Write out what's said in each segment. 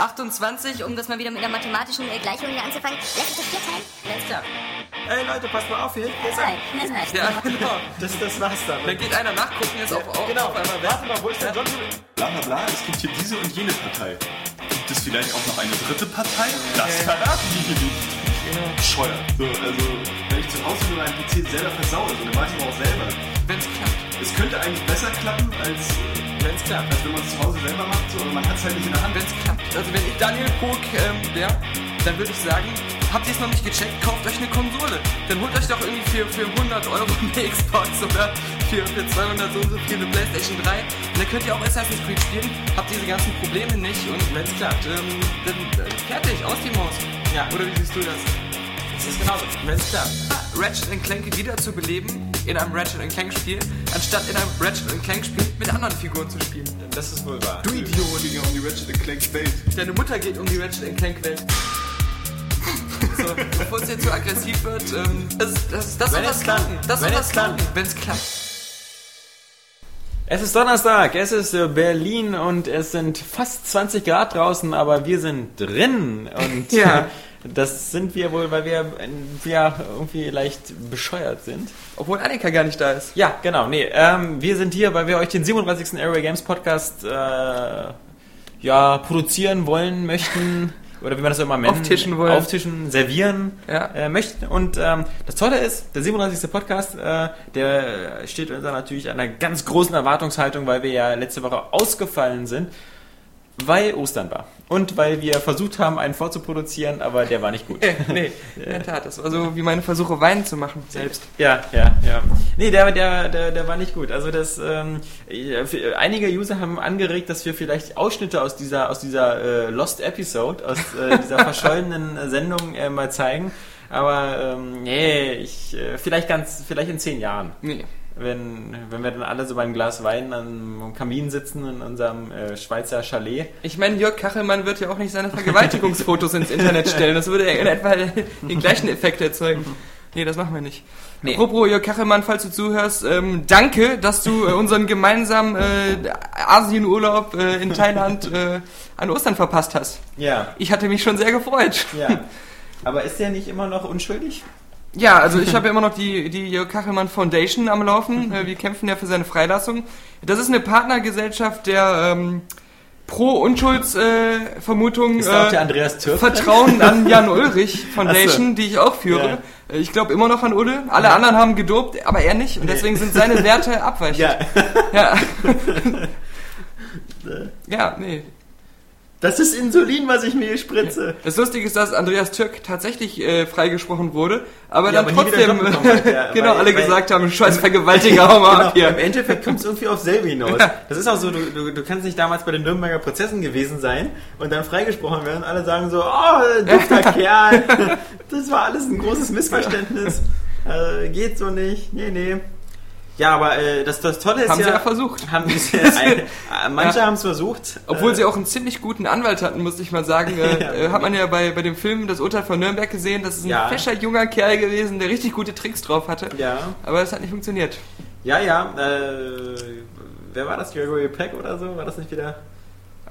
28, um das mal wieder mit einer mathematischen äh, Gleichung hier anzufangen, lässt sich das vier teilen? Alles klar. Ey Leute, passt mal auf hier. hier ist ein-. Ja, genau. Das, das war's dann. Dann geht einer nachgucken, jetzt auf, auf, genau. auf einmal. Warte mal, wo ist der John? Bla bla bla, es gibt hier diese und jene Partei. Gibt es vielleicht auch noch eine dritte Partei? Das verraten die hier nicht. Bescheuert. So, also, wenn ich zu Hause nur meinen PC selber versaue, so, dann mache ich aber auch selber. Wenn's klappt. Es könnte eigentlich besser klappen, als, äh, Wenn's klappt. als wenn man es zu Hause selber macht, so, aber man hat es halt nicht in der Hand. Wenn's klappt. Also wenn ich Daniel Pog ähm, wäre, dann würde ich sagen, habt ihr es noch nicht gecheckt, kauft euch eine Konsole. Dann holt euch doch irgendwie für, für 100 Euro eine Xbox oder für, für 200 so und so viel eine Playstation 3. Und dann könnt ihr auch Assassin's Creed spielen, habt diese ganzen Probleme nicht und wenn's klappt, ähm, dann äh, fertig, aus die Maus. Ja. Oder wie siehst du das? Das ist genauso. Wenn's klappt. Ratchet Clank wiederzubeleben in einem Ratchet Clank Spiel, anstatt in einem Ratchet Clank Spiel mit anderen Figuren zu spielen. Das ist wohl wahr. Du Idiot! ging ja um die Ratchet Clank Welt. Deine Mutter geht um die Ratchet Clank Welt. So, bevor es jetzt zu aggressiv wird, ähm, das, das, das Wenn soll klappt. klappen. Das soll Wenn was es klappt. klappen, wenn es klappt. Es ist Donnerstag, es ist Berlin und es sind fast 20 Grad draußen, aber wir sind drin. Und Ja. das sind wir wohl, weil wir, wir irgendwie leicht bescheuert sind. Obwohl Annika gar nicht da ist. Ja, genau, nee. Ähm, wir sind hier, weil wir euch den 37. Airway Games Podcast äh, ja, produzieren wollen, möchten. Oder wie man das immer nennt. Auftischen wollen. Auftischen, servieren Ja. äh, möchten. Und ähm, das Tolle ist, der 37. Podcast, äh, der steht uns natürlich einer ganz großen Erwartungshaltung, weil wir ja letzte Woche ausgefallen sind, weil Ostern war. Und weil wir versucht haben, einen vorzuproduzieren, aber der war nicht gut. nee, in der Tat. Das war so wie meine Versuche, Wein zu machen selbst. Ja, ja, ja. Nee, der, der, der, der war nicht gut. Also das, ähm, äh, einige User haben angeregt, dass wir vielleicht Ausschnitte aus dieser, aus dieser äh, Lost Episode, aus äh, dieser verschollenen Sendung äh, mal zeigen. Aber ähm, nee, ich, äh, vielleicht ganz, vielleicht in zehn Jahren. Nee. Wenn, wenn wir dann alle so beim Glas Wein am Kamin sitzen in unserem äh, Schweizer Chalet. Ich meine, Jörg Kachelmann wird ja auch nicht seine Vergewaltigungsfotos ins Internet stellen. Das würde ja in etwa den gleichen Effekt erzeugen. Nee, das machen wir nicht. Nee. Apropos Jörg Kachelmann, falls du zuhörst, ähm, danke, dass du äh, unseren gemeinsamen äh, Asienurlaub äh, in Thailand äh, an Ostern verpasst hast. Ja, Ich hatte mich schon sehr gefreut. ja. Aber ist der nicht immer noch unschuldig? Ja, also ich habe ja immer noch die, die Jörg Kachelmann Foundation am Laufen. Äh, Wir kämpfen ja für seine Freilassung. Das ist eine Partnergesellschaft der ähm, Pro-Unschuldsvermutung Ist da auch der Andreas Türk? Vertrauen an Jan Ulrich Foundation, so. die ich auch führe. Ja. Äh, Ich glaube immer noch an Ulle. Alle anderen haben gedopt, aber er nicht. Und deswegen sind seine Werte abweichend. Ja. Ja. ja, nee. Das ist Insulin, was ich mir spritze. Das Lustige ist, dass Andreas Türk tatsächlich äh, freigesprochen wurde, aber Ja, dann aber trotzdem bekommen ja, genau weil- alle weil- gesagt haben, scheiß Vergewaltiger, hau mal ab Genau, hier. Im Endeffekt kommt es irgendwie auf selbe hinaus. Das ist auch so, du, du, du kannst nicht damals bei den Nürnberger Prozessen gewesen sein und dann freigesprochen werden. Alle sagen so, oh, dufter Kerl. Das war alles ein großes Missverständnis. Äh, geht so nicht. Nee, nee. Ja, aber äh, das, das Tolle ist Haben ja... sie ja versucht. Haben sie, äh, manche Ja. haben es versucht. Obwohl äh, sie auch einen ziemlich guten Anwalt hatten, muss ich mal sagen. Äh, äh, hat man ja bei, bei dem Film Das Urteil von Nürnberg gesehen. Das ist ein Ja. fescher junger Kerl gewesen, der richtig gute Tricks drauf hatte. Ja, Aber es hat nicht funktioniert. ja, ja. Äh, wer war das? Gregory Peck oder so? War das nicht wieder...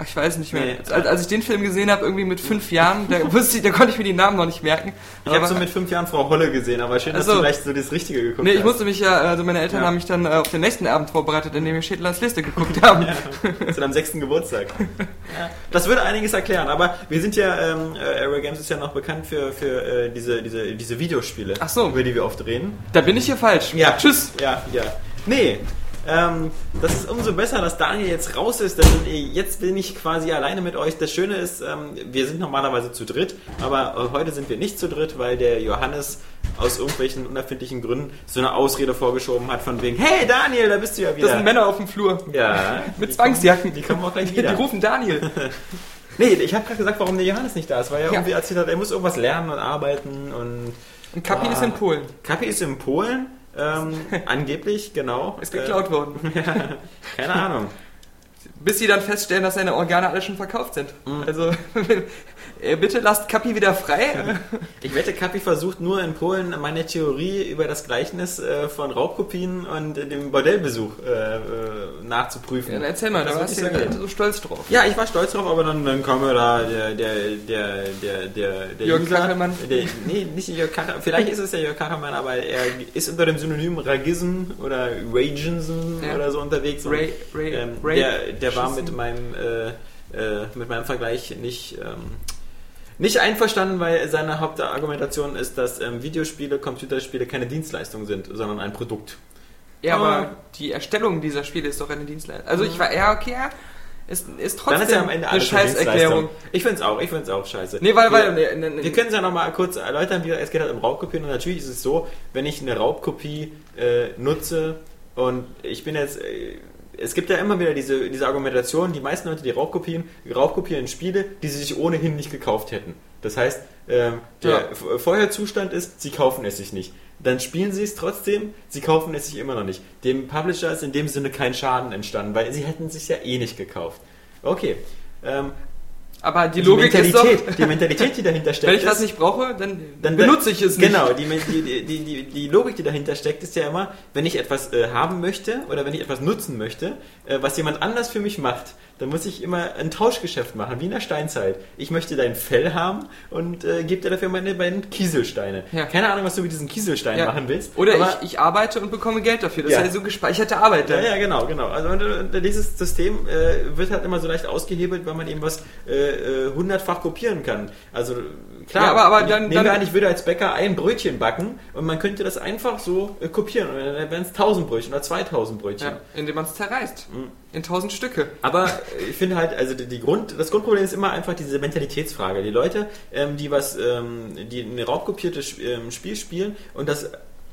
Ach, ich weiß nicht mehr. Nee. Als, als ich den Film gesehen habe, irgendwie mit fünf Jahren, da, wusste ich, da konnte ich mir die Namen noch nicht merken. Ich habe so mit fünf Jahren Frau Holle gesehen, aber schön, dass du vielleicht so das Richtige geguckt Nee, hast. ich musste mich ja, also meine Eltern Ja. haben mich dann äh, auf den nächsten Abend vorbereitet, indem wir Schädlers Liste geguckt haben. Zu deinem sechsten Geburtstag. Ja, das würde einiges erklären, aber wir sind ja, ähm, äh, Aero Games ist ja noch bekannt für, für äh, diese, diese, diese Videospiele, Ach so. über die wir oft reden. Da bin ich hier falsch. Ja. Tschüss. Ja, ja. Nee, ähm, das ist umso besser, dass Daniel jetzt raus ist, denn äh, jetzt bin ich quasi alleine mit euch. Das Schöne ist, ähm, wir sind normalerweise zu dritt, aber äh, heute sind wir nicht zu dritt, weil der Johannes aus irgendwelchen unerfindlichen Gründen so eine Ausrede vorgeschoben hat von wegen, hey Daniel, da bist du ja wieder. Das sind Männer auf dem Flur. Ja. Mit Zwangsjacken. Die kommen auch gleich Die wieder. rufen Daniel. Nee, ich habe gerade gesagt, warum der Johannes nicht da ist, weil er Ja. irgendwie erzählt hat, er muss irgendwas lernen und arbeiten und Und Kapi Boah. ist in Polen. Kapi ist in Polen, ähm, angeblich, genau. Ist geklaut worden. Äh, keine Ahnung. bis sie dann feststellen, dass seine Organe alle schon verkauft sind. Mhm. Also äh, bitte lasst Kapi wieder frei. Ich wette, Kapi versucht nur in Polen meine Theorie über das Gleichnis äh, von Raubkopien und äh, dem Bordellbesuch äh, äh, nachzuprüfen. Ja, dann erzähl mal, da warst du so ja so stolz drauf. Ja, ich war stolz drauf, aber dann, dann kam mir da der, der, der, der, der, der Jörg User- Kachelmann. Der, nee, nicht Jörg Kachelmann. Vielleicht ist es der Jörg Kachelmann, aber er ist unter dem Synonym Ragism oder Ragism Ja. oder so unterwegs. Und, Ray- Ray- ähm, Ray- der, der war mit meinem, äh, äh, mit meinem Vergleich nicht, ähm, nicht einverstanden, weil seine Hauptargumentation ist, dass ähm, Videospiele, Computerspiele keine Dienstleistung sind, sondern ein Produkt. Ja, Aber- aber die Erstellung dieser Spiele ist doch eine Dienstleistung. Also ich war, ja, okay, ja, ist, ist trotzdem Dann ist ja am Ende eine Scheißerklärung. Ich finde es auch, ich finde es auch scheiße. Nee, weil, weil, wir, nee, nee, nee. wir können es ja nochmal kurz erläutern, wie es geht halt um Raubkopien. Und natürlich ist es so, wenn ich eine Raubkopie äh, nutze und ich bin jetzt... Äh, es gibt ja immer wieder diese, diese Argumentation, die meisten Leute, die Raubkopien, Raubkopieren Spiele, die sie sich ohnehin nicht gekauft hätten. Das heißt, ähm, der Ja. Vorherzustand ist, sie kaufen es sich nicht. Dann spielen sie es trotzdem, sie kaufen es sich immer noch nicht. Dem Publisher ist in dem Sinne kein Schaden entstanden, weil sie hätten es sich ja eh nicht gekauft. Okay. Ähm, aber die Logik ist doch, die Mentalität, die dahinter steckt, wenn ich was nicht brauche, dann, dann benutze ich es nicht. Genau, die, die, die, die, die Logik, die dahinter steckt, ist ja immer, wenn ich etwas äh, haben möchte oder wenn ich etwas nutzen möchte, äh, was jemand anders für mich macht, dann muss ich immer ein Tauschgeschäft machen, wie in der Steinzeit. Ich möchte dein Fell haben und äh, gebe dir dafür meine beiden Kieselsteine. Ja. Keine Ahnung, was du mit diesen Kieselsteinen Ja. machen willst. Oder ich, ich arbeite und bekomme Geld dafür. Das Ja. ist ja so gespeicherte Arbeit. Ja, ja, genau, genau. Also dieses System äh, wird halt immer so leicht ausgehebelt, weil man eben was äh, äh, hundertfach kopieren kann. Also klar, Ja, aber- aber dann- nehmen dann- wir an, ich würde als Bäcker ein Brötchen backen und man könnte das einfach so äh, kopieren. Und dann wären es 1000 Brötchen oder 2000 Brötchen. Ja, indem man es zerreißt. Mhm. In tausend Stücke. Aber äh, ich finde halt, also die, die Grund, das Grundproblem ist immer einfach diese Mentalitätsfrage. Die Leute, ähm, die was, ähm, die ein raubkopiertes ähm, Spiel spielen und das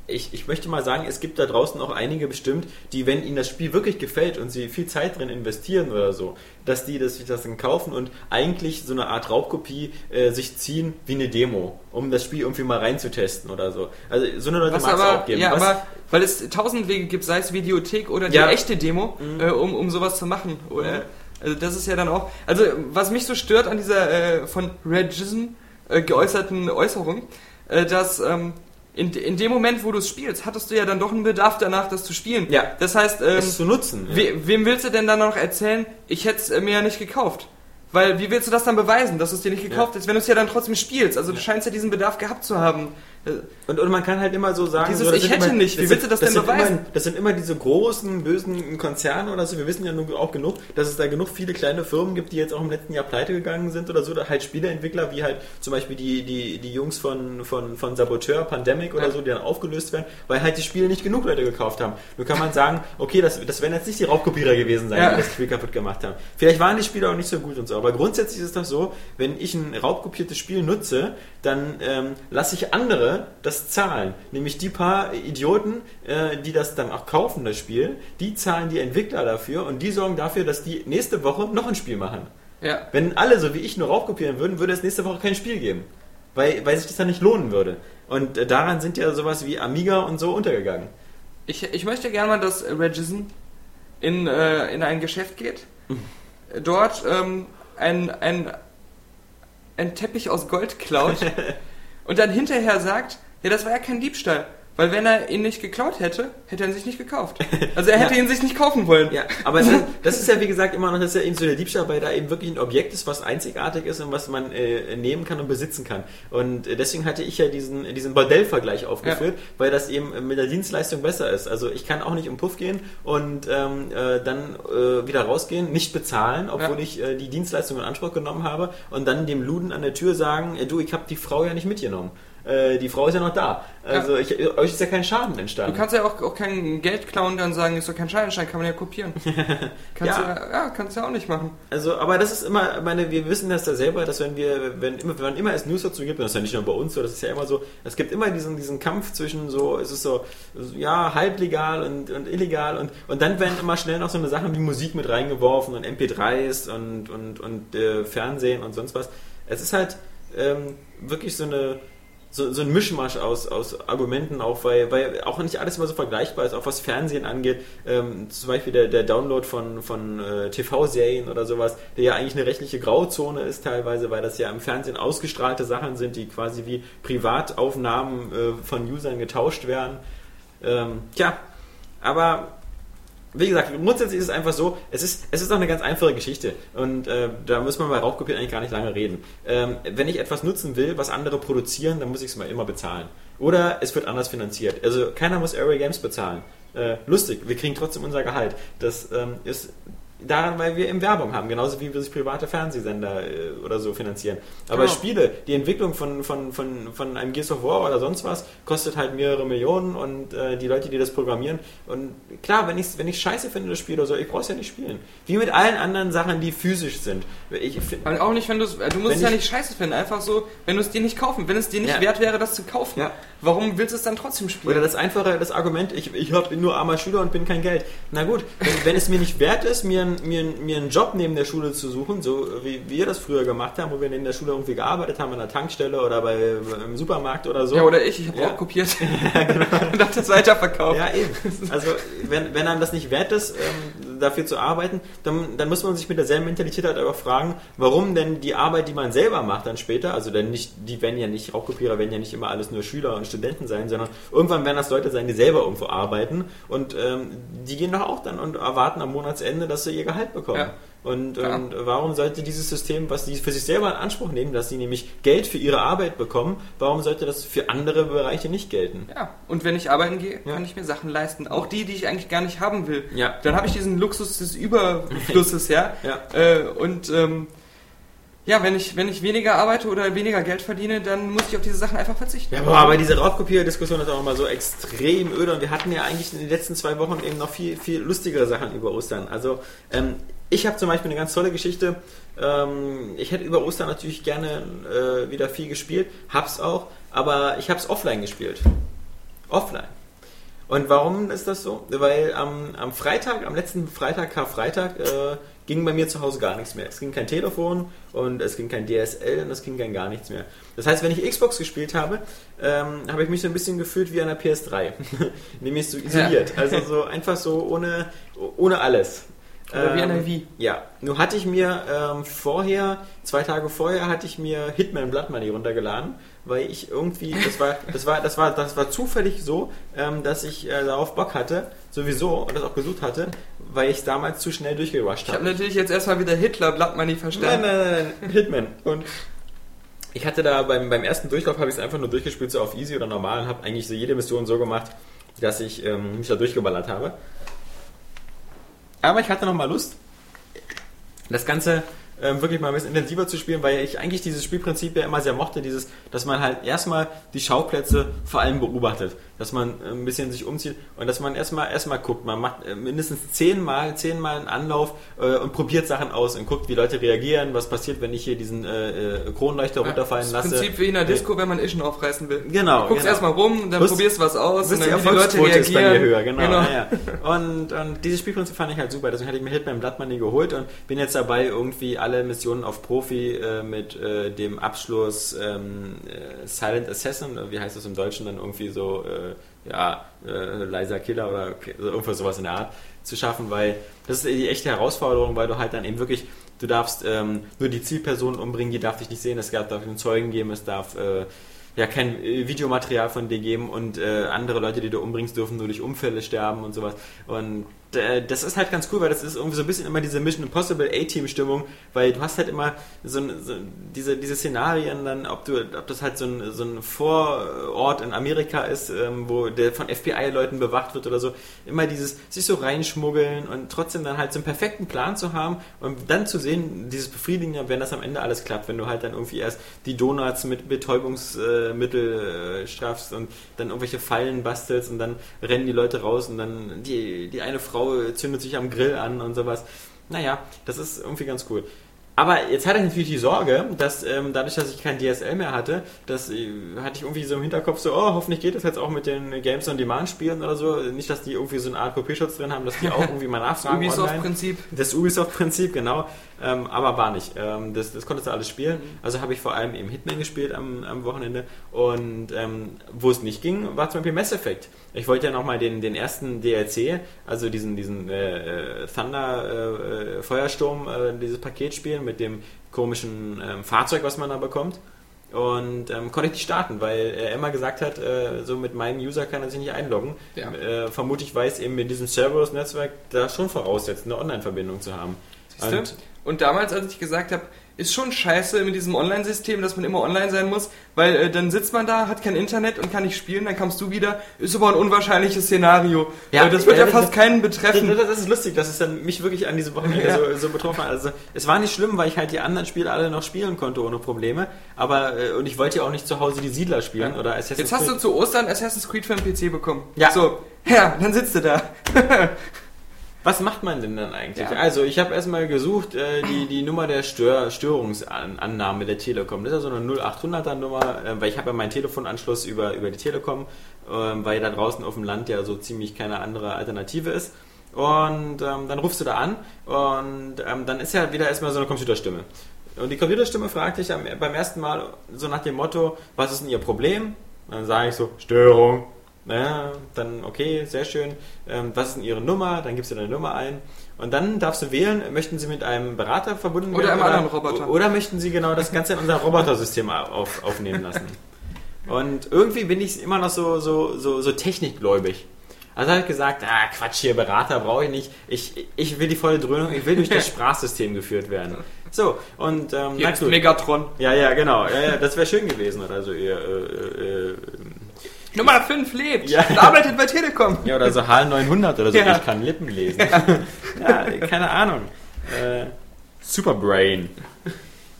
ich, ich möchte mal sagen, es gibt da draußen auch einige bestimmt, die, wenn ihnen das Spiel wirklich gefällt und sie viel Zeit drin investieren oder so, dass die das, das dann kaufen und eigentlich so eine Art Raubkopie äh, sich ziehen wie eine Demo, um das Spiel irgendwie mal reinzutesten oder so. Also so eine Leute mag es auch geben. ja, Was- aber weil es tausend Wege gibt, sei es Videothek oder die Ja. Mhm. echte Demo, äh, um, um sowas zu machen. Oder, also das ist ja dann auch. Also was mich so stört an dieser äh, von Regism äh, geäußerten Äußerung, äh, dass ähm, in, in dem Moment, wo du es spielst, hattest du ja dann doch einen Bedarf danach, das zu spielen. Ja. Das heißt, ähm, es zu nutzen. ja. we, wem willst du denn dann noch erzählen, ich hätte es mir ja nicht gekauft? Weil wie willst du das dann beweisen, dass du es dir nicht gekauft hast, wenn du es ja dann trotzdem spielst? Also du scheinst ja diesen Bedarf gehabt zu haben. Äh, Und, und man kann halt immer so sagen, Dieses so, das Ich hätte nicht, wie das willst du das denn beweisen? Immer, das sind immer diese großen, bösen Konzerne oder so. Wir wissen ja nun auch genug, dass es da genug viele kleine Firmen gibt, die jetzt auch im letzten Jahr pleite gegangen sind oder so. Oder halt Spieleentwickler, wie halt zum Beispiel die, die, die Jungs von, von, von Saboteur, Pandemic oder Ja. so, die dann aufgelöst werden, weil halt die Spiele nicht genug Leute gekauft haben. Nur kann man sagen, okay, das, das werden jetzt nicht die Raubkopierer gewesen sein, Ja. die das Spiel kaputt gemacht haben. Vielleicht waren die Spiele auch nicht so gut und so, aber grundsätzlich ist doch so, wenn ich ein raubkopiertes Spiel nutze, dann ähm, lasse ich andere das zahlen. Nämlich die paar Idioten, äh, die das dann auch kaufen, das Spiel, die zahlen die Entwickler dafür und die sorgen dafür, dass die nächste Woche noch ein Spiel machen. ja. Wenn alle so wie ich nur raubkopieren würden, würde es nächste Woche kein Spiel geben. Weil, weil sich das dann nicht lohnen würde. Und äh, daran sind ja sowas wie Amiga und so untergegangen. Ich, ich möchte gerne mal, dass Regism in, äh, in ein Geschäft geht, dort ähm, ein, ein, ein Teppich aus Gold klaut und dann hinterher sagt, ja, das war ja kein Diebstahl. Weil wenn er ihn nicht geklaut hätte, hätte er ihn sich nicht gekauft. Also er hätte Ja. ihn sich nicht kaufen wollen. Ja, aber das, das ist ja wie gesagt immer noch, das ist ja eben so der Diebstahl, weil da eben wirklich ein Objekt ist, was einzigartig ist und was man äh, nehmen kann und besitzen kann. Und äh, deswegen hatte ich ja diesen, diesen Bordellvergleich aufgeführt, weil das eben mit der Dienstleistung besser ist. Also ich kann auch nicht um Puff gehen und ähm, äh, dann äh, wieder rausgehen, nicht bezahlen, obwohl Ja. ich äh, die Dienstleistung in Anspruch genommen habe und dann dem Luden an der Tür sagen, äh, du, ich habe die Frau ja nicht mitgenommen. Äh, die Frau ist ja noch da. Also ich, euch ist ja kein Schaden entstanden. Du kannst ja auch, auch kein Geld klauen und dann sagen, ist doch kein Scheinschein, kann man ja kopieren. kannst Ja. ja. ja, kannst du ja auch nicht machen. Also, aber das ist immer, meine, wir wissen das ja selber, dass wenn wir, wenn immer, wenn immer es News dazu gibt, und das ist ja nicht nur bei uns so, das ist ja immer so, es gibt immer diesen, diesen Kampf zwischen so, es ist so, ja, halblegal und, und illegal und, und dann werden immer schnell noch so eine Sachen wie Musik mit reingeworfen und MP3s und, und, und äh, Fernsehen und sonst was. Es ist halt ähm, wirklich so eine, so, so ein Mischmasch aus, aus Argumenten, auch weil, weil auch nicht alles immer so vergleichbar ist, auch was Fernsehen angeht. Ähm, zum Beispiel der, der Download von, von äh, TV-Serien oder sowas, der ja eigentlich eine rechtliche Grauzone ist teilweise, weil das ja im Fernsehen ausgestrahlte Sachen sind, die quasi wie Privataufnahmen äh, von Usern getauscht werden. Ähm, tja, aber wie gesagt, grundsätzlich ist es einfach so, es ist, es ist eine ganz einfache Geschichte. Und äh, da muss man bei Raubkopieren eigentlich gar nicht lange reden. Ähm, wenn ich etwas nutzen will, was andere produzieren, dann muss ich es mal immer bezahlen. Oder es wird anders finanziert. Also keiner muss Area Games bezahlen. Äh, lustig, wir kriegen trotzdem unser Gehalt. Das ähm, ist daran, weil wir eben Werbung haben, genauso wie wir sich private Fernsehsender äh, oder so finanzieren. Aber Genau. Spiele, die Entwicklung von, von, von, von einem Gears of War oder sonst was, kostet halt mehrere Millionen und äh, die Leute, die das programmieren. Und klar, wenn ich wenn ich scheiße finde, das Spiel oder so, ich brauche es ja nicht spielen. Wie mit allen anderen Sachen, die physisch sind. Ich, find- Aber auch nicht, wenn du es. Du musst es ja ich- nicht scheiße finden. Einfach so, wenn du es dir nicht kaufen. Wenn es dir nicht Ja. wert wäre, das zu kaufen. Ja. Warum willst du es dann trotzdem spielen? Oder das einfache, das Argument, ich, ich habe nur armer Schüler und bin kein Geld. Na gut, wenn, wenn es mir nicht wert ist, mir, mir, mir einen Job neben der Schule zu suchen, so wie wir das früher gemacht haben, wo wir neben der Schule irgendwie gearbeitet haben, an der Tankstelle oder bei, im Supermarkt oder so. ja, oder ich. Ich habe Ja. auch kopiert. und hab das weiterverkauft. Ja, eben. Also, wenn, wenn einem das nicht wert ist, ähm, dafür zu arbeiten, dann, dann muss man sich mit derselben Mentalität halt aber fragen, warum denn die Arbeit, die man selber macht, dann später, also denn nicht, die werden ja nicht, Raubkopierer werden ja nicht immer alles nur Schüler und Studenten sein, sondern irgendwann werden das Leute sein, die selber irgendwo arbeiten und ähm, die gehen doch auch dann und erwarten am Monatsende, dass sie ihr Gehalt bekommen. Ja. Und, Klar. und warum sollte dieses System, was die für sich selber in Anspruch nehmen, dass sie nämlich Geld für ihre Arbeit bekommen, warum sollte das für andere Bereiche nicht gelten? Ja, und wenn ich arbeiten gehe, Ja. kann ich mir Sachen leisten. Auch die, die ich eigentlich gar nicht haben will. Ja. Dann habe ich diesen Luxus des Überflusses, ja. Ja. Äh, und ähm, ja, wenn ich, wenn ich weniger arbeite oder weniger Geld verdiene, dann muss ich auf diese Sachen einfach verzichten. Ja, boah, aber diese Raubkopier-Diskussion ist auch immer so extrem öde und wir hatten ja eigentlich in den letzten zwei Wochen eben noch viel, viel lustigere Sachen über Ostern. Also, ähm, ich habe zum Beispiel eine ganz tolle Geschichte. Ähm, ich hätte über Ostern natürlich gerne äh, wieder viel gespielt, hab's auch, aber ich hab's offline gespielt. Offline. Und warum ist das so? Weil am, am Freitag, am letzten Freitag, Karfreitag, äh, ging bei mir zu Hause gar nichts mehr. Es ging kein Telefon und es ging kein DSL und es ging kein gar nichts mehr. Das heißt, wenn ich Xbox gespielt habe, ähm, habe ich mich so ein bisschen gefühlt wie an der PS3. Nämlich so isoliert. Also so einfach so ohne, ohne alles. Oder wie an der Ähm, Wii. Ja, nur hatte ich mir ähm, vorher, zwei Tage vorher, hatte ich mir Hitman Blood Money runtergeladen, weil ich irgendwie, das war, das war, das war, das war zufällig so, ähm, dass ich äh, darauf Bock hatte, sowieso, und das auch gesucht hatte, weil ich damals zu schnell durchgerusht Ich habe habe. natürlich jetzt erstmal wieder Hitler Blood Money Nein, verstanden. nein, nein, nein, Hitman. Und ich hatte da beim, beim ersten Durchlauf habe ich es einfach nur durchgespielt, so auf easy oder normal und habe eigentlich so jede Mission so gemacht, dass ich ähm, mich da durchgeballert habe. Aber ich hatte noch mal Lust, das Ganze ähm, wirklich mal ein bisschen intensiver zu spielen, weil ich eigentlich dieses Spielprinzip ja immer sehr mochte, dieses, dass man halt erstmal die Schauplätze vor allem beobachtet, dass man äh, ein bisschen sich umzieht und dass man erstmal erstmal guckt, man macht äh, mindestens zehnmal, zehnmal einen Anlauf äh, und probiert Sachen aus und guckt, wie Leute reagieren, was passiert, wenn ich hier diesen äh, äh, Kronleuchter runterfallen das lasse. Prinzip wie in der Disco, wenn man Ischen aufreißen will. Genau, Du guckst genau. erstmal rum, dann Wirst- probierst was aus und dann wie die Leute Erfolgsquote ist bei mir reagieren. höher, genau. Ja, ja. Und, und dieses Spielprinzip fand ich halt super, deswegen hatte ich mir Hitman Blood Money geholt und bin jetzt dabei, irgendwie alle Missionen auf Profi äh, mit äh, dem Abschluss ähm, äh, Silent Assassin, äh, wie heißt das im Deutschen dann irgendwie so, äh, ja, leiser Killer oder irgendwas sowas in der Art zu schaffen, weil das ist die echte Herausforderung, weil du halt dann eben wirklich, du darfst ähm, nur die Zielperson umbringen, die darf dich nicht sehen, es darf einen Zeugen geben, es darf äh, ja kein Videomaterial von dir geben und äh, andere Leute, die du umbringst, dürfen nur durch Unfälle sterben und sowas. Und das ist halt ganz cool, weil das ist irgendwie so ein bisschen immer diese Mission Impossible A-Team-Stimmung, weil du hast halt immer so, ein- so diese, diese Szenarien dann, ob du, ob das halt so ein, so ein Vorort in Amerika ist, ähm, wo der von FBI-Leuten bewacht wird oder so, immer dieses sich so reinschmuggeln und trotzdem dann halt so einen perfekten Plan zu haben und dann zu sehen, dieses Befriedigende, wenn das am Ende alles klappt, wenn du halt dann irgendwie erst die Donuts mit Betäubungsmittel äh, straffst und dann irgendwelche Fallen bastelst und dann rennen die Leute raus und dann die, die eine Frau zündet sich am Grill an und sowas. Naja, das ist irgendwie ganz cool. Aber jetzt hatte ich natürlich die Sorge, dass ähm, dadurch, dass ich kein DSL mehr hatte, das äh, hatte ich irgendwie so im Hinterkopf so, oh, hoffentlich geht das jetzt auch mit den Games on Demand Spielen oder so. Nicht, dass die irgendwie so eine Art Kopierschutz drin haben, dass die auch irgendwie mal nachfragen online. Ubisoft-Prinzip. Das Ubisoft-Prinzip, genau. ähm, aber war nicht. Ähm, das, das konntest du alles spielen. Also habe ich vor allem eben Hitman gespielt am, am Wochenende und ähm, wo es nicht ging, war zum Beispiel Mass Effect. Ich wollte ja nochmal den, den ersten DLC, also diesen, diesen äh, äh, Thunder äh, äh, Feuersturm, äh, dieses Paket spielen mit dem komischen ähm, Fahrzeug, was man da bekommt. Und ähm, konnte ich nicht starten, weil er immer gesagt hat, äh, so mit meinem User kann er sich nicht einloggen. Ja. Vermutlich weiß eben mit diesem Cerberus-Netzwerk da schon voraussetzt, eine Online-Verbindung zu haben. Siehste? Und Und damals, als ich gesagt habe, ist schon scheiße mit diesem Online-System, dass man immer online sein muss, weil äh, dann sitzt man da, hat kein Internet und kann nicht spielen, dann kommst du wieder, ist aber ein unwahrscheinliches Szenario. Ja, äh, das wird ja, ja, fast das- keinen betreffen. Das, das ist lustig, dass es dann mich wirklich an diesem Wochenende Ja. so, so betroffen hat. Also es war nicht schlimm, weil ich halt die anderen Spiele alle noch spielen konnte ohne Probleme. Aber äh, und ich wollte ja auch nicht zu Hause die Siedler spielen Ja. oder Assassin's Jetzt hast du Creed. zu Ostern Assassin's Creed für den PC bekommen. Ja. So, ja, dann sitzt du da. Was macht man denn dann eigentlich? Ja. Also ich habe erstmal gesucht äh, die, die Nummer der Stör Störungsannahme der Telekom. Das ist ja so eine 0800er Nummer, äh, weil ich habe ja meinen Telefonanschluss über, über die Telekom, ähm, weil da draußen auf dem Land ja so ziemlich keine andere Alternative ist. Und ähm, dann rufst du da an und ähm, dann ist ja wieder erstmal so eine Computerstimme. Und die Computerstimme fragt dich beim ersten Mal so nach dem Motto, was ist denn Ihr Problem? Dann sage ich so, Störung. Ja, dann okay, sehr schön. Ähm, was ist denn Ihre Nummer? Dann gibst du deine Nummer ein. Und dann darfst du wählen, möchten Sie mit einem Berater verbunden Oder werden? einem anderen Roboter. Oder möchten Sie genau das Ganze in unser Robotersystem auf, aufnehmen lassen? Und irgendwie bin ich immer noch so, so, so, so technikgläubig. Also habe ich gesagt, ah Quatsch hier, Berater brauche ich nicht. Ich, ich will die volle Dröhnung, ich will durch das Sprachsystem geführt werden. So, und ähm, Hier na ist gut. Megatron. Ja, ja, genau. Ja, ja, das wäre schön gewesen. Also ihr, äh, äh, Nummer 5 lebt. Ja. Und arbeitet bei Telekom. ja, oder so HAL 900 oder so. Ja. Ich kann Lippen lesen. Ja, keine Ahnung. Äh, Superbrain.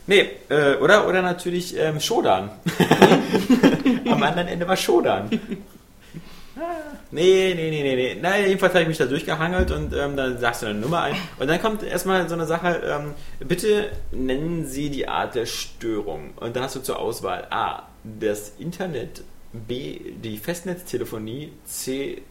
Nee, äh, oder, oder natürlich ähm, Shodan. Am anderen Ende war Shodan. Ah, Nee, nee, nee, nee, nee. Na, jedenfalls habe ich mich da durchgehangelt und ähm, dann sagst du deine Nummer ein. Und dann kommt erstmal so eine Sache, ähm, bitte nennen Sie die Art der Störung. Und dann hast du zur Auswahl A, das Internet, B, die Festnetztelefonie, C,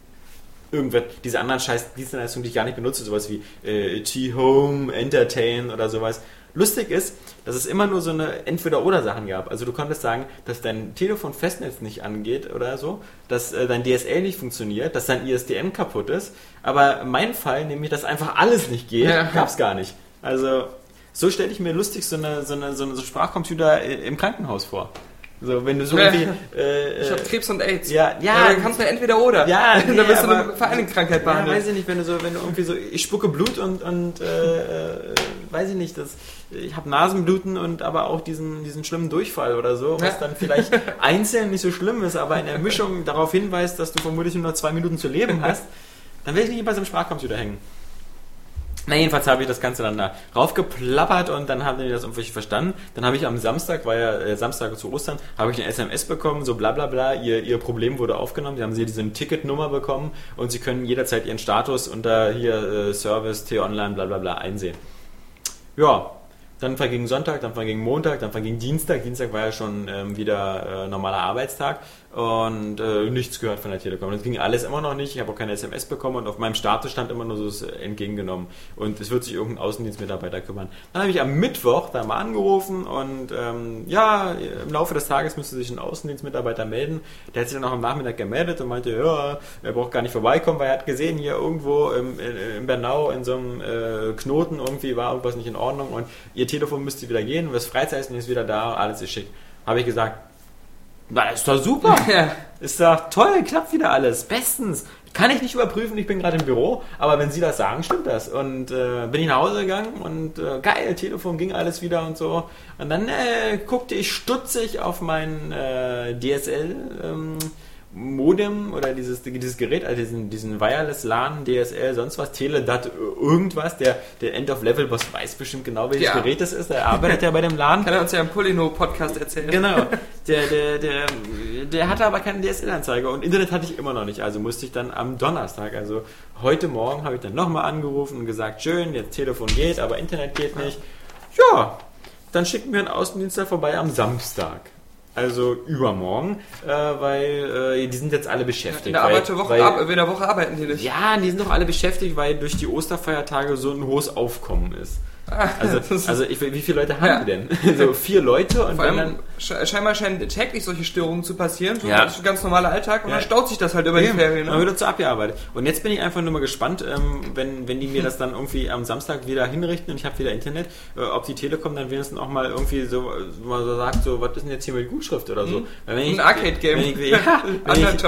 irgendwas, diese anderen scheiß Dienstleistungen, die ich gar nicht benutze, sowas wie äh, T-Home, Entertain oder sowas. Lustig ist, dass es immer nur so eine Entweder-Oder-Sachen gab. Also du konntest sagen, dass dein Telefon Festnetz nicht angeht oder so, dass äh, dein DSL nicht funktioniert, dass dein ISDN kaputt ist. Aber mein Fall, nämlich, dass einfach alles nicht geht, Ja. gab es gar nicht. Also so stelle ich mir lustig so eine, so eine, so eine so Sprachcomputer äh, im Krankenhaus vor. So, wenn du so Ja. irgendwie... Äh, Ich äh, habe Krebs und AIDS. Ja, ja. dann kannst du entweder oder. Ja, dann nee, wirst du eine Vereinigungskrankheit Ja, behandelt. weiß ich nicht, wenn du so, wenn du irgendwie so, ich spucke Blut und, und äh, äh, weiß ich nicht, das, ich habe Nasenbluten und aber auch diesen, diesen schlimmen Durchfall oder so, was Ja. dann vielleicht einzeln nicht so schlimm ist, aber in der Mischung darauf hinweist, dass du vermutlich nur noch zwei Minuten zu leben hast, dann will ich nicht bei so einem Sprachcomputer hängen. Na, jedenfalls habe ich das Ganze dann da raufgeplappert und dann haben die das irgendwie verstanden. Dann habe ich am Samstag, war ja äh, Samstag zu Ostern, habe ich eine SMS bekommen, so bla bla bla, ihr, ihr Problem wurde aufgenommen. Sie haben sie diese Ticketnummer bekommen und sie können jederzeit ihren Status unter hier äh, Service, T-Online, bla bla bla einsehen. Ja, dann verging Sonntag, dann verging Montag, dann verging Dienstag. Dienstag war ja schon ähm, wieder äh, normaler Arbeitstag und äh, nichts gehört von der Telekom. Das ging alles immer noch nicht. Ich habe auch keine SMS bekommen und auf meinem Status stand immer nur so entgegengenommen. Und es wird sich irgendein Außendienstmitarbeiter kümmern. Dann habe ich am Mittwoch da mal angerufen und ähm, ja, im Laufe des Tages müsste sich ein Außendienstmitarbeiter melden. Der hat sich dann auch am Nachmittag gemeldet und meinte, ja, er braucht gar nicht vorbeikommen, weil er hat gesehen, hier irgendwo im, in, Bernau in so einem äh, Knoten irgendwie war irgendwas nicht in Ordnung und ihr Telefon müsste wieder gehen, das Freizeichen ist wieder da, alles ist schick. Habe ich gesagt, na, ist doch super. Ja. Ist doch toll, klappt wieder alles. Bestens. Kann ich nicht überprüfen, ich bin gerade im Büro, aber wenn Sie das sagen, stimmt das. Und äh, bin ich nach Hause gegangen und äh, geil, Telefon ging alles wieder und so. Und dann äh, guckte ich stutzig auf mein äh, DSL ähm, Modem oder dieses, dieses Gerät, also diesen, diesen Wireless LAN, DSL, sonst was, Teledat, irgendwas. Der, der End of Level Boss weiß bestimmt genau, welches Ja. Gerät das ist. Der arbeitet ja bei dem LAN. Kann er uns ja im Polino-Podcast erzählen. Genau. Der, der, der, der hatte aber keine DSL-Anzeige und Internet hatte ich immer noch nicht. Also musste ich dann am Donnerstag, also heute Morgen, habe ich dann nochmal angerufen und gesagt, schön, jetzt Telefon geht, aber Internet geht nicht. Ja, dann schicken wir einen Außendienstler vorbei am Samstag. Also übermorgen, äh, weil äh, die sind jetzt alle beschäftigt. In der, weil, Arbeiterwoche, weil, ab, in der Woche arbeiten die nicht. ja, die sind doch alle beschäftigt, weil durch die Osterfeiertage so ein hohes Aufkommen ist. Also, also ich, wie viele Leute haben Ja. denn? So vier Leute und Vor allem dann. sche- scheinbar scheinen täglich solche Störungen zu passieren. So Ja. das ist ein ganz normaler Alltag und Ja. dann staut sich das halt über die Ferien. Dann Ne? wird dazu abgearbeitet. Und jetzt bin ich einfach nur mal gespannt, ähm, wenn, wenn die mir das dann irgendwie am Samstag wieder hinrichten und ich habe wieder Internet, äh, ob die Telekom dann wenigstens auch mal irgendwie so, mal so sagt, so, was ist denn jetzt hier mit Gutschrift oder so. Wenn Ein Arcade-Game. Wenn ich, ja, wenn, ich,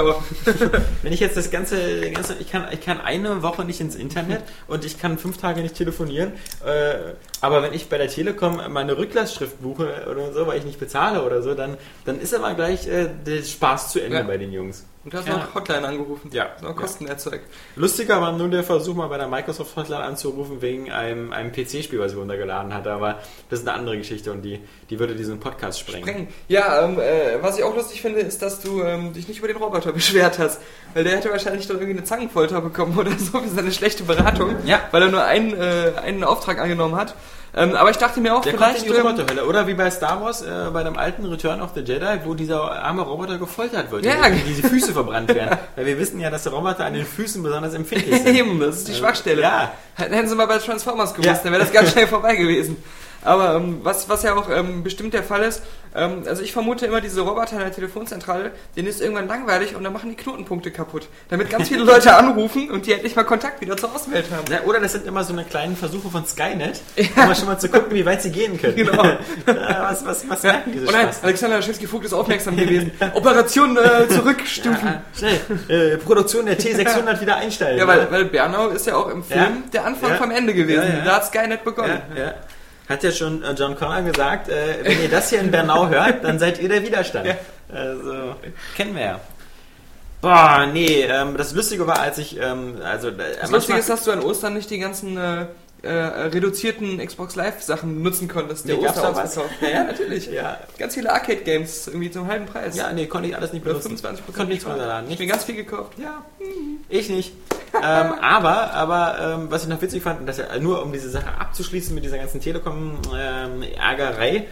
wenn ich jetzt das ganze, ganze ich, kann, ich kann eine Woche nicht ins Internet und ich kann fünf Tage nicht telefonieren, äh, it. Aber wenn ich bei der Telekom meine Rücklassschrift buche oder so, weil ich nicht bezahle oder so, dann, dann ist aber gleich äh, der Spaß zu Ende Ja. bei den Jungs. Und du hast Ja. noch Hotline angerufen. Ja. Noch Ja. Kosten erzeugt. Lustiger war nun der Versuch, mal bei der Microsoft Hotline anzurufen wegen einem, einem PC-Spiel, was ich runtergeladen hatte, aber das ist eine andere Geschichte und die, die würde diesen Podcast sprengen. Sprengen. Ja, ähm, äh, was ich auch lustig finde, ist, dass du ähm, dich nicht über den Roboter beschwert hast. Weil der hätte wahrscheinlich doch irgendwie eine Zangenfolter bekommen oder so für seine schlechte Beratung. Ja. Weil er nur einen, äh, einen Auftrag angenommen hat. Ähm, aber ich dachte mir auch, Der kommt vielleicht. in die Roboterhölle. Oder wie bei Star Wars, äh, bei dem alten Return of the Jedi, wo dieser arme Roboter gefoltert wird, Ja. die, die Füße verbrannt werden. Weil wir wissen ja, dass die Roboter an den Füßen besonders empfindlich sind. Eben, das ist die Schwachstelle. Ja. Hätten hätten sie mal bei Transformers gewusst, Ja. dann wäre das ganz schnell vorbei gewesen. Aber ähm, was, was ja auch ähm, bestimmt der Fall ist, ähm, also ich vermute immer, diese Roboter in der Telefonzentrale, denen ist irgendwann langweilig und dann machen die Knotenpunkte kaputt. Damit ganz viele Leute anrufen und die endlich mal Kontakt wieder zur Außenwelt haben. Ja, oder das sind immer so eine kleinen Versuche von Skynet, um mal schon mal zu gucken, wie weit sie gehen können. Genau. Ja, was, was, was Ja. merken diese Und nein, Spaß? Alexander Laschewski-Vogt ist aufmerksam gewesen. Operation äh, zurückstufen. Ah, schnell, äh, Produktion der T600 wieder einstellen. Ja, weil, weil Bernau ist ja auch im Film Ja. der Anfang Ja. vom Ende gewesen. Ja, ja. Da hat Skynet begonnen. Ja, ja. Hat ja schon äh, John Connor gesagt, äh, wenn ihr das hier in Bernau hört, dann seid ihr der Widerstand. Ja. Also, kennen wir ja. Boah, nee, ähm, das Lustige war, als ich, ähm, also, äh, Das Lustige ist, dass du an Ostern nicht die ganzen äh, äh, reduzierten Xbox Live Sachen nutzen konntest. Der Nee? Osterausverkauf. Ja, ja, natürlich. ja, Ganz viele Arcade-Games irgendwie zum halben Preis. ja, nee, konnte ich alles nicht benutzen. 25 Konnte nichts runterladen. Ich bin ganz viel gekauft. Ja, ich nicht. ähm, aber, aber ähm, was ich noch witzig fand, dass er, nur um diese Sache abzuschließen mit dieser ganzen Telekom-Ärgerei,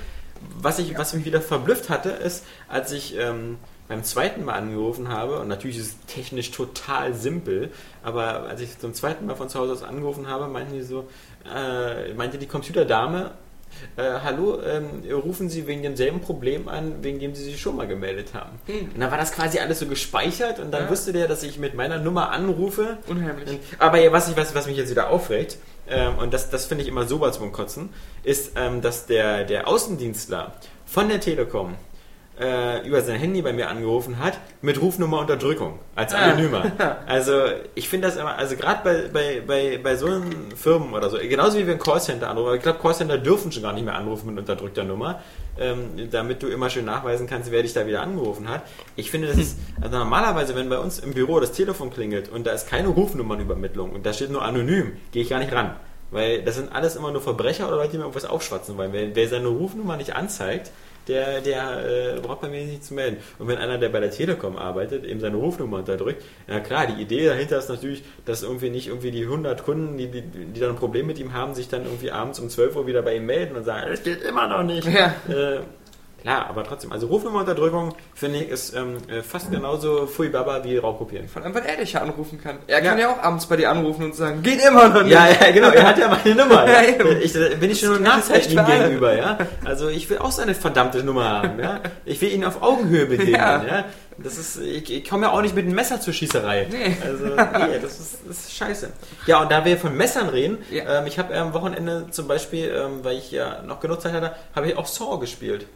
was, ich, was mich wieder verblüfft hatte, ist, als ich ähm, beim zweiten Mal angerufen habe, und natürlich ist es technisch total simpel, aber als ich zum zweiten Mal von zu Hause aus angerufen habe, meinten die so, äh, meinte die Computerdame, äh, hallo, ähm, rufen Sie wegen demselben Problem an, wegen dem Sie sich schon mal gemeldet haben. Hm. Und dann war das quasi alles so gespeichert und dann Ja. wusste der, dass ich mit meiner Nummer anrufe. Unheimlich. Aber ja, was, ich, was, was mich jetzt wieder aufregt, ähm, und das, das finde ich immer so was vom Kotzen, ist, ähm, dass der, der Außendienstler von der Telekom äh, über sein Handy bei mir angerufen hat mit Rufnummerunterdrückung als Ah. Anonymer. Also ich finde das immer, also gerade bei, bei, bei, bei so Firmen oder so, genauso wie wir ein Callcenter anrufen, aber ich glaube Callcenter dürfen schon gar nicht mehr anrufen mit unterdrückter Nummer, ähm, damit du immer schön nachweisen kannst, wer dich da wieder angerufen hat. Ich finde, das ist, also normalerweise, wenn bei uns im Büro das Telefon klingelt und da ist keine Rufnummernübermittlung und da steht nur anonym, gehe ich gar nicht ran. Weil das sind alles immer nur Verbrecher oder Leute, die mir irgendwas aufschwatzen wollen. Wer, wer seine Rufnummer nicht anzeigt, der, der äh, braucht bei mir nicht zu melden. Und wenn einer, der bei der Telekom arbeitet, eben seine Rufnummer unterdrückt, na klar, die Idee dahinter ist natürlich, dass irgendwie nicht irgendwie die 100 Kunden, die, die, die dann ein Problem mit ihm haben, sich dann irgendwie abends um 12 Uhr wieder bei ihm melden und sagen, es geht immer noch nicht. Ja. Äh, klar, aber trotzdem, also Rufnummerunterdrückung, finde ich, ist ähm, äh, fast genauso Fui Baba wie Raubkopieren. Von allem, weil er dich ja anrufen kann. Er Ja. kann ja auch abends bei dir anrufen und sagen, geht immer noch nicht. Ja, ja, genau, er hat ja meine Nummer. Ja. Ich, da bin ich schon Nachteil echt ihm gegenüber, ja. Also ich will auch seine verdammte Nummer haben, ja. Ich will ihn auf Augenhöhe begegnen, Ja. ja. Das ist, ich, ich komme ja auch nicht mit einem Messer zur Schießerei. Nee. Also, nee, das ist, das ist scheiße. Ja, und da wir von Messern reden, Ja. ähm, ich habe am Wochenende zum Beispiel, ähm, weil ich ja noch genug Zeit hatte, habe ich auch Saw gespielt.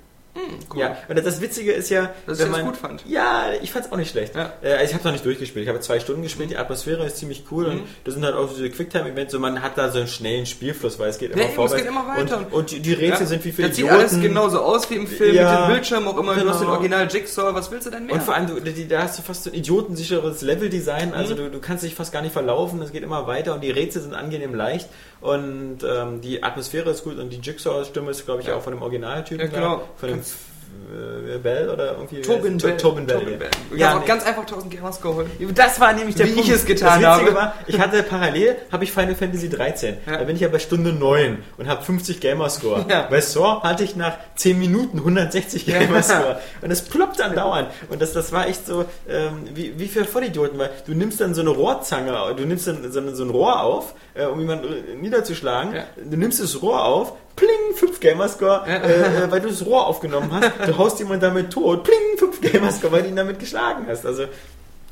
Cool. Ja, und das Witzige ist ja, Dass ich wenn das man gut fand. Ja, ich fand es auch nicht schlecht. Ja. Äh, also ich habe es noch nicht durchgespielt. Ich habe zwei Stunden gespielt. Die Atmosphäre ist ziemlich cool Mhm. und das sind halt auch diese Quicktime-Events. Und man hat da so einen schnellen Spielfluss, weil es geht immer Ja, eben, es vorwärts. geht immer weiter. Und, und die, die Rätsel Ja. sind wie viele Das sieht Idioten. alles genauso aus wie im Film Ja, mit dem Bildschirm auch immer. Du hast den genau. Original Jigsaw. Was willst du denn mehr? Und vor allem, du, da hast du fast so ein idiotensicheres Leveldesign. Also du, du kannst dich fast gar nicht verlaufen. Es geht immer weiter und die Rätsel sind angenehm leicht. Und ähm, die Atmosphäre ist gut und die Jigsaw-Stimme ist, glaube ich, Ja. auch von dem Originaltypen. Ja, genau. Da, von dem, äh, Bell oder irgendwie. Tobin To- Bell. Tobin Bell. Tobin Bell. Ja, nee. ganz einfach 1000 Gamers geholt. Das war nämlich der Wie Punkt. ich es getan das Witzige habe. War, ich hatte parallel, habe ich Final Fantasy 13. Ja. Da bin ich ja bei Stunde 9 und habe 50 Gamerscore. Ja. Bei Saw hatte ich nach 10 Minuten 160 Ja. Gamerscore. Und es ploppt dann dauernd. Und das, das war echt so, ähm, wie, wie für Vollidioten, weil du nimmst dann so eine Rohrzange, du nimmst dann so, ein Rohr auf, äh, um jemanden niederzuschlagen. Ja. Du nimmst das Rohr auf, pling, 5 Gamerscore, äh, weil du das Rohr aufgenommen hast. Du haust jemanden damit tot, pling, 5 Gamerscore, weil du ihn damit geschlagen hast. Also,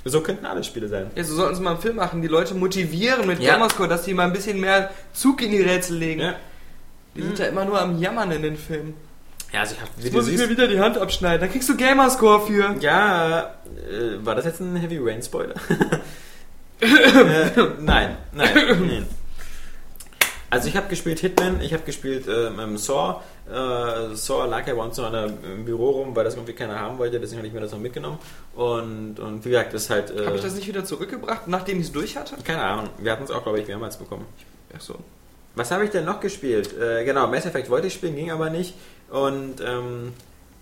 so könnten alle Spiele sein. Ja, so sollten sie mal einen Film machen, die Leute motivieren mit Ja. Gamerscore, dass die mal ein bisschen mehr Zug in die Rätsel legen. Ja. Die sind ja immer nur am Jammern in den Filmen. Ja, also ich hab, Jetzt du muss ich mir wieder die Hand abschneiden, da kriegst du Gamerscore für. ja, äh, war das jetzt ein Heavy Rain Spoiler? äh, nein, nein, nein. Also ich habe gespielt Hitman, ich habe gespielt ähm, Saw. Äh, Saw lag ja bei uns noch der- im Büro rum, weil das irgendwie keiner haben wollte, deswegen habe ich mir das noch mitgenommen. Und, und wie gesagt, das ist halt... Äh, Habe ich das nicht wieder zurückgebracht, nachdem ich es durch hatte? keine Ahnung, wir hatten es auch, glaube ich, mehrmals bekommen. Ach so. Was habe ich denn noch gespielt? Äh, genau, Mass Effect wollte ich spielen, ging aber nicht. Und ähm,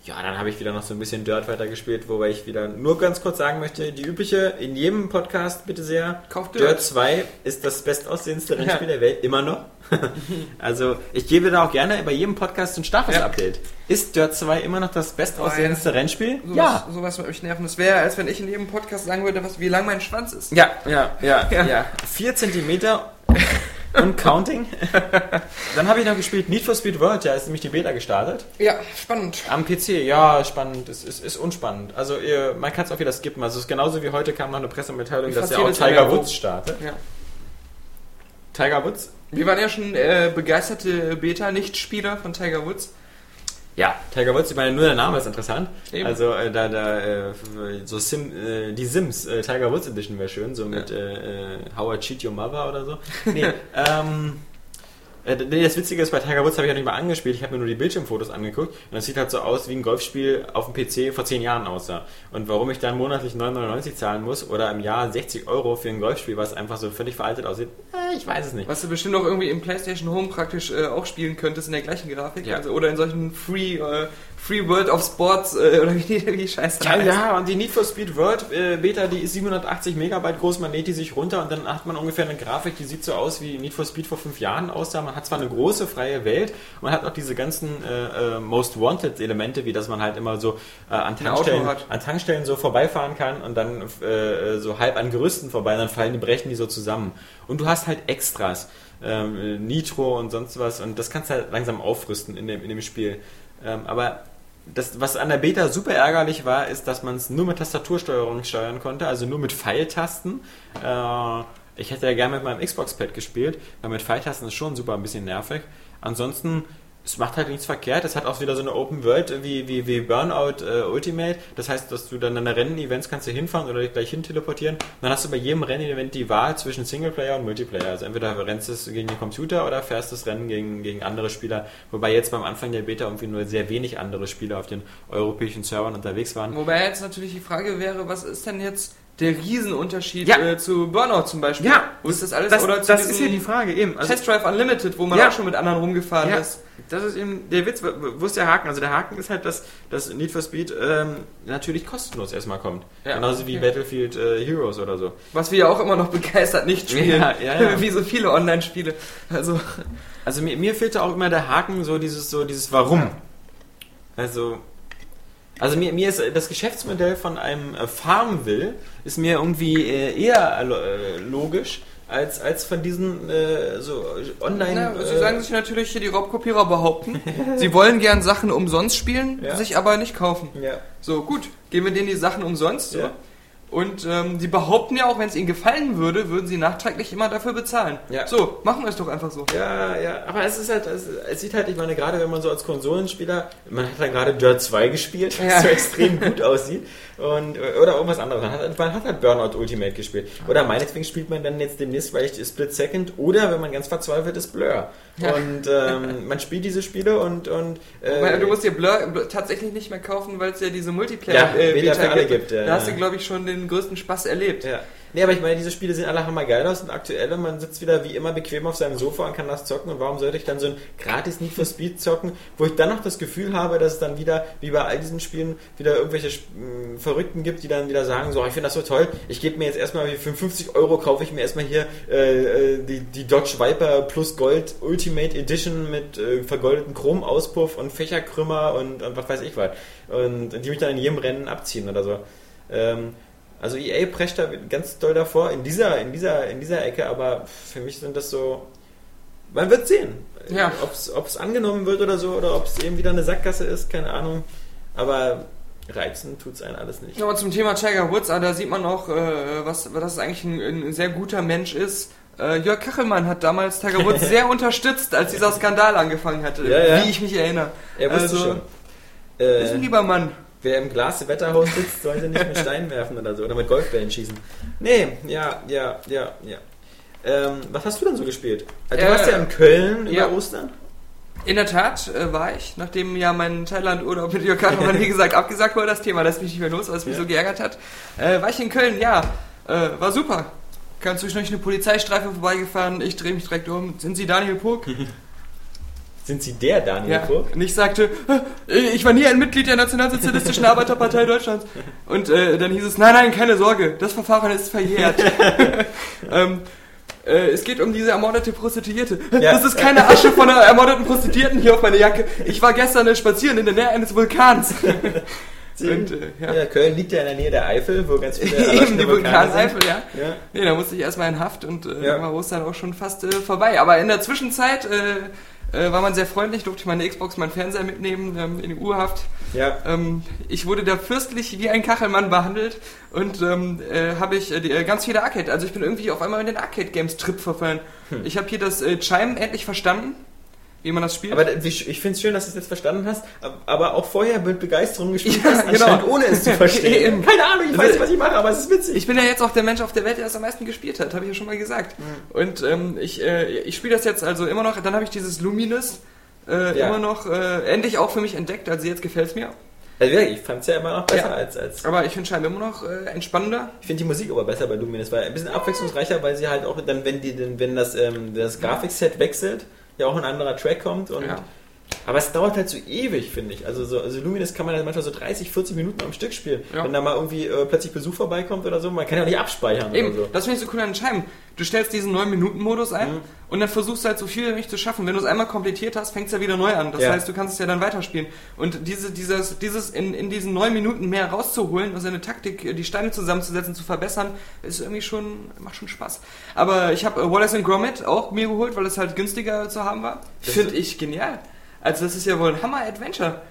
ja, dann habe ich wieder noch so ein bisschen Dirt weitergespielt, wobei ich wieder nur ganz kurz sagen möchte, die übliche, in jedem Podcast bitte sehr, Kauft Dirt. Dirt. 2 ist das bestaussehendste Ja. Rennspiel der Welt, immer noch. also ich gebe da auch gerne bei jedem Podcast ein Status-Update. Ist Dirt 2 immer noch das bestaussehendste Rennspiel? Sowas, sowas wird mich nerven. Das wäre, als wenn ich in jedem Podcast sagen würde, was, wie lang mein Schwanz ist. Ja, ja, ja, Ja. ja. Vier Zentimeter und counting. Dann habe ich noch gespielt Need for Speed World, da ist nämlich die Beta gestartet. Ja, spannend. Am PC, ja, spannend. Es ist, ist unspannend. Also ihr, man kann es auch wieder skippen. Also es ist genauso wie heute kam noch eine Pressemitteilung, dass ja auch Tiger. Woods startet. Ja. Tiger Woods? Wir waren ja schon äh, begeisterte Beta-Nichtspieler von Tiger Woods. Ja, Tiger Woods, ich meine, nur der Name ist interessant. Eben. Also äh, da, da äh, so Sim, äh, die Sims äh, Tiger Woods Edition wäre schön, so mit äh, äh, How I Cheat Your Mother oder so. Nee, ähm, äh, nee, das Witzige ist, bei Tiger Woods habe ich ja nicht mal angespielt, ich habe mir nur die Bildschirmfotos angeguckt und das sieht halt so aus, wie ein Golfspiel auf dem PC vor 10 Jahren aussah. Und warum ich dann monatlich 9,99 zahlen muss oder im Jahr 60 Euro für ein Golfspiel, was einfach so völlig veraltet aussieht, äh, ich weiß es nicht. Was du bestimmt auch irgendwie im PlayStation Home praktisch äh, auch spielen könntest in der gleichen Grafik. Ja. Also, oder in solchen Free, äh, Free World of Sports äh, oder wie, wie die Scheiße Ja, heißt. ja, und die Need for Speed World äh, Beta, die ist 780 Megabyte groß, man lädt die sich runter und dann hat man ungefähr eine Grafik, die sieht so aus, wie Need for Speed vor fünf Jahren aussah. Man hat zwar eine große freie Welt, man hat auch diese ganzen äh, äh, Most Wanted Elemente, wie dass man halt immer so äh, an, Tankstellen, an Tankstellen so vorbeifahren kann und dann äh, so halb an Gerüsten vorbei, dann fallen die, brechen die so zusammen. Und du hast halt Extras, ähm, Nitro und sonst was und das kannst du halt langsam aufrüsten in dem, in dem Spiel. Ähm, aber das, was an der Beta super ärgerlich war, ist, dass man es nur mit Tastatursteuerung steuern konnte, also nur mit Pfeiltasten. Äh, ich hätte ja gerne mit meinem Xbox-Pad gespielt, weil mit Pfeiltasten ist schon super ein bisschen nervig. Ansonsten, es macht halt nichts verkehrt. Es hat auch wieder so eine Open World wie, wie, wie Burnout äh, Ultimate. Das heißt, dass du dann an Rennen-Events kannst du hinfahren oder dich gleich hin teleportieren. Dann hast du bei jedem Rennen-Event die Wahl zwischen Singleplayer und Multiplayer. Also entweder rennst du gegen den Computer oder fährst das Rennen gegen, gegen andere Spieler. Wobei jetzt beim Anfang der Beta irgendwie nur sehr wenig andere Spieler auf den europäischen Servern unterwegs waren. Wobei jetzt natürlich die Frage wäre, was ist denn jetzt der Riesenunterschied Ja. äh, zu Burnout zum Beispiel? Ja, Wo ist das alles? Das, oder zu das ist ja die Frage eben. Also, Test Drive Unlimited, wo man Ja. auch schon mit anderen rumgefahren ja, ist. das ist eben der Witz. Wo ist der Haken? Also der Haken ist halt, dass, dass Need for Speed ähm, natürlich kostenlos erstmal kommt. Ja. Genauso wie Ja. Battlefield äh, Heroes oder so. Was wir ja auch immer noch begeistert nicht spielen. Ja, ja, ja. Wie so viele Online-Spiele. Also, Also mir, mir fehlte auch immer der Haken, so dieses, so dieses Warum. Also, also mir, mir ist äh, das Geschäftsmodell von einem äh, Farmville ist mir irgendwie äh, eher logisch als, als von diesen äh, so online. na, sie äh, sagen sich natürlich hier die Raubkopierer behaupten. sie wollen gern Sachen umsonst spielen, Ja. sich aber nicht kaufen. ja. So, gut, geben wir denen die Sachen umsonst. So. Und ähm, sie behaupten ja auch, wenn es ihnen gefallen würde, würden sie nachträglich immer dafür bezahlen. Ja. So, machen wir es doch einfach so. Ja, ja, aber es ist halt, es, es sieht halt, ich meine, gerade wenn man so als Konsolenspieler, man hat dann gerade Dirt 2 gespielt, was Ja. so extrem gut aussieht, und, oder irgendwas anderes. Man hat, man hat halt Burnout Ultimate gespielt. Oder meinetwegen spielt man dann jetzt demnächst vielleicht Split Second, oder wenn man ganz verzweifelt ist, Blur. Ja. Und ähm, man spielt diese Spiele und, und äh, du musst dir Blur, Blur tatsächlich nicht mehr kaufen, weil es ja diese Ja, Multiplayer äh, gibt, ja, da hast ja. du, glaube ich, schon den den größten Spaß erlebt. Ja. Nee, aber ich meine, diese Spiele sehen alle hammergeil aus und aktuell und man sitzt wieder wie immer bequem auf seinem Sofa und kann das zocken und warum sollte ich dann so ein gratis Need for Speed zocken, wo ich dann noch das Gefühl habe, dass es dann wieder, wie bei all diesen Spielen, wieder irgendwelche mh, Verrückten gibt, die dann wieder sagen, so, ich finde das so toll, ich gebe mir jetzt erstmal für 50 Euro kaufe ich mir erstmal hier äh, äh, die, die Dodge Viper Plus Gold Ultimate Edition mit äh, vergoldeten Chromauspuff und Fächerkrümmer und, und was weiß ich was. Und die mich dann in jedem Rennen abziehen oder so. Ähm, also EA prescht da ganz doll davor in dieser, in dieser, in dieser Ecke, aber für mich sind das so. Man wird sehen. Ja. Ob es angenommen wird oder so, oder ob es eben wieder eine Sackgasse ist, keine Ahnung. Aber reizen tut es einen alles nicht. Ja, und zum Thema Tiger Woods, ah, da sieht man auch, äh, was, dass es eigentlich ein, ein sehr guter Mensch ist. Äh, Jörg Kachelmann hat damals Tiger Woods sehr unterstützt, als dieser Skandal angefangen hatte, Ja, ja. wie ich mich erinnere. Er wusste Also, schon. Ist ein Äh, lieber Mann. Wer im Glas-Wetterhaus sitzt, sollte nicht mit Steinen werfen oder so. Oder mit Golfbällen schießen. Nee, ja, ja, ja, ja. Ähm, was hast du denn so gespielt? Also, du Äh, warst ja in Köln über ja. Ostern. In der Tat äh, war ich, nachdem ja mein Thailand-Urlaub mit Jörg Kachelmann, wie gesagt, abgesagt wurde, das Thema, lässt mich nicht mehr los, weil es mich Ja. so geärgert hat, äh, war ich in Köln, ja, äh, war super. Ganz zwischendurch eine Polizeistreife vorbeigefahren, ich drehe mich direkt um. Sind Sie Daniel Puck? Sind sie der Daniel Ja. Puck? Und ich sagte, äh, ich war nie ein Mitglied der Nationalsozialistischen Arbeiterpartei Deutschlands. Und äh, dann hieß es, nein, nein, keine Sorge, das Verfahren ist verjährt. ähm, äh, es geht um diese ermordete Prostituierte. Ja. Das ist keine Asche von einer ermordeten Prostituierten hier auf meine Jacke. Ich war gestern äh, spazieren in der Nähe eines Vulkans. Und, äh, ja. Ja, Köln liegt ja in der Nähe der Eifel, wo ganz viele Eben die Vulkane Vulkaneifel, ja. Ja. Nee, da musste ich erstmal in Haft und äh, Ja. war Ostern auch schon fast äh, vorbei. Aber in der Zwischenzeit äh, war man sehr freundlich, durfte ich meine Xbox, meinen Fernseher mitnehmen ähm, in die Urhaft. Ja. Ähm, ich wurde da fürstlich wie ein Kachelmann behandelt und ähm, äh, habe ich äh, die, äh, ganz viele Arcade. Also ich bin irgendwie auf einmal in den Arcade-Games-Trip verfallen. Hm. Ich habe hier das äh, Chime endlich verstanden, wie man das spielt. Aber ich finde es schön, dass du es jetzt verstanden hast, ab- aber auch vorher mit Begeisterung gespielt Ja, hast, genau. ohne es zu verstehen. Keine Ahnung, ich weiß Also- nicht, was ich mache, aber es ist witzig. Ich bin ja jetzt auch der Mensch auf der Welt, der das am meisten gespielt hat, habe ich ja schon mal gesagt. Und ähm, ich, äh, ich spiele das jetzt also immer noch, dann habe ich dieses Luminous äh, Ja. immer noch äh, endlich auch für mich entdeckt, also jetzt gefällt es mir. Also wirklich, ich fand es ja immer noch besser Ja. als, als. Aber ich finde scheinbar immer noch äh, entspannender. Ich finde die Musik aber besser bei Luminous, weil ein bisschen abwechslungsreicher, weil sie halt auch dann, wenn die, wenn das, ähm, das Grafikset wechselt, ja auch ein anderer Track kommt und. Ja. Aber es dauert halt so ewig, finde ich. Also, so, also Luminous kann man halt manchmal so 30, 40 Minuten am Stück spielen. Ja. Wenn da mal irgendwie äh, plötzlich Besuch vorbeikommt oder so, man kann ja auch nicht abspeichern Eben, so. das finde ich so cool an den Scheiben. Du stellst diesen 9-Minuten-Modus ein Mhm. und dann versuchst du halt so viel wie möglich zu schaffen. Wenn du es einmal komplettiert hast, fängt es ja wieder neu an. Das Ja. heißt, du kannst es ja dann weiterspielen. Und diese, dieses, dieses in, in diesen 9 Minuten mehr rauszuholen und seine Taktik, äh, die Steine zusammenzusetzen, zu verbessern, ist irgendwie schon, macht schon Spaß. Aber ich habe äh, Wallace and Gromit auch mir geholt, weil es halt günstiger zu haben war. Finde ich genial. Also das ist ja wohl ein Hammer-Adventure.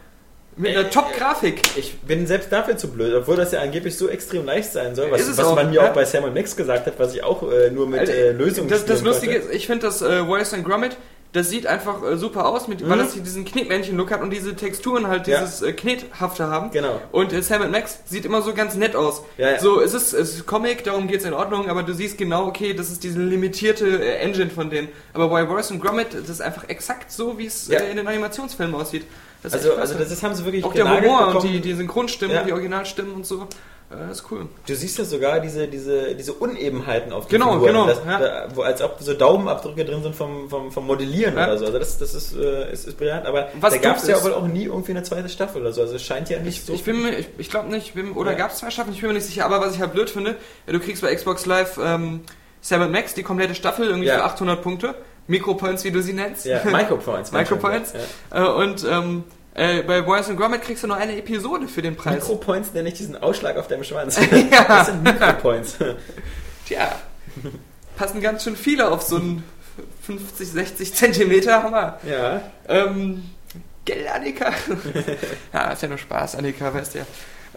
Mit einer Top-Grafik. Ich bin selbst dafür zu blöd, obwohl das ja angeblich so extrem leicht sein soll, was, was auch, man mir ja. auch bei Sam Max gesagt hat, was ich auch äh, nur mit Alter, äh, Lösungen das, das Lustige konnte. ist, ich finde das äh, Wallace and Gromit, das sieht einfach äh, super aus, mit, Mhm. weil das hier diesen Knetmännchen-Look hat und diese Texturen halt Ja. dieses äh, Knethafte haben. Genau. Und äh, Sam Max sieht immer so ganz nett aus. Ja, ja. So, es ist, es ist Comic, darum geht's in Ordnung, aber du siehst genau, okay, das ist diese limitierte äh, Engine von denen. Aber bei Wallace and Gromit, das ist einfach exakt so, wie es Ja. äh, in den Animationsfilmen aussieht. Das ist Also, also das, das haben sie wirklich auch der Humor und bekommen. die, die Synchronstimmen, Ja. die Originalstimmen und so. Äh, das ist cool. Du siehst ja sogar diese, diese, diese Unebenheiten auf den Genau, Figuren, genau, das, ja. da, wo, als ob so Daumenabdrücke drin sind vom, vom, vom Modellieren Ja. oder so. Also das, das ist, äh, ist, ist brillant, aber Was da gab es ja wohl auch nie irgendwie eine zweite Staffel oder so. Also es scheint ja nicht so. Ich bin mir, ich, ich glaube nicht, bin, oder Ja. gab es zwei Staffeln, ich bin mir nicht sicher, aber was ich halt blöd finde, ja, du kriegst bei Xbox Live ähm, Sam Max die komplette Staffel irgendwie Ja. für 800 Punkte, Micropoints, wie du sie nennst. ja, Micropoints. Micropoints. Ja. Äh, und ähm, äh, bei and Gromit kriegst du nur eine Episode für den Preis. Micropoints nenne ich diesen Ausschlag auf deinem Schwanz. Ja. Das sind Micropoints. Tja, passen ganz schön viele auf so einen 50, 60 Zentimeter Hammer. ja. Ähm, gell, Annika? ja, ist ja nur Spaß, Annika, weißt du ja.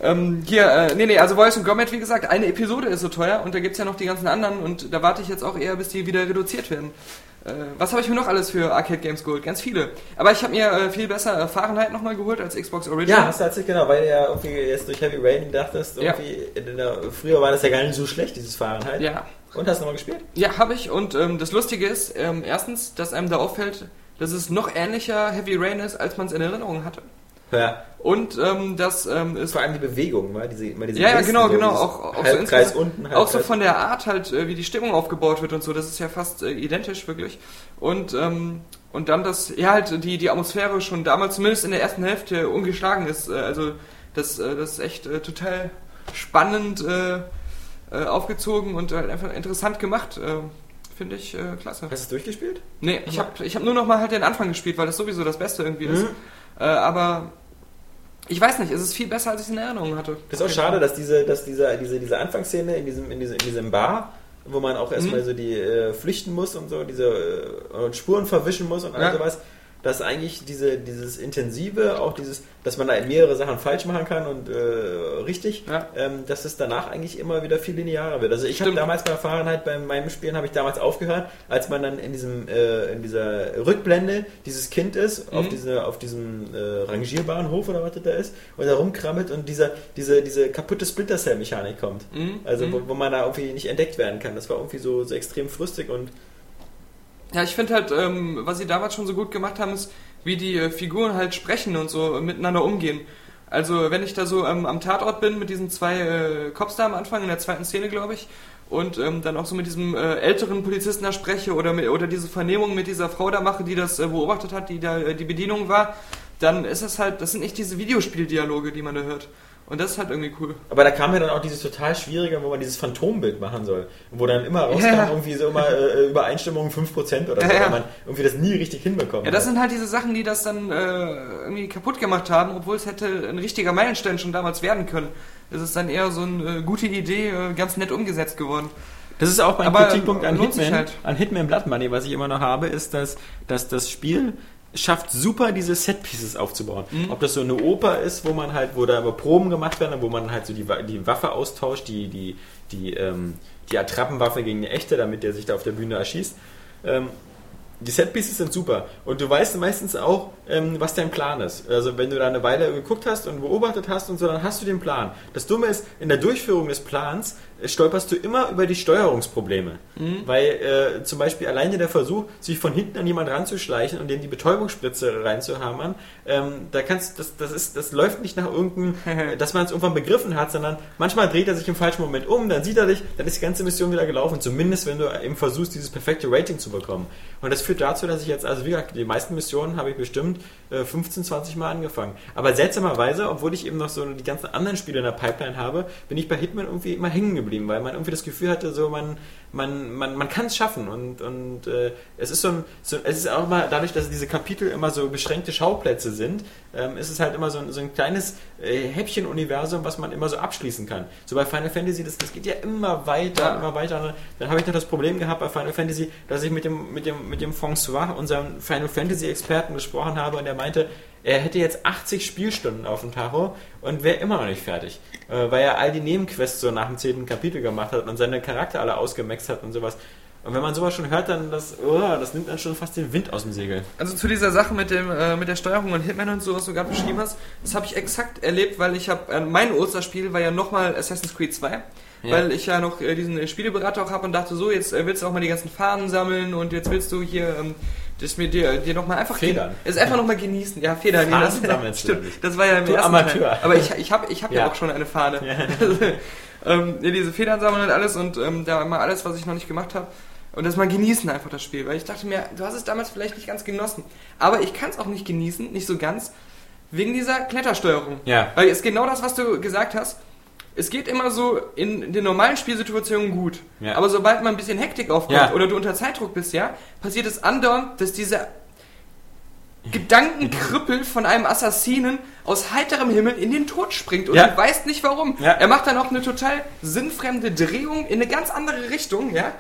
Ähm, hier, äh, nee, nee, also Voice and Gromit, wie gesagt, eine Episode ist so teuer und da gibt's ja noch die ganzen anderen und da warte ich jetzt auch eher, bis die wieder reduziert werden. Äh, was habe ich mir noch alles für Arcade Games geholt? Ganz viele. Aber ich habe mir äh, viel besser Fahrenheit nochmal geholt als Xbox Original. Ja, hast du erzählt, genau, weil du ja irgendwie jetzt durch Heavy Rain dachtest, Ja. irgendwie, in der, früher war das ja gar nicht so schlecht, dieses Fahrenheit. Ja, Und hast du nochmal gespielt? ja habe ich und ähm, das Lustige ist, ähm, erstens, dass einem da auffällt, dass es noch ähnlicher Heavy Rain ist, als man es in Erinnerung hatte. Ja. Und ähm, das ähm, ist Vor allem die Bewegung, war diese, immer diese ja, ja, genau, genau. Auch, auch, so Halbkreis unten, auch so Halbkreis- von der Art halt, äh, wie die Stimmung aufgebaut wird und so. Das ist ja fast äh, identisch, wirklich. Und, ähm, und dann das, ja, halt die, die Atmosphäre schon damals, zumindest in der ersten Hälfte, ungeschlagen ist. Äh, also, das, äh, das ist echt äh, total spannend äh, äh, aufgezogen und halt einfach interessant gemacht. Finde ich klasse. Hast du es durchgespielt? Nee, ich habe ich hab nur noch mal halt den Anfang gespielt, weil das sowieso das Beste irgendwie ist. Mhm. Äh, aber ich weiß nicht, es ist viel besser, als ich es in Erinnerung hatte. Das ist auch schade, dass diese, dass dieser, diese, diese Anfangsszene in diesem, in diesem, in diesem Bar, wo man auch erstmal Mhm. so die äh, flüchten muss und so, diese äh, Spuren verwischen muss und all Ja. sowas, dass eigentlich diese, dieses Intensive, auch dieses, dass man da mehrere Sachen falsch machen kann und äh, richtig, Ja. ähm, dass es danach eigentlich immer wieder viel linearer wird. Also ich habe damals bei Fahrenheit, bei meinem Spielen habe ich damals aufgehört, als man dann in diesem äh, in dieser Rückblende dieses Kind ist, auf, Mhm. diese, auf diesem äh, Rangierbahnhof oder was das da ist, und da rumkrabbelt und dieser, diese, diese kaputte Splinter Cell-Mechanik kommt. Mhm. Also Mhm. wo, wo man da irgendwie nicht entdeckt werden kann. Das war irgendwie so, so extrem frustig und Ja, ich finde halt, ähm, was sie damals schon so gut gemacht haben, ist, wie die äh, Figuren halt sprechen und so miteinander umgehen. Also wenn ich da so ähm, am Tatort bin mit diesen zwei äh, Cops da am Anfang, in der zweiten Szene, glaube ich, und ähm, dann auch so mit diesem äh, älteren Polizisten da spreche oder, mit, oder diese Vernehmung mit dieser Frau da mache, die das äh, beobachtet hat, die da äh, die Bedienung war, dann ist es halt, das sind nicht diese Videospieldialoge, die man da hört. Und das ist halt irgendwie cool. Aber da kam ja dann auch dieses total Schwierige, wo man dieses Phantombild machen soll. Wo dann immer rauskam, Ja. irgendwie so immer äh, Übereinstimmung 5% oder so, Ja, ja. weil man irgendwie das nie richtig hinbekommen Ja, das hat. sind halt diese Sachen, die das dann äh, irgendwie kaputt gemacht haben, obwohl es hätte ein richtiger Meilenstein schon damals werden können. Es ist dann eher so eine äh, gute Idee, äh, ganz nett umgesetzt geworden. Das ist auch mein Aber Kritikpunkt an Hitman. halt. An Hitman Blood Money, was ich immer noch habe, ist, dass, dass das Spiel schafft super diese Setpieces aufzubauen. Mhm. Ob das so eine Oper ist, wo man halt, wo da aber Proben gemacht werden, wo man halt so die, die Waffe austauscht, die, die, die, ähm, die Attrappenwaffe gegen eine echte, damit der sich da auf der Bühne erschießt. Ähm, die Setpieces sind super und du weißt meistens auch, ähm, was dein Plan ist. Also wenn du da eine Weile geguckt hast und beobachtet hast und so, dann hast du den Plan. Das Dumme ist, in der Durchführung des Plans stolperst du immer über die Steuerungsprobleme. Weil äh, zum Beispiel alleine der Versuch, sich von hinten an jemand ranzuschleichen und dem die Betäubungsspritze reinzuhammern, ähm, da kannst das, das ist, das läuft nicht nach irgendeinem, dass man es irgendwann begriffen hat, sondern manchmal dreht er sich im falschen Moment um, dann sieht er dich, dann ist die ganze Mission wieder gelaufen. Zumindest wenn du eben versuchst, dieses perfekte Rating zu bekommen. Und das führt dazu, dass ich jetzt, also wie gesagt, die meisten Missionen habe ich bestimmt äh, 15, 20 Mal angefangen. Aber seltsamerweise, obwohl ich eben noch so die ganzen anderen Spiele in der Pipeline habe, bin ich bei Hitman irgendwie immer hängen geblieben, weil man irgendwie das Gefühl hatte, so man, man, man, man kann es schaffen und, und äh, es ist so ein, so, es ist auch mal dadurch, dass diese Kapitel immer so beschränkte Schauplätze sind, ähm, ist es halt immer so ein, so ein kleines äh, Häppchen-Universum, was man immer so abschließen kann. So bei Final Fantasy, das, das geht ja immer weiter, Ja. immer weiter. Dann habe ich noch das Problem gehabt bei Final Fantasy, dass ich mit dem, mit dem, mit dem François, unserem Final Fantasy Experten, gesprochen habe und er meinte, er hätte jetzt 80 Spielstunden auf dem Tacho und wäre immer noch nicht fertig. Äh, weil er all die Nebenquests so nach dem zehnten Kapitel gemacht hat und seine Charakter alle ausgemaxt hat und sowas. Und wenn man sowas schon hört, dann das, oh, das nimmt dann schon fast den Wind aus dem Segel. Also zu dieser Sache mit dem äh, mit der Steuerung und Hitman und so, was du gerade beschrieben hast, das habe ich exakt erlebt, weil ich habe äh, mein Osterspiel war ja nochmal Assassin's Creed 2, Ja. weil ich ja noch äh, diesen Spieleberater auch habe und dachte so, jetzt äh, willst du auch mal die ganzen Fahnen sammeln und jetzt willst du hier ähm, das mir dir, dir nochmal einfach Federn. Es einfach nochmal genießen. Ja, Federn. Ja, das, stimmt. Das war ja im Du ersten Amateur. Teil. Aber ich, ich habe ich hab ja. Ja. auch schon eine Fahne. ähm, ja, diese Federn sammeln und alles und ähm, da mal alles, was ich noch nicht gemacht habe. Und das mal genießen einfach das Spiel, weil ich dachte mir, du hast es damals vielleicht nicht ganz genossen. Aber ich kann es auch nicht genießen, nicht so ganz, wegen dieser Klettersteuerung. Ja. Weil es ist genau das, was du gesagt hast. Es geht immer so in den normalen Spielsituationen gut. Ja. Aber sobald mal ein bisschen Hektik aufkommt Ja. oder du unter Zeitdruck bist, ja, passiert es andauernd, dass dieser Gedankenkrüppel von einem Assassinen aus heiterem Himmel in den Tod springt und Ja. du weißt nicht warum. Ja. Er macht dann auch eine total sinnfremde Drehung in eine ganz andere Richtung, ja,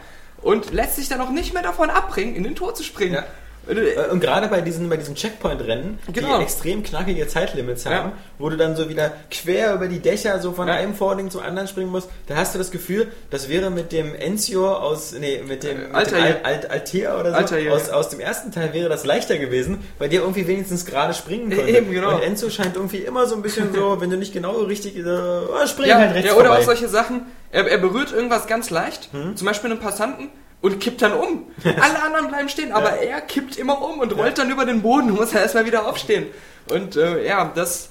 und lässt sich dann auch nicht mehr davon abbringen, in den Tod zu springen. Ja. Und, äh, Und gerade bei diesen, bei diesen Checkpoint-Rennen, Genau. die extrem knackige Zeitlimits haben, Ja. wo du dann so wieder quer über die Dächer so von Ja. einem Vording zum anderen springen musst, da hast du das Gefühl, das wäre mit dem Enzio aus, nee, mit dem, Äh, mit dem. Al, Alt, Altair oder so, Altair, aus, aus dem ersten Teil wäre das leichter gewesen, weil der irgendwie wenigstens gerade springen konnte. Eben, genau. Und Enzo scheint irgendwie immer so ein bisschen so, wenn du nicht genau richtig, äh, oh, spring ja, halt rechts ja, oder vorbei. auch solche Sachen, er, er berührt irgendwas ganz leicht, Hm? zum Beispiel einen Passanten, und kippt dann um. Alle anderen bleiben stehen, aber er kippt immer um und rollt dann über den Boden, muss er erstmal wieder aufstehen. Und äh, ja, das,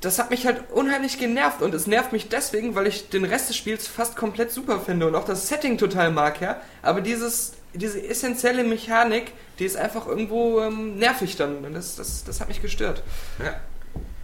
das hat mich halt unheimlich genervt und es nervt mich deswegen, weil ich den Rest des Spiels fast komplett super finde und auch das Setting total mag, ja. Aber dieses, diese essentielle Mechanik, die ist einfach irgendwo ähm, nervig dann und das, das, das hat mich gestört. Ja.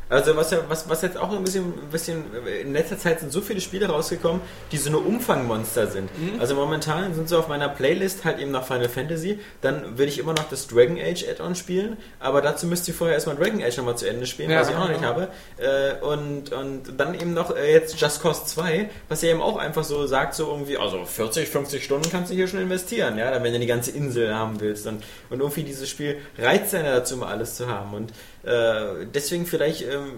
Also was, ja- was, was jetzt auch ein bisschen, ein bisschen, in letzter Zeit sind so viele Spiele rausgekommen, die so eine Umfangmonster sind. Also momentan sind so auf meiner Playlist halt eben noch Final Fantasy, dann will ich immer noch das Dragon Age Add-on spielen, aber dazu müsst ihr vorher erstmal Dragon Age nochmal zu Ende spielen, Ja, was ich auch noch nicht habe. Äh, und, und dann eben noch äh, jetzt Just Cause 2, was ja eben auch einfach so sagt, so irgendwie, also 40, 50 Stunden kannst du hier schon investieren, ja, wenn du die ganze Insel haben willst. Und, und irgendwie dieses Spiel reizt einen dazu, mal alles zu haben. Und äh, deswegen vielleicht ähm,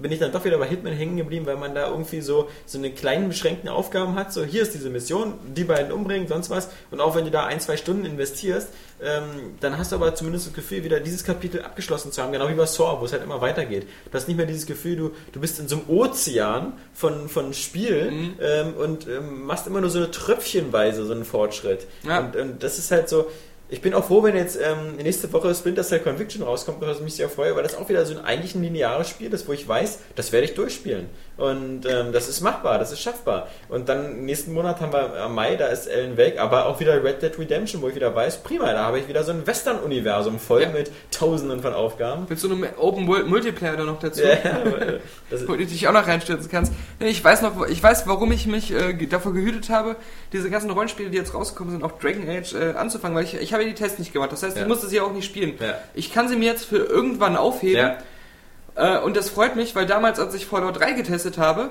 bin ich dann doch wieder bei Hitman hängen geblieben, weil man da irgendwie so, so eine kleinen beschränkten Aufgaben hat. So, hier ist diese Mission, die beiden umbringen, sonst was. Und auch wenn du da ein, zwei Stunden investierst, ähm, dann hast du aber zumindest das Gefühl, wieder dieses Kapitel abgeschlossen zu haben, genau wie bei Saw, wo es halt immer weitergeht. Du hast nicht mehr dieses Gefühl, du, du bist in so einem Ozean von, von Spiel ähm, und ähm, machst immer nur so eine Tröpfchenweise so einen Fortschritt. Ja. Und, und das ist halt so, ich bin auch froh, wenn jetzt ähm, nächste Woche Splinter Cell Conviction rauskommt, was ich mich sehr freue, weil das auch wieder so ein eigentlich ein lineares Spiel ist, wo ich weiß, das werde ich durchspielen. Und ähm, das ist machbar, das ist schaffbar. Und dann nächsten Monat haben wir am Mai, da ist Ellen Wake, aber auch wieder Red Dead Redemption, wo ich wieder weiß, prima, da habe ich wieder so ein Western-Universum voll Ja. mit Tausenden von Aufgaben. Mit so einem Open World Multiplayer da noch dazu. Ja, das, wo du dich auch noch reinstürzen kannst. Ich weiß noch, ich weiß, warum ich mich äh, davor gehütet habe, diese ganzen Rollenspiele, die jetzt rausgekommen sind, auch Dragon Age äh, anzufangen, weil ich, ich habe ja die Tests nicht gemacht. Das heißt, Ja. ich musste sie auch nicht spielen. Ja. Ich kann sie mir jetzt für irgendwann aufheben. Äh, und das freut mich, weil damals, als ich Fallout 3 getestet habe,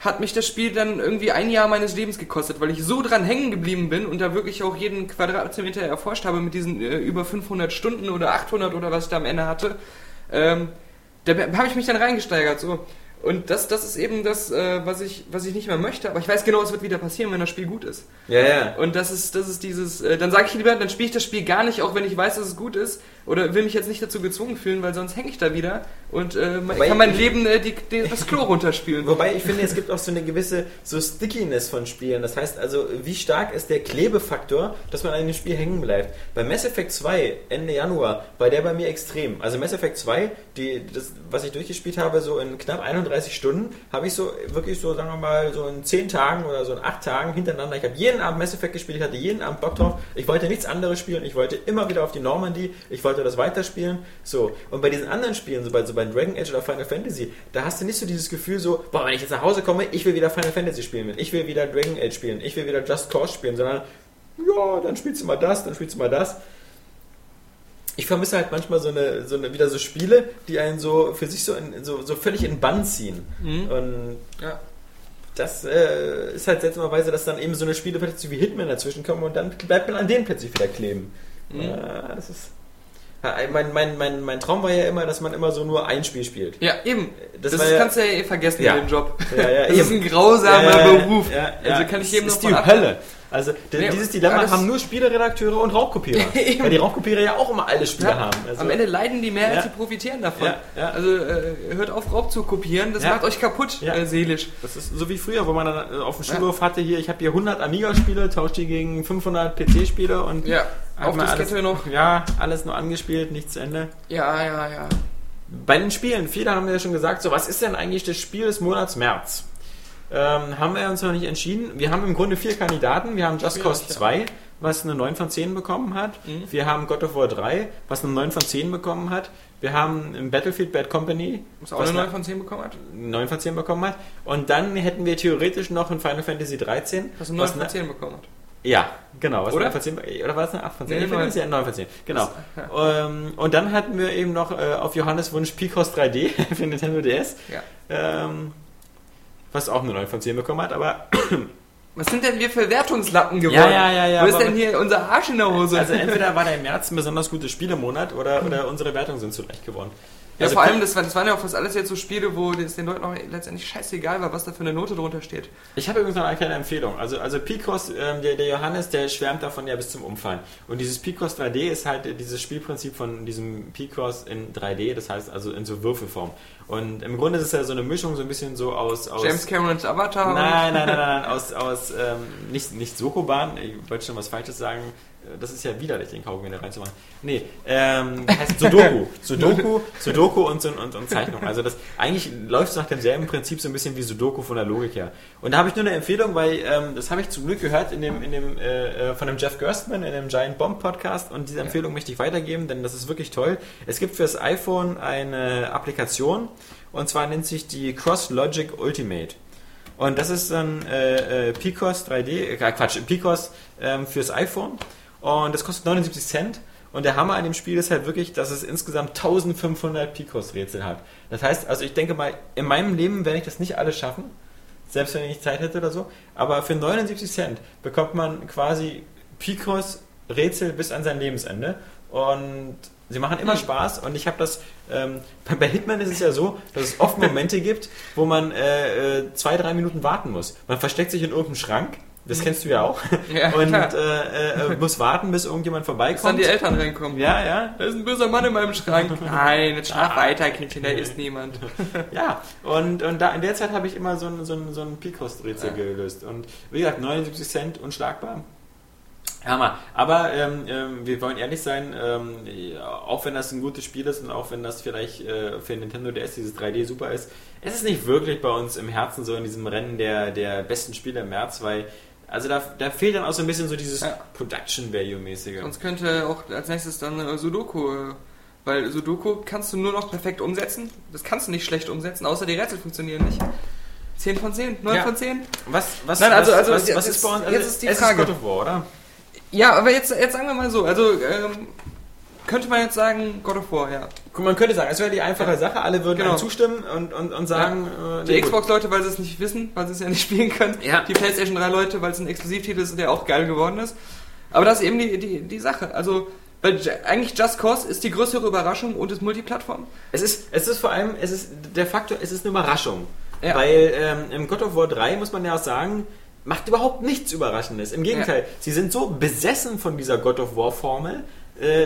hat mich das Spiel dann irgendwie ein Jahr meines Lebens gekostet, weil ich so dran hängen geblieben bin und da wirklich auch jeden Quadratzentimeter erforscht habe mit diesen äh, über 500 Stunden oder 800 oder was ich da am Ende hatte. Ähm, da habe ich mich dann reingesteigert. So. Und das, das ist eben das, äh, was, ich, was ich nicht mehr möchte. Aber ich weiß genau, es wird wieder passieren, wenn das Spiel gut ist. ja, ja. Und das ist, das ist dieses, äh, dann sage ich lieber, dann spiele ich das Spiel gar nicht, auch wenn ich weiß, dass es gut ist. Oder will mich jetzt nicht dazu gezwungen fühlen, weil sonst hänge ich da wieder und äh, Wobei kann mein Leben äh, die, die, das Klo runterspielen. Wobei ich finde, es gibt auch so eine gewisse so Stickiness von Spielen. Das heißt also, wie stark ist der Klebefaktor, dass man an dem Spiel hängen bleibt. Bei Mass Effect 2 Ende Januar war der bei mir extrem. Also Mass Effect 2, die, das, was ich durchgespielt habe, so in knapp 31 Stunden, habe ich so wirklich so, sagen wir mal, so in 10 Tagen oder so in 8 Tagen hintereinander. Ich habe jeden Abend Mass Effect gespielt, ich hatte jeden Abend Bock drauf. Ich wollte nichts anderes spielen, ich wollte immer wieder auf die Normandy, ich wollte das weiterspielen. So. Und bei diesen anderen Spielen, so bei, so bei Dragon Age oder Final Fantasy, da hast du nicht so dieses Gefühl so, boah, wenn ich jetzt nach Hause komme, ich will wieder Final Fantasy spielen, ich will wieder Dragon Age spielen, ich will wieder Just Cause spielen, sondern ja, dann spielst du mal das, dann spielst du mal das. Ich vermisse halt manchmal so eine, so eine, wieder so Spiele, die einen so für sich so, in, so, so völlig in Bann ziehen. Und Ja. das äh, ist halt seltsamerweise, dass dann eben so eine Spiele plötzlich wie Hitman dazwischen kommen und dann bleibt man an denen plötzlich wieder kleben. Ja, das ist. Mein, mein, mein, mein Traum war ja immer, dass man immer so nur ein Spiel spielt. Ja, eben. Das Das, war ja- kannst du ja eh vergessen Ja. in dem Job. Ja, ja, das ist eben. ein grausamer Beruf. ja, also kann ich jedem das noch ist die Hölle. Also Nee, dieses Dilemma haben nur Spieleredakteure und Raubkopierer. Weil die Raubkopierer ja auch immer alle Spiele Ja, haben. Also, Am Ende leiden die Mehrheit, Ja. die profitieren davon. Ja. Also äh, hört auf, Raub zu kopieren, das macht euch kaputt, Ja. äh, seelisch. das ist so wie früher, wo man dann äh, auf dem Schulhof hatte, hier, ich habe hier 100 Amiga-Spiele, tauscht die gegen 500 PC-Spiele und Ja, auf Diskette alles, noch. Ja, alles nur angespielt, nichts zu Ende. Ja, ja, ja. Bei den Spielen, viele haben ja schon gesagt, so was ist denn eigentlich das Spiel des Monats März? Ähm, haben wir uns noch nicht entschieden. Wir haben im Grunde vier Kandidaten. Wir haben Just Cause ja. 2, was eine 9 von 10 bekommen hat. Mhm. Wir haben God of War 3, was eine 9 von 10 bekommen hat. Wir haben Battlefield Bad Company, Was auch was eine eine 9 von 10 bekommen hat? 9 von 10 bekommen hat. Und dann hätten wir theoretisch noch ein Final Fantasy 13. Was eine 9 von eine- 10 bekommen hat. ja, genau. Was Oder? eine 9 von 10, oder war es eine 8 von 10? Nee, ich finde, ist ja 9 von 10. Genau. Ähm, und dann hatten wir eben noch äh, auf Johannes Wunsch Picross 3D für Nintendo DS. Ja. Ähm, was auch eine 9 von 10 bekommen hat, aber Was sind denn wir für Wertungslappen geworden? Ja, ja, ja, ja, Wo ist denn hier unser Arsch in der Hose? also entweder war der März ein besonders guter Spielemonat oder, oder unsere Wertungen sind zu leicht geworden. Ja, Also vor allem, das, waren- das waren ja auch fast alles jetzt so Spiele, wo es den Leuten auch letztendlich scheißegal war, was da für eine Note drunter steht. Ich habe übrigens noch eine kleine Empfehlung. Also, also Picross, ähm, der, der Johannes, der schwärmt davon ja bis zum Umfallen. Und dieses Picross 3D ist halt dieses Spielprinzip von diesem Picross in 3D, das heißt also in so Würfelform. Und im Grunde ist es ja so eine Mischung, so ein bisschen so aus. aus James Camerons Avatar. Nein, nein, nein, nein, nein, aus, aus ähm, nicht, nicht Sokoban, ich wollte schon was Falsches sagen, Das ist ja widerlich, den Kaugummi da reinzumachen. Nee, ähm, heißt Sudoku. Sudoku, Sudoku und, so- und, und Zeichnung. Also das eigentlich läuft es nach demselben Prinzip so ein bisschen wie Sudoku von der Logik her. Und da habe ich nur eine Empfehlung, weil ähm, das habe ich zum Glück gehört in dem, in dem, äh, äh, von dem Jeff Gerstmann in dem Giant Bomb Podcast und diese Empfehlung möchte ich weitergeben, denn das ist wirklich toll. Es gibt fürs iPhone eine Applikation und zwar nennt sich die Cross Logic Ultimate. Und das ist dann äh, äh, Picos 3D, äh, Quatsch, Picos ähm, fürs iPhone. Und das kostet 79 Cent. Und der Hammer an dem Spiel ist halt wirklich, dass es insgesamt 1500 Picos-Rätsel hat. Das heißt, also ich denke mal, in meinem Leben werde ich das nicht alles schaffen. Selbst wenn ich Zeit hätte oder so. Aber für 79 Cent bekommt man quasi Picos-Rätsel bis an sein Lebensende. Und sie machen immer Spaß. Und ich habe das, ähm, bei- bei Hitman ist es ja so, dass es oft Momente gibt, wo man äh, äh, zwei, drei Minuten warten muss. Man versteckt sich in irgendeinem Schrank. Das kennst du ja auch. Ja, und klar. äh, äh, muss warten, bis irgendjemand Bis dann vorbeikommt. die Eltern reinkommen. Ja, ja. Da ist ein böser Mann in meinem Schrank. Nein, jetzt schlaf weiter, Kindchen, da ist niemand. Ja, und, und da in der Zeit habe ich immer so ein, so ein, so ein Picos-Rätsel gelöst. Und wie gesagt, 79 Cent unschlagbar. Hammer. Aber ähm, ähm, wir wollen ehrlich sein, ähm, ja, auch wenn das ein gutes Spiel ist und auch wenn das vielleicht äh, für Nintendo DS dieses 3D super ist, es ist nicht wirklich bei uns im Herzen so in diesem Rennen der, der besten Spiele im März, weil also da, da fehlt dann auch so ein bisschen so dieses Ja. Production Value-mäßige. Sonst könnte auch als nächstes dann äh, Sudoku, äh, weil Sudoku kannst du nur noch perfekt umsetzen. Das kannst du nicht schlecht umsetzen, außer die Rätsel funktionieren nicht. 10 von 10, 9 Ja. von 10. Was, was, Nein, also- also was, jetzt was ist- ist bei uns? jetzt ist die Frage. Ist God of War, oder? Ja, aber jetzt, jetzt sagen wir mal so, also ähm, könnte man jetzt sagen God of War, ja. Man könnte sagen, es wäre die einfache Sache, alle würden Genau. zustimmen und, und, und sagen, äh, Die. Xbox-Leute, weil sie es nicht wissen, weil sie es ja nicht spielen können. Ja. Die PlayStation 3-Leute, weil es ein Exklusivtitel ist, der auch geil geworden ist. Aber das ist eben die, die, die Sache. Also, weil eigentlich Just Cause ist die größere Überraschung und ist Multiplattform. Es ist, es ist vor allem, es ist der Faktor, es ist eine Überraschung. Ja. Weil ähm, im God of War 3 muss man ja auch sagen, macht überhaupt nichts Überraschendes. Im Gegenteil, sie sind so besessen von dieser God of War Formel,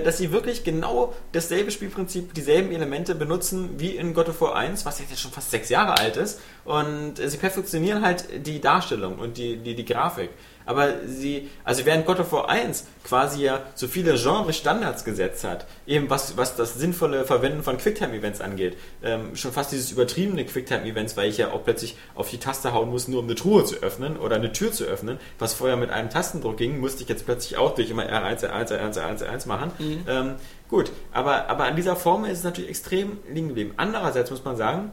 dass sie wirklich genau dasselbe Spielprinzip, dieselben Elemente benutzen wie in God of War 1, was jetzt schon fast sechs Jahre alt ist. Und äh, sie perfektionieren halt die Darstellung und die, die, die Grafik. Aber sie, also während God of War 1 quasi ja so viele Genre-Standards gesetzt hat, eben was, was das sinnvolle Verwenden von Quicktime-Events angeht, ähm, schon fast dieses übertriebene Quicktime-Events, weil ich ja auch plötzlich auf die Taste hauen muss, nur um eine Truhe zu öffnen oder eine Tür zu öffnen, was vorher mit einem Tastendruck ging, musste ich jetzt plötzlich auch durch immer R1, R1, R1, R1, R1 machen. Ähm, gut, aber, aber an dieser Formel ist es natürlich extrem liegen geblieben. Andererseits muss man sagen,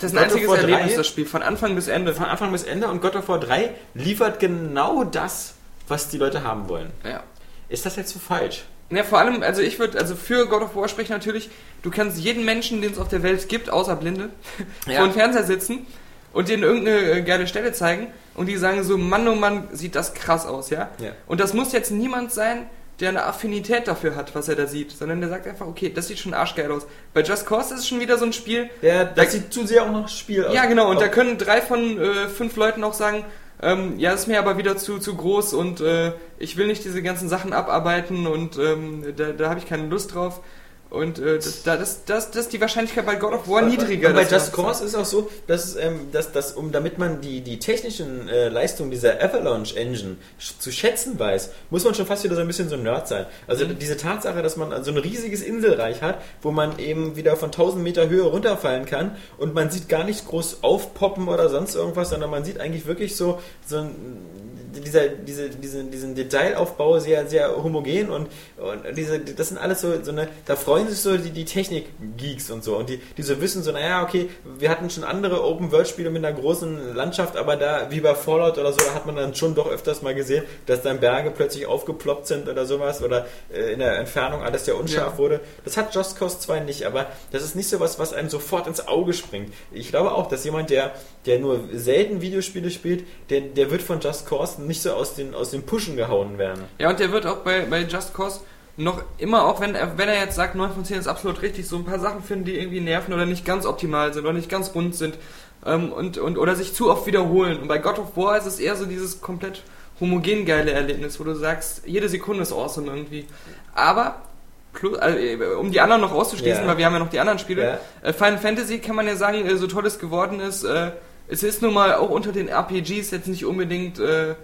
Das ist God ein of einziges War Erlebnis, 3 das Spiel, von Anfang bis Ende. von Anfang bis Ende und God of War 3 liefert genau das, was die Leute haben wollen. Ja. Ist das jetzt so falsch? Ja, vor allem, also ich würde, also für God of War sprechen natürlich, du kannst jeden Menschen, den es auf der Welt gibt, außer Blinde, Ja. vor dem Fernseher sitzen und denen irgendeine äh, geile Stelle zeigen und die sagen so, Mann, oh Mann, sieht das krass aus, ja? Ja. Und das muss jetzt niemand sein, der eine Affinität dafür hat, was er da sieht, sondern der sagt einfach, okay, das sieht schon arschgeil aus. Bei Just Cause ist es schon wieder so ein Spiel, Der, das sieht zu sehr auch noch Spiel aus. ja, genau. Und Oh. da können drei von äh, fünf Leuten auch sagen, ähm, ja, ist mir aber wieder zu, zu groß und äh, ich will nicht diese ganzen Sachen abarbeiten und ähm, da, da habe ich keine Lust drauf. Und äh, das, da, das, das, das ist die Wahrscheinlichkeit bei God of War niedriger. Und bei Just Cause ist auch so, dass, ähm, dass, dass um, damit man die, die technischen äh, Leistungen dieser Avalanche Engine zu schätzen weiß, muss man schon fast wieder so ein bisschen so ein Nerd sein. Also Mhm. diese Tatsache, dass man so ein riesiges Inselreich hat, wo man eben wieder von 1000 Meter Höhe runterfallen kann und man sieht gar nicht groß aufpoppen oder sonst irgendwas, sondern man sieht eigentlich wirklich so, so ein dieser, diese, diese, diesen Detailaufbau sehr, sehr homogen und, und diese, das sind alles so, so eine, da freuen sich so die, die Technik-Geeks und so und die, die so wissen so, naja, okay, wir hatten schon andere Open-World-Spiele mit einer großen Landschaft, aber da, wie bei Fallout oder so, da hat man dann schon doch öfters mal gesehen, dass dann Berge plötzlich aufgeploppt sind oder sowas oder äh, in der Entfernung alles sehr unscharf Ja. wurde. Das hat Just Cause 2 nicht, aber das ist nicht so was, was einem sofort ins Auge springt. Ich glaube auch, dass jemand, der, der nur selten Videospiele spielt, der, der wird von Just Cause nicht so aus den, aus den Pushen gehauen werden. Ja, und der wird auch bei, bei Just Cause noch immer, auch wenn er, wenn er jetzt sagt, 9 von 10 ist absolut richtig, so ein paar Sachen finden, die irgendwie nerven oder nicht ganz optimal sind oder nicht ganz rund sind ähm, und, und, oder sich zu oft wiederholen. Und bei God of War ist es eher so dieses komplett homogen geile Erlebnis, wo du sagst, jede Sekunde ist awesome irgendwie. Aber, plus, also, äh, um die anderen noch auszuschließen, Ja. weil wir haben ja noch die anderen Spiele, Ja. äh, Final Fantasy kann man ja sagen, äh, so toll es geworden ist, es ist nun mal auch unter den RPGs jetzt nicht unbedingt äh,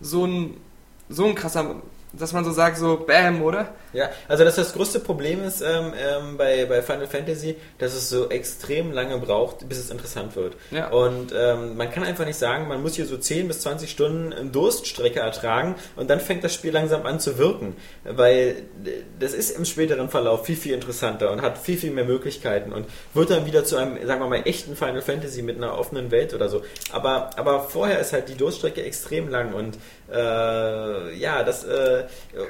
so ein so ein krasser dass man so sagt, so Bam, oder? Ja, also dass das größte Problem ist ähm, ähm, bei, bei Final Fantasy, dass es so extrem lange braucht, bis es interessant wird. Ja. Und ähm, man kann einfach nicht sagen, man muss hier so 10 bis 20 Stunden Durststrecke ertragen und dann fängt das Spiel langsam an zu wirken. Weil das ist im späteren Verlauf viel, viel interessanter und hat viel, viel mehr Möglichkeiten und wird dann wieder zu einem, sagen wir mal, echten Final Fantasy mit einer offenen Welt oder so. Aber, aber vorher ist halt die Durststrecke extrem lang und äh, ja, das äh,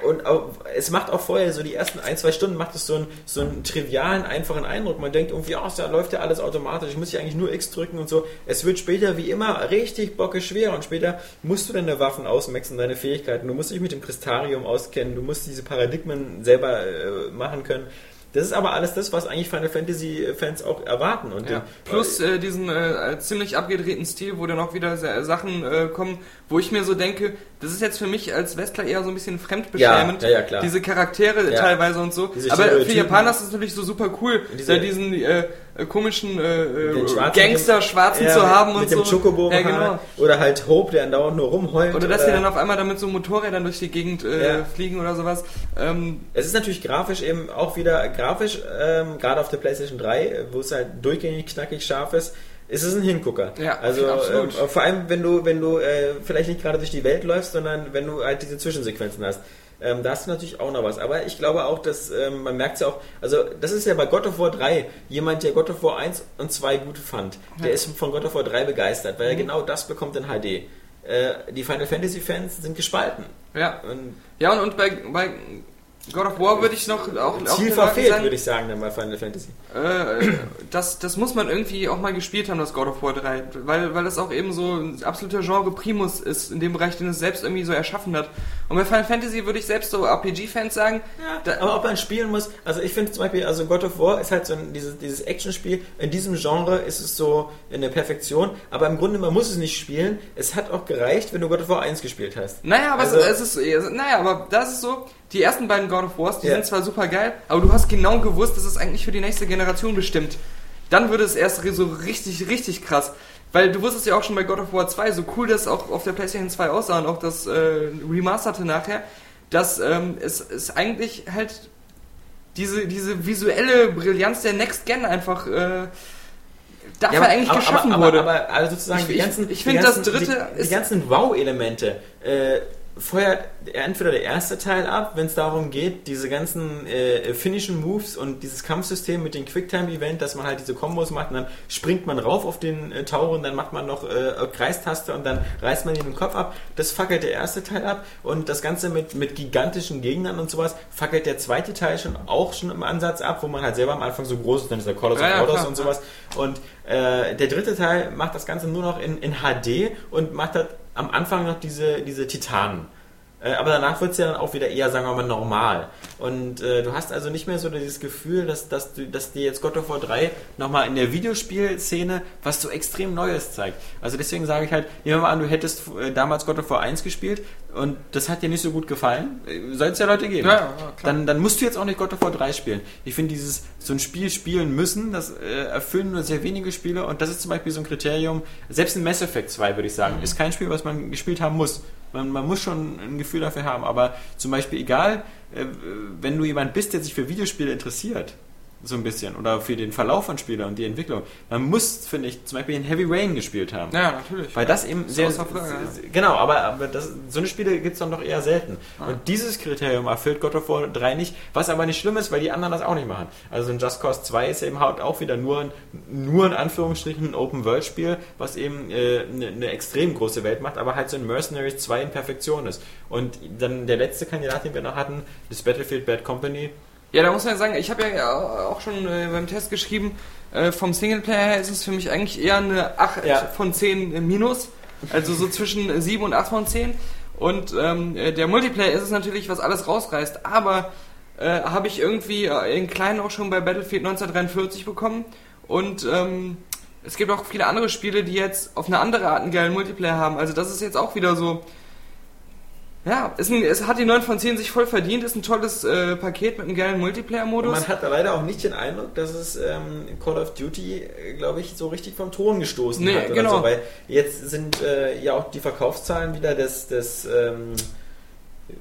und auch, es macht auch vorher so die ersten ein, zwei Stunden macht es so einen, so einen trivialen, einfachen Eindruck. Man denkt irgendwie, ach, da läuft ja alles automatisch, ich muss ja eigentlich nur X drücken und so. Es wird später wie immer richtig bocke schwer und später musst du deine Waffen ausmaxen, deine Fähigkeiten. Du musst dich mit dem Kristarium auskennen, du musst diese Paradigmen selber äh, machen können. Das ist aber alles das, was eigentlich Final Fantasy Fans auch erwarten. Und Ja. Plus äh, diesen äh, ziemlich abgedrehten Stil, wo dann auch wieder sehr- Sachen äh, kommen, wo ich mir so denke, das ist jetzt für mich als Westler eher so ein bisschen fremdbeschämend. Ja, ja, ja, klar. Diese Charaktere teilweise und so. Diese Aber für. Japaner ist es natürlich so super cool, Diese- da diesen äh, äh, komischen äh, äh, Schwarzen- Gangster-Schwarzen Ja, zu haben mit und dem so. Chocobo ja, genau. Oder halt Hope, der andauernd nur rumheult. Oder dass die dann auf einmal damit so Motorrädern durch die Gegend äh, Ja. fliegen oder sowas. Ähm, Es ist natürlich grafisch eben auch wieder grafisch, ähm, gerade auf der PlayStation 3, wo es halt durchgängig knackig scharf ist, ist es ein Hingucker. Ja, also absolut. ähm, vor allem, wenn du, wenn du äh, vielleicht nicht gerade durch die Welt läufst, sondern wenn du halt diese Zwischensequenzen hast. Ähm, da hast du natürlich auch noch was. Aber ich glaube auch, dass ähm, man merkt es ja auch, also das ist ja bei God of War 3 jemand, der God of War 1 und 2 gut fand. Der ist von God of War 3 begeistert, weil er genau das bekommt in HD. Äh, die Final Fantasy Fans sind gespalten. ja. Und Ja, und, und bei, bei God of War würde ich noch auch, auch Ziel Leuten verfehlt, würde ich sagen, dann bei Final Fantasy. Äh, das, das muss man irgendwie auch mal gespielt haben, das God of War 3, weil, weil das auch eben so ein absoluter Genre Primus ist in dem Bereich, den es selbst irgendwie so erschaffen hat. Und bei Final Fantasy würde ich selbst so RPG-Fans sagen, da, Aber ob man spielen muss, also ich finde zum Beispiel, also God of War ist halt so ein, dieses, dieses Actionspiel, in diesem Genre ist es so eine Perfektion, aber im Grunde, man muss es nicht spielen. Es hat auch gereicht, wenn du God of War 1 gespielt hast. naja, aber Also- es, es ist, naja, aber das ist so, die ersten beiden God of Wars, die Ja. sind zwar super geil, aber du hast genau gewusst, das ist eigentlich für die nächste Generation bestimmt. Dann würde es erst so richtig, richtig krass. Weil du wusstest ja auch schon bei God of War 2, so cool das auch auf der PlayStation 2 aussah und auch das äh, Remasterte nachher, dass ähm, es, es eigentlich halt diese, diese visuelle Brillanz der Next Gen einfach äh, dafür aber- eigentlich aber, geschaffen aber, wurde. Aber, also sozusagen Ich- die ich- ganzen, ich die finde, das dritte die, die ganzen Wow-Elemente äh, feuert entweder der erste Teil ab, wenn es darum geht, diese ganzen äh, finnischen Moves und dieses Kampfsystem mit dem Quicktime-Event, dass man halt diese Kombos macht und dann springt man rauf auf den äh, Tower und dann macht man noch äh, Kreistaste und dann reißt man ihn den Kopf ab. Das fackelt der erste Teil ab und das Ganze mit, mit gigantischen Gegnern und sowas fackelt der zweite Teil schon auch schon im Ansatz ab, wo man halt selber am Anfang so groß ist, dann ist der Call of Ja, klar. und sowas. Und äh, der dritte Teil macht das Ganze nur noch in, in HD und macht halt am Anfang noch diese, diese Titanen. Äh, aber danach wird es ja dann auch wieder eher, sagen wir mal, normal. Und äh, du hast also nicht mehr so dieses Gefühl, dass, dass, du, dass dir jetzt God of War 3 nochmal in der Videospielszene was so extrem Neues zeigt. Also deswegen sage ich halt, nehmen wir mal an, du hättest äh, damals God of War 1 gespielt und das hat dir nicht so gut gefallen. Soll es ja Leute geben. Ja, ja, klar. dann, dann musst du jetzt auch nicht God of War 3 spielen. Ich finde dieses, so ein Spiel spielen müssen, das äh, erfüllen nur sehr wenige Spiele und das ist zum Beispiel so ein Kriterium, selbst in Mass Effect 2 würde ich sagen, Mhm. ist kein Spiel, was man gespielt haben muss. Man, man muss schon ein Gefühl dafür haben, aber zum Beispiel egal, äh, wenn du jemand bist, der sich für Videospiele interessiert, so ein bisschen, oder für den Verlauf von Spielen und die Entwicklung, man muss, finde ich, zum Beispiel in Heavy Rain gespielt haben. ja, natürlich. Weil das eben sehr. Frage, ja. Genau, aber, aber das, so eine Spiele gibt es doch noch eher selten. Und dieses Kriterium erfüllt God of War 3 nicht, was aber nicht schlimm ist, weil die anderen das auch nicht machen. Also ein Just Cause 2 ist eben halt auch wieder nur, ein, nur in Anführungsstrichen ein Open-World-Spiel, was eben äh, eine, eine extrem große Welt macht, aber halt so ein Mercenaries 2 in Perfektion ist. Und dann der letzte Kandidat, den wir noch hatten, das Battlefield Bad Company, Ja, da muss man sagen, ich habe ja auch schon äh, beim Test geschrieben, äh, vom Singleplayer her ist es für mich eigentlich eher eine 8 Ja. von 10 äh, minus. Also so zwischen 7 und 8 von 10. Und ähm, äh, der Multiplayer ist es natürlich, was alles rausreißt. Aber äh, habe ich irgendwie äh, in kleinen auch schon bei Battlefield 1943 bekommen. Und ähm, es gibt auch viele andere Spiele, die jetzt auf eine andere Art einen geilen Multiplayer haben. Also das ist jetzt auch wieder so... Ja, ist ein, es hat die 9 von 10 sich voll verdient, ist ein tolles äh, Paket mit einem geilen Multiplayer-Modus. man hat da leider auch nicht den Eindruck, dass es ähm, Call of Duty, glaube ich, so richtig vom Thron gestoßen Nee, hat. Oder genau. so, weil jetzt sind äh, ja auch die Verkaufszahlen wieder des, des ähm,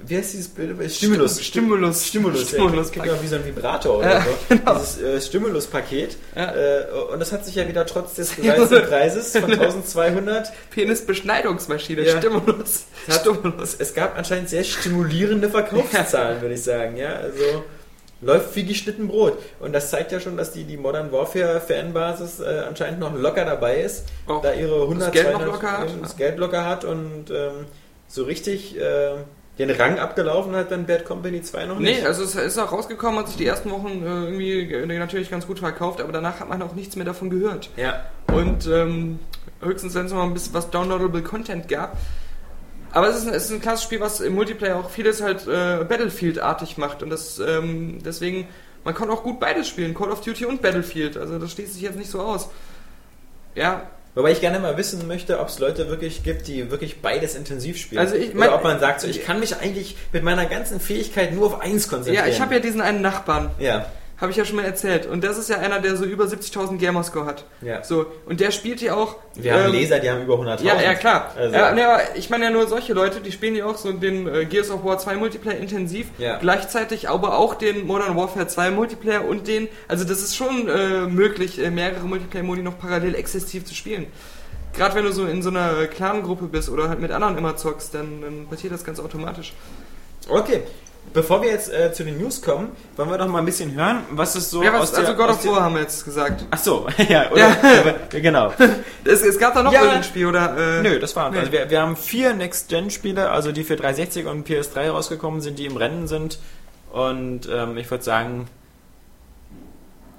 Wie heißt dieses Bild? Stimulus. Stimulus. Stimulus. Stimulus. Ja, wie so ein Vibrator oder Ja, so. genau. Dieses äh, Stimulus-Paket. Ja. Äh, und das hat sich ja wieder trotz des gesetzten Preises von 1200 Penisbeschneidungsmaschine. Ja. Stimulus. Es hat- Stimulus. Es gab anscheinend sehr stimulierende Verkaufszahlen, würde ich sagen. Ja, also läuft wie geschnitten Brot. Und das zeigt ja schon, dass die, die Modern Warfare Fanbasis äh, anscheinend noch locker dabei ist, Auch da ihre 100, das Geld noch 200, locker hat. ähm, das Geld locker hat und ähm, so richtig äh, den Rang abgelaufen hat dann Bad Company 2 noch nicht. Nee, also es ist auch rausgekommen, hat sich die ersten Wochen äh, irgendwie äh, natürlich ganz gut verkauft, aber danach hat man auch nichts mehr davon gehört. ja. Und ähm, höchstens, wenn es noch mal ein bisschen was downloadable Content gab. Aber es ist, ein, es ist ein klassisches Spiel, was im Multiplayer auch vieles halt äh, Battlefield-artig macht. Und das ähm, deswegen, man kann auch gut beides spielen, Call of Duty und Battlefield. Also das schließt sich jetzt nicht so aus. Ja, Wobei ich gerne mal wissen möchte, ob es Leute wirklich gibt, die wirklich beides intensiv spielen. Also ich mein- Oder ob man sagt, so, ich kann mich eigentlich mit meiner ganzen Fähigkeit nur auf eins konzentrieren. ja ich habe ja diesen einen Nachbarn, Ja, habe ich ja schon mal erzählt. Und das ist ja einer, der so über 70.000 Gamerscore hat. ja. So, und der spielt ja auch... Wir haben ähm, Leser, die haben über 100.000. Ja, ja, klar. Also, ja, aber ich meine ja nur solche Leute, die spielen ja auch so den äh, Gears of War 2 Multiplayer intensiv, Ja. gleichzeitig aber auch den Modern Warfare 2 Multiplayer und den, also das ist schon äh, möglich, äh, mehrere Multiplayer-Modi noch parallel exzessiv zu spielen. Gerade wenn du so in so einer Clan-Gruppe bist oder halt mit anderen immer zockst, dann, dann passiert das ganz automatisch. Okay. Bevor wir jetzt äh, zu den News kommen, wollen wir doch mal ein bisschen hören, was ist so Ja, aus was, also der, God aus of War haben wir jetzt gesagt. Ach so, ja, oder, Ja. aber, genau. Es, es gab da noch Ja. irgendein Spiel, oder? Äh, Nö, das war's. Nee. Also wir, wir haben vier Next-Gen-Spiele, also die für 360 und PS3 rausgekommen sind, die im Rennen sind. Und ähm, ich würde sagen,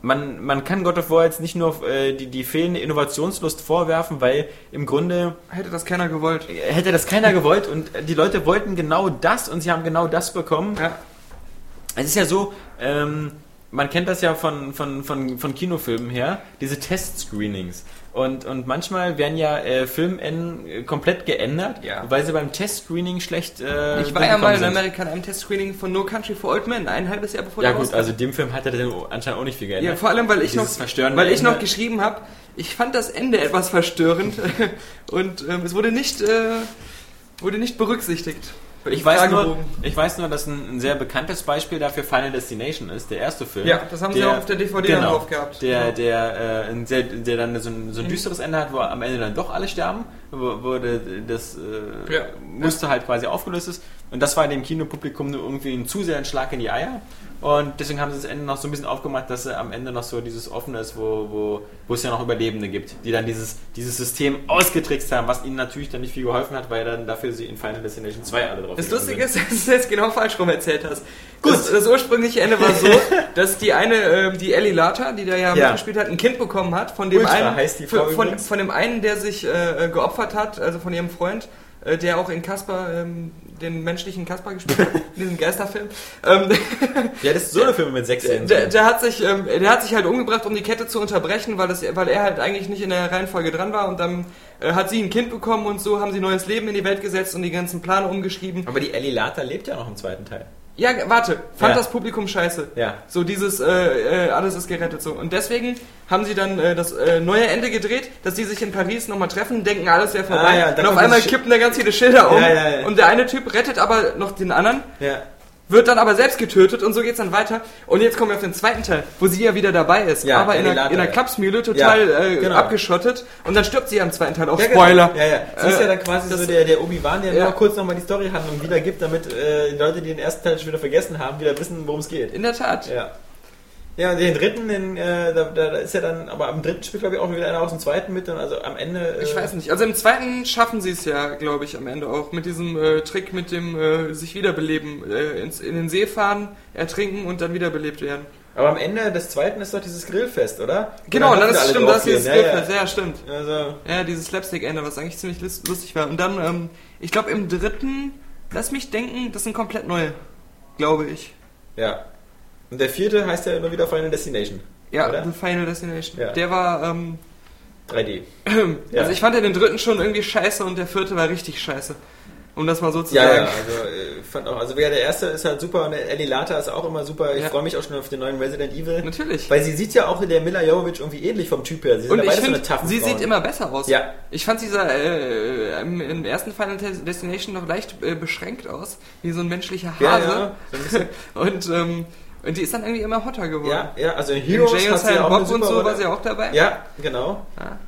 man, man kann God of War jetzt nicht nur äh, die, die fehlende Innovationslust vorwerfen, weil im Grunde Hätte das keiner gewollt. hätte das keiner gewollt und die Leute wollten genau das und sie haben genau das bekommen. Ja. Es ist ja so, ähm, man kennt das ja von, von, von, von Kinofilmen her, diese Test-Screenings. Und, und manchmal werden ja äh, Filmenden äh, komplett geändert, Ja. weil sie beim Test-Screening schlecht äh, Ich war ja mal in. Amerika in einem Testscreening von No Country for Old Men, ein halbes Jahr bevor Ja der gut, also dem Film hat er dann anscheinend auch nicht viel geändert. Ja, vor allem, weil ich Dieses noch, weil ich noch geschrieben habe, ich fand das Ende etwas verstörend und ähm, es wurde nicht, äh, wurde nicht berücksichtigt. Ich weiß, nur, ich weiß nur, dass ein, ein sehr bekanntes Beispiel dafür Final Destination ist, der erste Film. Ja, das haben sie auch auf der DVD genau, drauf gehabt. Der, der, äh, sehr, der dann so ein, so ein Mhm. düsteres Ende hat, wo am Ende dann doch alle sterben, wo, wo der- das äh, Ja. Muster halt quasi aufgelöst ist. Und das war dem Kinopublikum nur irgendwie ein zu sehr ein Schlag in die Eier. Und deswegen haben sie das Ende noch so ein bisschen aufgemacht, dass er am Ende noch so dieses Offene ist, wo, wo, wo es ja noch Überlebende gibt, die dann dieses, dieses System ausgetrickst haben, was ihnen natürlich dann nicht viel geholfen hat, weil dann dafür sie in Final Destination 2 alle drauf Das Lustige ist, dass du es jetzt genau falsch rum erzählt hast. Gut. Das, das ursprüngliche Ende war so, dass die eine, ähm, die Ellie Lata, die da ja, Ja. mitgespielt hat, ein Kind bekommen hat, von dem Ultra einen, heißt die Frau von, übrigens. von dem einen, der sich äh, geopfert hat, also von ihrem Freund, äh, der auch in Kasper, ähm, den menschlichen Kasper gespielt hat, in diesem Geisterfilm. Ähm, Ja, das ist so eine Filme mit sechs Szenen. der, der, hat sich, ähm, der hat sich halt umgebracht, um die Kette zu unterbrechen, weil, das, weil er halt eigentlich nicht in der Reihenfolge dran war und dann äh, hat sie ein Kind bekommen und so haben sie neues Leben in die Welt gesetzt und die ganzen Pläne umgeschrieben. Aber die Ellie Lata lebt ja noch im zweiten Teil. Ja, warte, fand Ja. das Publikum scheiße. Ja. So dieses, äh, äh, alles ist gerettet so. Und deswegen haben sie dann äh, das äh, neue Ende gedreht, dass die sich in Paris nochmal treffen, denken, alles wäre vorbei. Ah, ja, und auf einmal kippen da ganz viele Schilder um. Ja, ja, ja. Und der eine Typ rettet aber noch den anderen, Ja. Wird dann aber selbst getötet und so geht's dann weiter. Und jetzt kommen wir auf den zweiten Teil, wo sie ja wieder dabei ist, Ja, aber in einer, in einer. Klapsmühle total Ja, äh, genau. abgeschottet. Und dann stirbt sie ja im zweiten Teil. Auch Ja, genau. Spoiler. Ja, ja. Sie ist Äh, ja dann quasi so der, der Obi-Wan, der Ja. nur kurz nochmal die Storyhandlung wiedergibt, damit äh, die Leute, die den ersten Teil schon wieder vergessen haben, wieder wissen, worum es geht. In der Tat. Ja. Ja, und den dritten, den, äh, da, da ist ja dann, aber am dritten spielt glaube ich auch wieder einer aus dem zweiten mit und also am Ende. Äh, Ich weiß nicht. Also im zweiten schaffen sie es ja, glaube ich, am Ende auch mit diesem äh, Trick mit dem äh, sich wiederbeleben, äh, ins, in den See fahren, ertrinken und dann wiederbelebt werden. Aber am Ende des zweiten ist doch dieses Grillfest, oder? Genau, doch ist stimmt, das ist dieses. Skillfest, ja, stimmt. ja, ja. Also, Ja, dieses Slapstick-Ende, was eigentlich ziemlich lus- lustig war. Und dann, ähm, ich glaube im dritten, lass mich denken, das sind komplett neue, glaube ich. ja. Und der vierte heißt ja nur wieder Final Destination. Ja, Oder? The Final Destination. Ja. Der war, ähm, 3D. Ja. also ich fand ja den dritten schon irgendwie scheiße und der vierte war richtig scheiße. um das mal so zu Ja, sagen. ja, also äh, fand auch, also wer der erste ist halt super und der Ellie Lata ist auch immer super. Ich Ja. freue mich auch schon auf den neuen Resident Evil. Natürlich. Weil sie sieht ja auch der Mila Jovovich irgendwie ähnlich vom Typ her. Sie sind Und ja ich beide so sie Frauen. sieht immer besser aus. Ja. Ich fand dieser äh, im, im ersten Final Destination noch leicht äh, beschränkt aus, wie so ein menschlicher Ja, Hase. ja, so ein und, ähm, und die ist dann irgendwie immer hotter geworden. Ja, ja, also in In Heroes Jay und Silent Bob und so war sie auch dabei. Ja, genau. Ja.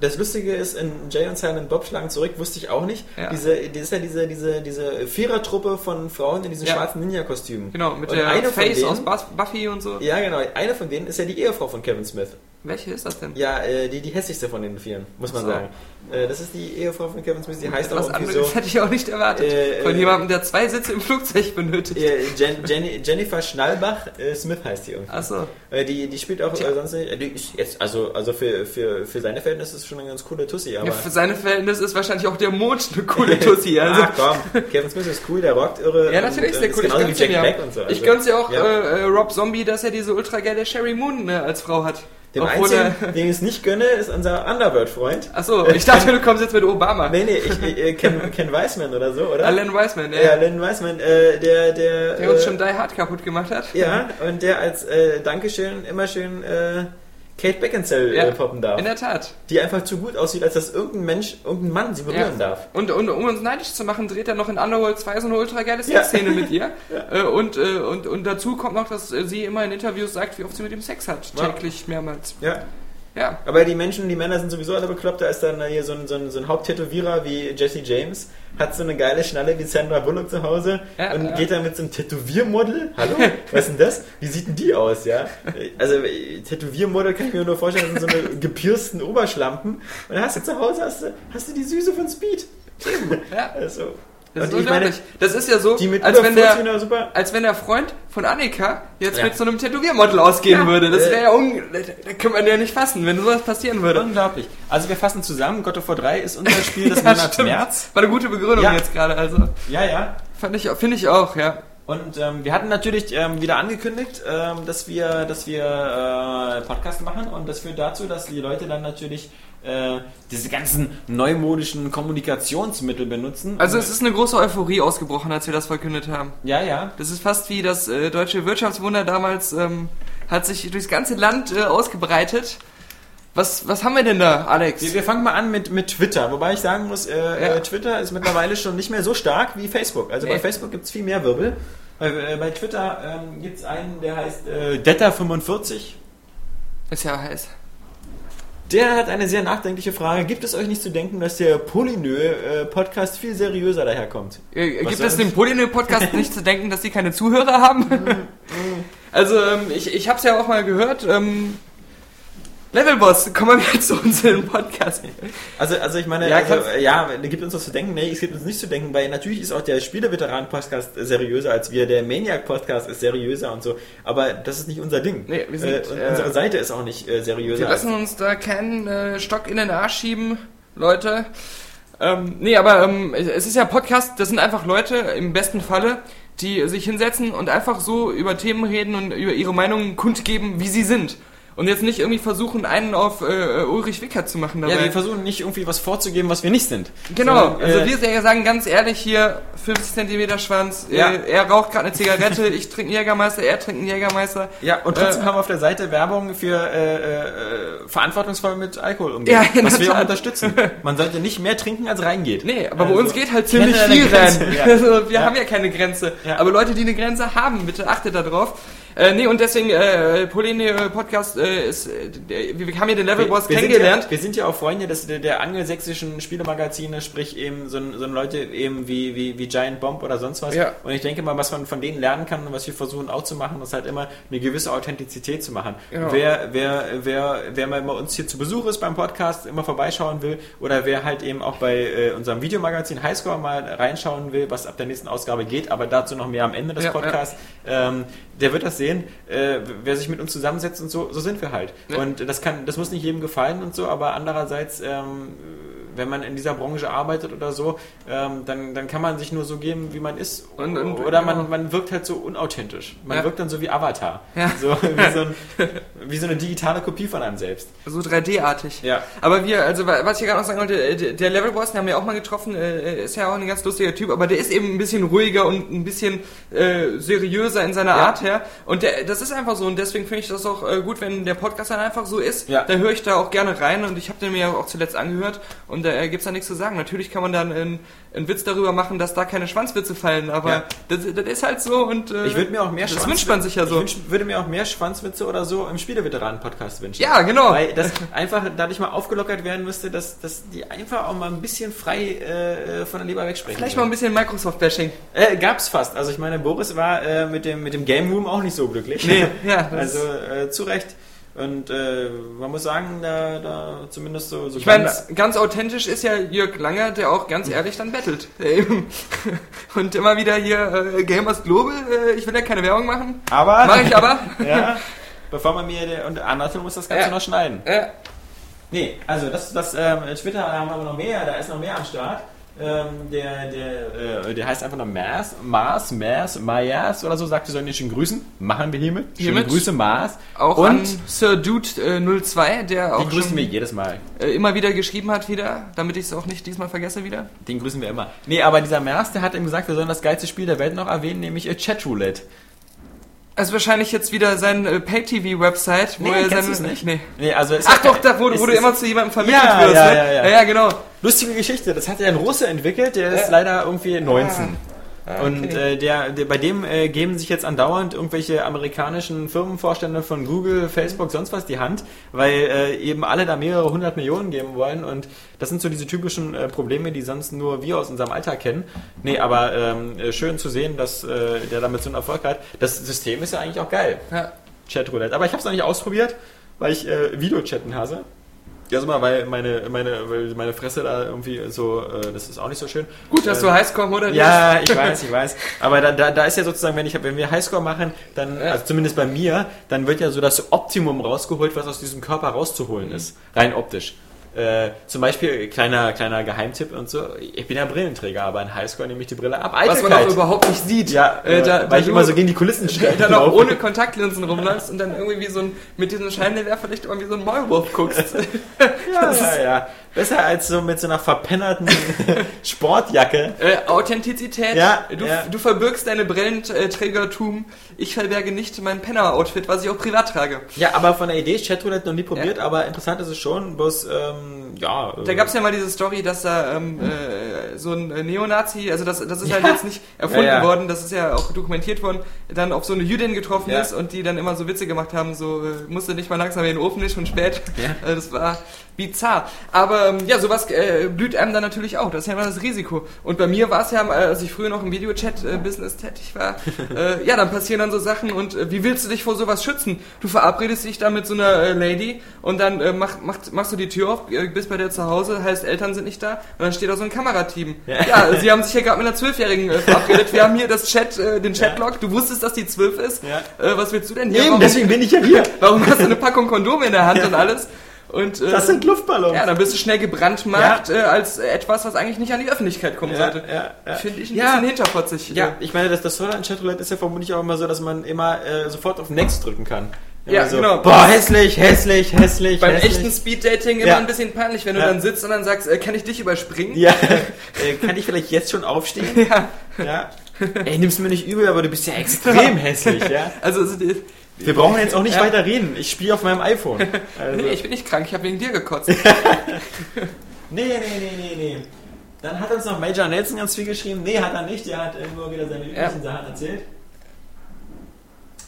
Das Lustige ist, in Jay und Silent Bob schlagen zurück, wusste ich auch nicht. Ja. Diese, das ist ja diese, diese, diese Vierertruppe von Frauen in diesen Ja. schwarzen Ninja-Kostümen. Genau, mit Und der eine Face denen- aus Buffy und so. Ja, genau. Eine von denen ist ja die Ehefrau von Kevin Smith. Welche ist das denn? Ja, äh, die, die hässlichste von den vieren, muss man so. sagen. Äh, das ist die Ehefrau von Kevin Smith, die heißt auch Was irgendwie anderes so. hätte ich auch nicht erwartet. Äh, von äh, jemandem, der zwei Sitze im Flugzeug benötigt. Äh, Jen, Jenny, Jennifer Schnallbach äh, Smith heißt die irgendwie. Achso. Die, die spielt auch sonst nicht. Die ist jetzt, also, also für, für, für seine Verhältnisse ist es schon eine ganz coole Tussi, aber. Ja, für seine Verhältnisse ist wahrscheinlich auch der Mond eine coole Tussi. Also. Ach komm, Kevin Smith ist cool, der rockt irre. Ja, natürlich ist der cool. Ist Ich wie gönn's ja. So. Also, ja auch ja. Rob Zombie, dass er diese ultra geile Sherry Moon äh, als Frau hat. Den Obwohl einzigen, den ich es nicht gönne, ist unser Underbird-Freund. Achso, ich dachte, du kommst jetzt mit Obama. Nee, nee, ich, ich, äh, Ken, Ken Weisman oder so, oder? Alan Wiseman, ja. Ja, Len Weisman, äh, der, der. Der uns äh, schon Die Hard kaputt gemacht hat. Ja, und der als äh, Dankeschön immer schön äh, Kate Beckinsale Ja, äh, poppen darf. In der Tat. Die einfach zu gut aussieht, als dass irgendein Mensch, irgendein Mann sie berühren darf. Und, und um uns neidisch zu machen, dreht er noch in Underworld 2 so eine ultra geile Ja. Sexszene mit ihr. Äh, und, äh, und, und dazu kommt noch, dass sie immer in Interviews sagt, wie oft sie mit ihm Sex hat. Ja. Täglich mehrmals. Ja. Ja. Aber die Menschen, die Männer sind sowieso alle bekloppt. Da ist dann hier so ein, so ein, so ein Haupttätowierer wie Jesse James, hat so eine geile Schnalle wie Sandra Bullock zu Hause Ja, und ja. geht dann mit so einem Tätowiermodel. Hallo? Was ist denn das? Wie sieht denn die aus, ja? Also Tätowiermodel kann ich mir nur vorstellen, das sind so eine gepiersten Oberschlampen. Und dann hast du zu Hause hast du, hast du die Süße von Speed. Ja. Also, Das ist und ich meine, unglaublich. das ist ja so, als wenn 40 der, als wenn der Freund von Annika jetzt Ja. mit so einem Tätowiermodel ausgehen Ja. würde. Das wäre ja un da kann man ja nicht fassen, wenn sowas passieren würde. Unglaublich. Also wir fassen zusammen. God of War 3 ist unser Spiel des Ja, Monats stimmt. März. War eine gute Begründung jetzt gerade, also. Ja, ja. Fand ich, finde ich auch, ja. Und ähm, wir hatten natürlich ähm, wieder angekündigt, ähm, dass wir, dass wir äh, Podcast machen und das führt dazu, dass die Leute dann natürlich äh, diese ganzen neumodischen Kommunikationsmittel benutzen. Also es ist eine große Euphorie ausgebrochen, als wir das verkündet haben. ja, ja. Das ist fast wie das äh, deutsche Wirtschaftswunder damals ähm, hat sich durchs ganze Land äh, ausgebreitet. Was, was haben wir denn da, Alex? Wir, wir fangen mal an mit, mit Twitter, wobei ich sagen muss, äh, äh, Twitter ist mittlerweile schon nicht mehr so stark wie Facebook. Also bei Nee. Facebook gibt es viel mehr Wirbel. Bei, äh, bei Twitter ähm, gibt es einen, der heißt äh, Detta45. Ist ja heiß. Der hat eine sehr nachdenkliche Frage. Gibt es euch nicht zu denken, dass der Polynö-Podcast viel seriöser daherkommt? Äh, gibt es dem Polynö-Podcast nicht zu denken, dass die keine Zuhörer haben? also, ähm, ich, ich habe es ja auch mal gehört. Ähm, Levelboss, komm mal wieder zu uns in den Podcast. Also, also ich meine, Ja, also, äh, ja, gibt uns was zu denken. Nee, es gibt uns nicht zu denken, weil natürlich ist auch der Spieleveteran-Podcast seriöser als wir, der Maniac-Podcast ist seriöser und so. Aber das ist nicht unser Ding. Nee, wir sind, äh, und äh, unsere Seite ist auch nicht äh, seriöser. Wir lassen uns da keinen äh, Stock in den Arsch schieben, Leute. Ähm, nee, aber ähm, es ist ja Podcast, das sind einfach Leute, im besten Falle, die sich hinsetzen und einfach so über Themen reden und über ihre Meinungen kundgeben, wie sie sind. Und jetzt nicht irgendwie versuchen, einen auf äh, Ulrich Wickert zu machen dabei. ja, wir versuchen nicht irgendwie was vorzugeben, was wir nicht sind. Genau, Sondern, also äh, wir sehr- sagen ganz ehrlich hier, 50 cm Schwanz, Ja. äh, er raucht gerade eine Zigarette, ich trinke einen Jägermeister, er trinkt einen Jägermeister. Ja, und trotzdem Äh, haben wir auf der Seite Werbung für äh, äh, äh, verantwortungsvoll mit Alkohol umgehen. Ja, was wir auch unterstützen. Man sollte nicht mehr trinken, als reingeht. Nee, aber Also, bei uns geht halt ziemlich viel rein. ja. Also, wir haben ja keine Grenze. Aber Leute, die eine Grenze haben, bitte achtet da drauf. Äh, nee, und deswegen, äh, Polene äh, Podcast äh, ist, äh, wir haben hier den Levelboss wir kennengelernt. Ja, wir sind ja auch Freunde des, der, der angelsächsischen Spielemagazine, sprich eben so, so Leute eben wie, wie, wie Giant Bomb oder sonst was. Ja. Und ich denke mal, was man von denen lernen kann und was wir versuchen auch zu machen, ist halt immer eine gewisse Authentizität zu machen. Genau. Wer, wer, wer, wer mal bei uns hier zu Besuch ist beim Podcast, immer vorbeischauen will oder wer halt eben auch bei äh, unserem Videomagazin Highscore mal reinschauen will, was ab der nächsten Ausgabe geht, aber dazu noch mehr am Ende des Ja, Podcasts, ähm, der wird das sehen. Äh, wer sich mit uns zusammensetzt und so, so sind wir halt. Ja. Und das kann, das muss nicht jedem gefallen und so, aber andererseits, ähm, wenn man in dieser Branche arbeitet oder so, ähm, dann, dann kann man sich nur so geben, wie man ist. Und- und- oder genau. man, man wirkt halt so unauthentisch. Man Ja. wirkt dann so wie Avatar. Ja. So, wie, so ein, wie so eine digitale Kopie von einem selbst. So 3D-artig. Ja. Aber wir, also wa- was ich gerade noch sagen wollte, äh, der Level Boss, den haben wir auch mal getroffen, äh, ist ja auch ein ganz lustiger Typ, aber der ist eben ein bisschen ruhiger und ein bisschen äh, seriöser in seiner. Art her. Und der, das ist einfach so und deswegen finde ich das auch äh, gut, wenn der Podcast dann einfach so ist. Ja. Da höre ich da auch gerne rein und ich habe den mir ja auch zuletzt angehört und da äh, gibt's da nichts zu sagen. Natürlich kann man dann einen, einen Witz darüber machen, dass da keine Schwanzwitze fallen, aber Ja. das, das ist halt so und äh, Ich würde mir auch mehr das wünscht man sich ja so. Ich wünsch, würde mir auch mehr Schwanzwitze oder so im Spieleveteranen-Podcast wünschen. Ja, genau. Weil das einfach dadurch mal aufgelockert werden müsste, dass, dass die einfach auch mal ein bisschen frei äh, von der Leber wegsprechen. Vielleicht mal ein bisschen Microsoft-Bashing. Äh, gab's fast. Also ich meine, Boris war äh, mit, dem, mit dem Game Room auch nicht so glücklich. Nee, ja, also äh, zu Recht. Und äh, man muss sagen, da, da zumindest so, so Ich meine, ganz- ganz authentisch ist ja Jörg Langer, der auch ganz ehrlich dann bettelt. Und immer wieder hier äh, Gamers Global, äh, ich will ja keine Werbung machen. aber, Mache ich aber. ja, bevor man mir der, und Anatol muss das Ganze Ja. noch schneiden. Äh, Nee, also das, das ähm, Twitter haben wir noch mehr, da ist noch mehr am Start. Ähm, der, der, äh, der heißt einfach nur Mars, Mars, Mars, Mayas oder so, sagt, wir sollen ihn schön grüßen. Machen wir hiermit. Schöne Hiermit. Grüße, Mars. auch Und an Sir Dude äh, 02, der den auch grüßen schon, wir jedes Mal. äh, immer wieder geschrieben hat wieder, damit ich es auch nicht diesmal vergesse wieder. Den grüßen wir immer. Nee, aber dieser Mars, der hat ihm gesagt, wir sollen das geilste Spiel der Welt noch erwähnen, nämlich äh, Chatroulette. Also wahrscheinlich jetzt wieder seine äh, Pay-TV-Website, wo Nee, er kennst seine... nicht? Nee. Nee, also Ach hat- doch, da, wo, wo du immer zu jemandem vermittelt Ja, wirst, ja, ne? ja, ja. ja, ja, genau. Lustige Geschichte, das hat ja ein Russe entwickelt, der ist Ja. leider irgendwie 19. Ah, Und okay. äh, der, der, bei dem äh, geben sich jetzt andauernd irgendwelche amerikanischen Firmenvorstände von Google, Facebook, sonst was die Hand, weil äh, eben alle da mehrere hundert Millionen geben wollen. Und das sind so diese typischen äh, Probleme, die sonst nur wir aus unserem Alltag kennen. Nee, aber ähm, äh, schön zu sehen, dass äh, der damit so einen Erfolg hat. Das System ist ja eigentlich auch geil. Ja. Chatroulette. Aber ich habe es noch nicht ausprobiert, weil ich äh, Videochatten hasse. Ja, mal, weil meine, meine, weil meine Fresse da irgendwie so, äh, das ist auch nicht so schön. Gut, dass Äh, du Highscore moderierst. ja, ich weiß, ich weiß. Aber da, da, da ist ja sozusagen, wenn, ich, wenn wir Highscore machen, dann, Ja. also zumindest bei mir, dann wird ja so das Optimum rausgeholt, was aus diesem Körper rauszuholen ist. Rein optisch. Äh, zum Beispiel, kleiner, kleiner Geheimtipp und so, ich bin ja Brillenträger, aber in Highscore nehme ich die Brille ab. Was man auch überhaupt nicht sieht. ja, äh, da, weil da ich immer so gegen die Kulissen stelle. dann auch ohne Kontaktlinsen rumläufst und dann irgendwie wie so ein, mit diesem Scheinwerfer vielleicht immer wie so ein Maulwurf guckst. Ja, ja, ja. Besser als so mit so einer verpennerten Sportjacke. äh, Authentizität. Ja, du, ja. du verbirgst deine Brillenträgertum. Ich verberge nicht mein Penner-Outfit, was ich auch privat trage. Ja, aber von der Idee Chatroulette noch nie probiert, aber interessant ist es schon, bloß, ähm, ja. Da gab es ja mal diese Story, dass da ähm, äh, so ein äh, Neonazi, also das, das ist halt jetzt nicht erfunden Ja, ja. worden, das ist ja auch dokumentiert worden, dann auf so eine Jüdin getroffen Ja. ist und die dann immer so Witze gemacht haben, so äh, musste nicht mal langsam in den Ofen, ist schon spät. Ja. Äh, das war bizarr. Aber ähm, ja, sowas äh, blüht einem dann natürlich auch, das ist ja immer das Risiko. Und bei mir war es ja, äh, als ich früher noch im Videochat-Business tätig war, äh, ja, dann passieren dann so Sachen und äh, wie willst du dich vor sowas schützen? Du verabredest dich da mit so einer äh, Lady und dann äh, mach, mach, machst du die Tür auf, äh, bist bei der zu Hause, heißt Eltern sind nicht da und dann steht da so ein Kamerateam. Ja. Ja, sie haben sich ja gerade mit einer Zwölfjährigen äh, verabredet. Wir haben hier das Chat, äh, den Chatlog. Du wusstest, dass die zwölf ist. Ja. Äh, was willst du denn hier? Eben, Warum- deswegen bin ich ja hier. Warum hast du eine Packung Kondome in der Hand und alles? Und, äh, Das sind Luftballons. ja, dann bist du schnell gebrandmarkt äh, als etwas, was eigentlich nicht an die Öffentlichkeit kommen Ja, sollte. ja, ja. Finde ich ein Ja. bisschen hinterfotzig. Ja, ich meine, das, das Tolle an Chatroulette ist ja vermutlich auch immer so, dass man immer äh, sofort auf Next drücken kann. Ja, so, genau. Boah, hässlich, hässlich, hässlich. Beim hässlich. echten Speeddating immer Ja. ein bisschen peinlich, wenn du Ja. dann sitzt und dann sagst, äh, kann ich dich überspringen? Ja, äh, kann ich vielleicht jetzt schon aufstehen? Ja. Ja. Ey, nimm's mir nicht übel, aber du bist ja extrem hässlich, ja. Also, also Wir brauchen jetzt auch nicht Ja. weiter reden. Ich spiele auf meinem iPhone. Also, nee, ich bin nicht krank, ich habe wegen dir gekotzt. nee, nee, nee, nee, nee. Dann hat uns noch Major Nelson ganz viel geschrieben. Nee, hat er nicht. Der hat nur wieder seine üblichen Sachen erzählt.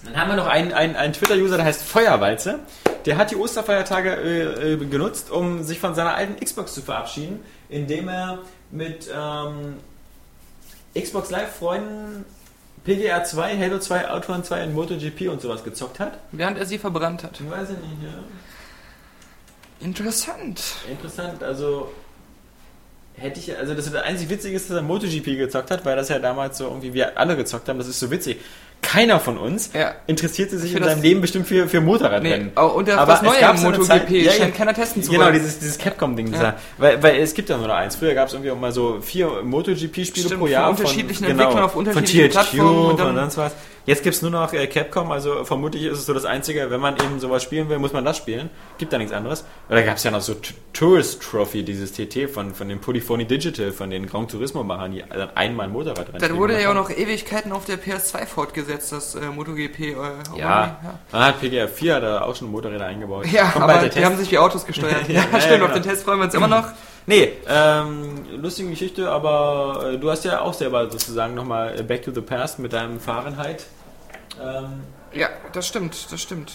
Dann haben wir noch einen, einen, einen Twitter-User, der heißt Feuerwalze. Der hat die Osterfeiertage äh, äh, genutzt, um sich von seiner alten Xbox zu verabschieden, indem er mit ähm, Xbox Live-Freunden PGR 2, Halo 2, Outrun 2 und MotoGP und sowas gezockt hat. Während er sie verbrannt hat. Ich weiß ich nicht, ja. Interessant. Interessant, also hätte ich, also das einzig Witzige ist, dass er MotoGP gezockt hat, weil das ja damals so irgendwie wir alle gezockt haben, das ist so witzig. Keiner von uns Ja. interessierte sich in seinem Leben bestimmt für, für Motorradrennen. Nee, auch- und das- Aber das es neue MotoGP ja, scheint ja, keiner testen zu Genau, wollen. dieses, dieses Capcom-Ding. dieser- Weil, weil es gibt ja nur noch eins. Früher gab es irgendwie auch mal so vier MotoGP-Spiele pro von Jahr. unterschiedlichen Entwicklern auf unterschiedlichen von THQ Plattformen und dann- und sonst was. Jetzt gibt es nur noch äh, Capcom, also vermutlich ist es so das Einzige, wenn man eben sowas spielen will, muss man das spielen. Gibt da nichts anderes. Oder gab es ja noch so T- Tourist Trophy, dieses TT von, von den Polyphony Digital, von den Gran Turismo-Machern, die dann einmal ein Motorradrennen Dann wurde ja auch noch Ewigkeiten auf der PS2 fortgesetzt, das äh, MotoGP. Äh, Ja, dann hat PGR 4 hat da auch schon Motorräder eingebaut. Ja, Kommt aber die haben sich wie Autos gesteuert. ja, Ja, stimmt, ja, auf den genau. Test freuen wir uns immer noch. Nee, ähm, lustige Geschichte, aber äh, du hast ja auch selber sozusagen nochmal äh, Back to the Past mit deinem Fahrenheit. Ähm, Ja, das stimmt, das stimmt.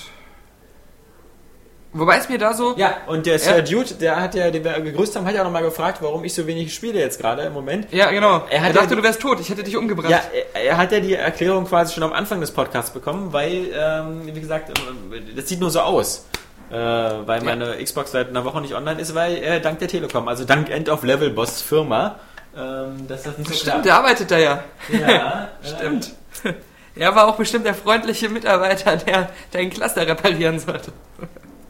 Wobei es mir da so... ja, und der Sir Ja. Dude, der hat ja, den wir gegrüßt haben, hat ja nochmal gefragt, warum ich so wenig spiele jetzt gerade im Moment. Ja, genau. Er Er, ja dachte, die- du wärst tot. Ich hätte dich umgebracht. Ja, er, er hat ja die Erklärung quasi schon am Anfang des Podcasts bekommen, weil, ähm, wie gesagt, ähm, das sieht nur so aus. Äh, weil meine Xbox seit einer Woche nicht online ist, weil äh, dank der Telekom, also dank End of Level Boss Firma, ähm, dass das nicht so Stimmt, der arbeitet da ja. Ja, Stimmt. Er war auch bestimmt der freundliche Mitarbeiter, der deinen Cluster reparieren sollte.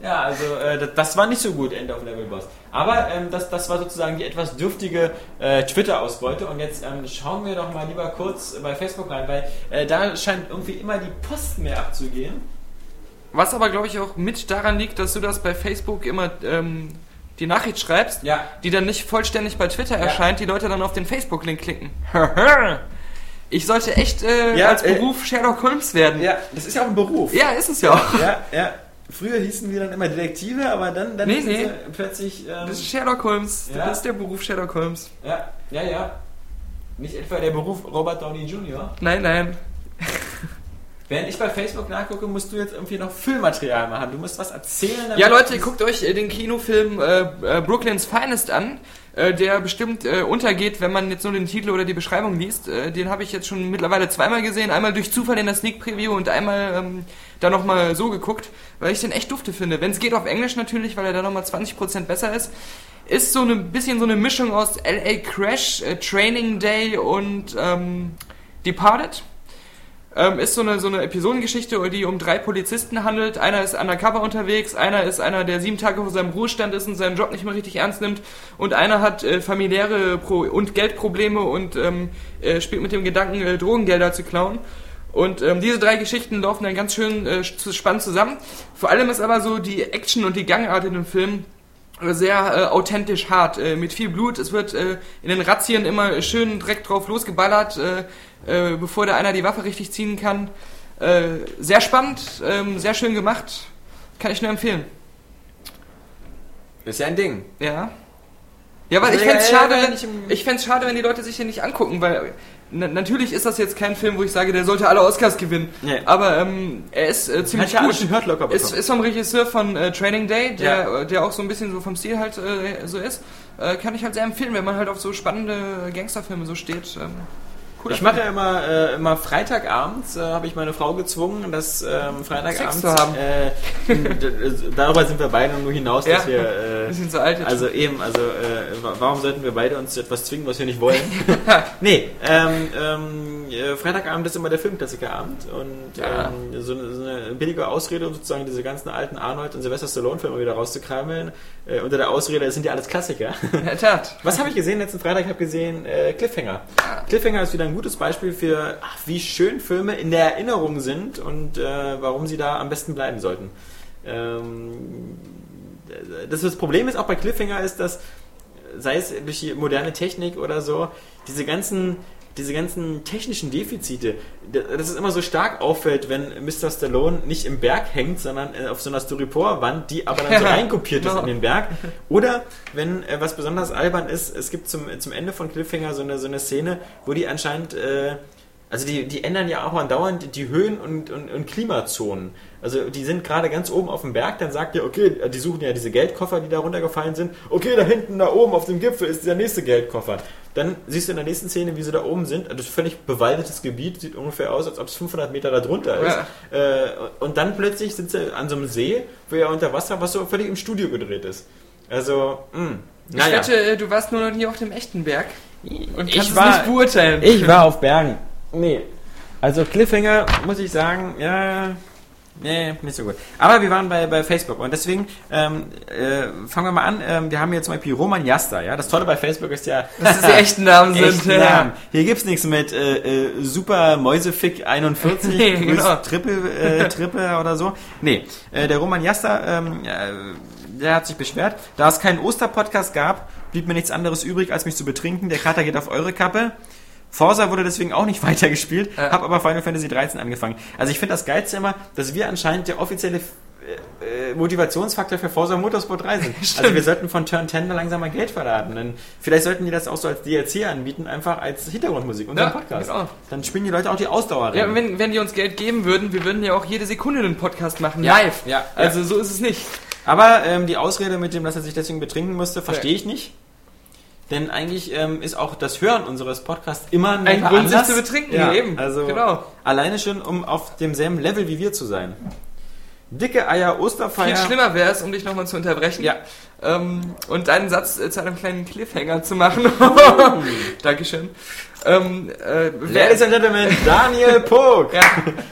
Ja, also äh, das, war nicht so gut, End of Level Boss. Aber ähm, das, das war sozusagen die etwas dürftige äh, Twitter-Ausbeute. Und jetzt ähm, schauen wir doch mal lieber kurz bei Facebook rein, weil äh, da scheint irgendwie immer die Post mehr abzugehen. Was aber, glaube ich, auch mit daran liegt, dass du das bei Facebook immer ähm, die Nachricht schreibst, Ja. die dann nicht vollständig bei Twitter erscheint, die Leute dann auf den Facebook-Link klicken. ich sollte echt äh, Ja, als äh, Beruf Sherlock Holmes werden. Ja, das ist ja auch ein Beruf. Ja, ist es ja auch. ja. ja. Früher hießen wir dann immer Detektive, aber dann, dann Nee, nee. plötzlich. Ähm, Das ist Sherlock Holmes. Ja. Das ist der Beruf Sherlock Holmes. ja, ja, ja. Nicht etwa der Beruf Robert Downey Jr. Nein, nein. Während ich bei Facebook nachgucke, musst du jetzt irgendwie noch Füllmaterial machen. Du musst was erzählen. Ja, Leute, guckt euch äh, den Kinofilm äh, äh, Brooklyn's Finest an, äh, der bestimmt äh, untergeht, wenn man jetzt nur den Titel oder die Beschreibung liest. Äh, den habe ich jetzt schon mittlerweile zweimal gesehen. Einmal durch Zufall in der Sneak Preview und einmal ähm, da nochmal so geguckt, weil ich den echt dufte finde. Wenn es geht auf Englisch natürlich, weil er da nochmal 20% besser ist. Ist so ein bisschen so eine Mischung aus LA Crash, äh, Training Day und ähm, Departed. Ähm, ist so eine, so eine Episodengeschichte, die um drei Polizisten handelt. Einer ist undercover unterwegs, einer ist einer, der sieben Tage vor seinem Ruhestand ist und seinen Job nicht mehr richtig ernst nimmt und einer hat äh, familiäre Pro und Geldprobleme und ähm, äh, spielt mit dem Gedanken, äh, Drogengelder zu klauen. Und ähm, diese drei Geschichten laufen dann ganz schön äh, spannend zusammen. Vor allem ist aber so die Action und die Gangart in dem Film sehr äh, authentisch hart, äh, mit viel Blut. Es wird äh, in den Razzien immer schön direkt drauf losgeballert, äh, äh, bevor da einer die Waffe richtig ziehen kann. Äh, sehr spannend, ähm, sehr schön gemacht. Kann ich nur empfehlen. Ist ja ein Ding. Ja. Ja, weil ich Ja, fände es ja, schade, wenn, ich fänd's schade, wenn die Leute sich den nicht angucken, weil na, natürlich ist das jetzt kein Film, wo ich sage, der sollte alle Oscars gewinnen. Nee. Aber ähm, er ist äh, ziemlich Hat ja gut. Hört locker Ist, ist vom Regisseur von äh, Training Day, der, Ja. äh, der auch so ein bisschen so vom Stil halt äh, so ist. Äh, kann ich halt sehr empfehlen, wenn man halt auf so spannende Gangsterfilme so steht. Ähm, cooler Ich mache ja immer, äh, immer Freitagabends, äh, habe ich meine Frau gezwungen, dass ähm, Freitagabends... Sex zu haben. Äh, d- darüber sind wir beide nur hinaus, dass Ja. wir... Wir sind so alt. jetzt also eben, also äh, wa- warum sollten wir beide uns etwas zwingen, was wir nicht wollen? nee, ähm, ähm, äh, Freitagabend ist immer der Filmklassikerabend und Ja. ähm, so, eine, so eine billige Ausrede, um sozusagen diese ganzen alten Arnold und Sylvester Stallone-Filme wieder rauszukrameln, unter der Ausrede, es sind ja alles Klassiker. In der Tat. Was habe ich gesehen letzten Freitag? Ich habe gesehen Cliffhanger. Cliffhanger ist wieder ein gutes Beispiel für, ach, wie schön Filme in der Erinnerung sind und äh, warum sie da am besten bleiben sollten. Ähm, das, das Problem ist auch bei Cliffhanger ist, dass sei es durch die moderne Technik oder so, diese ganzen diese ganzen technischen Defizite, dass es immer so stark auffällt, wenn Mr. Stallone nicht im Berg hängt, sondern äh, auf so einer Styropor-Wand, die aber dann so reinkopiert ist in den Berg. Oder wenn äh, was besonders albern ist, es gibt zum, zum Ende von Cliffhanger so eine, so eine Szene, wo die anscheinend, äh, also die, die ändern ja auch andauernd die Höhen und, und, und Klimazonen. Also die sind gerade ganz oben auf dem Berg, dann sagt ihr, okay, die suchen ja diese Geldkoffer, die da runtergefallen sind. Okay, da hinten, da oben auf dem Gipfel ist der nächste Geldkoffer. Dann siehst du in der nächsten Szene, wie sie da oben sind. Also Das ist völlig bewaldetes Gebiet, sieht ungefähr aus, als ob es 500 Meter da drunter ist. Äh, und dann plötzlich sind sie an so einem See, wo ja unter Wasser, was so völlig im Studio gedreht ist. Also, mh, Ich naja. wette, äh, du warst nur noch nie auf dem echten Berg und Ich kannst es war- nicht beurteilen. Ich war auf Bergen. Nee. Also Cliffhanger, muss ich sagen, ja, nee, nicht so gut. Aber wir waren bei, bei Facebook und deswegen ähm, äh, fangen wir mal an. Ähm, wir haben hier zum Beispiel Roman Jasta, ja. Das Tolle bei Facebook ist ja, Dass das die echten Namen sind. Echten ja. Namen. Hier gibt's nichts mit äh, äh, Super Mäusefick 41, Nee, genau. Triple, äh, Triple oder so. Nee, äh, der Roman Jasta, ähm, äh, der hat sich beschwert. Da es keinen Osterpodcast gab, blieb mir nichts anderes übrig, als mich zu betrinken. Der Kater geht auf eure Kappe. Forza wurde deswegen auch nicht weitergespielt, Ja. hab aber Final Fantasy 13 angefangen. Also ich finde das Geilste immer, dass wir anscheinend der offizielle äh, äh, Motivationsfaktor für Forza Motorsport 3 sind. Also wir sollten von Turn 10 mal langsam mal Geld verraten. Denn vielleicht sollten die das auch so als DLC anbieten, einfach als Hintergrundmusik, unseren Ja, Podcast. genau. Dann spielen die Leute auch die Ausdauer Ja, wenn, wenn die uns Geld geben würden, wir würden ja auch jede Sekunde einen Podcast machen, Ja, live. ja, Also so ist es nicht. Aber ähm, die Ausrede mit dem, dass er sich deswegen betrinken musste, verstehe ich nicht. Denn eigentlich ähm, ist auch das Hören unseres Podcasts immer Ein netter Grund, sich zu betrinken, ja, eben. Also Genau. alleine schon, um auf demselben Level wie wir zu sein. Dicke Eier, Osterfeier. Viel schlimmer wäre es, um dich nochmal zu unterbrechen. Ja. Ähm, und deinen Satz äh, zu einem kleinen Cliffhanger zu machen. Dankeschön. Ähm, äh, wer, Ladies and Gentlemen, Daniel Pog. ja.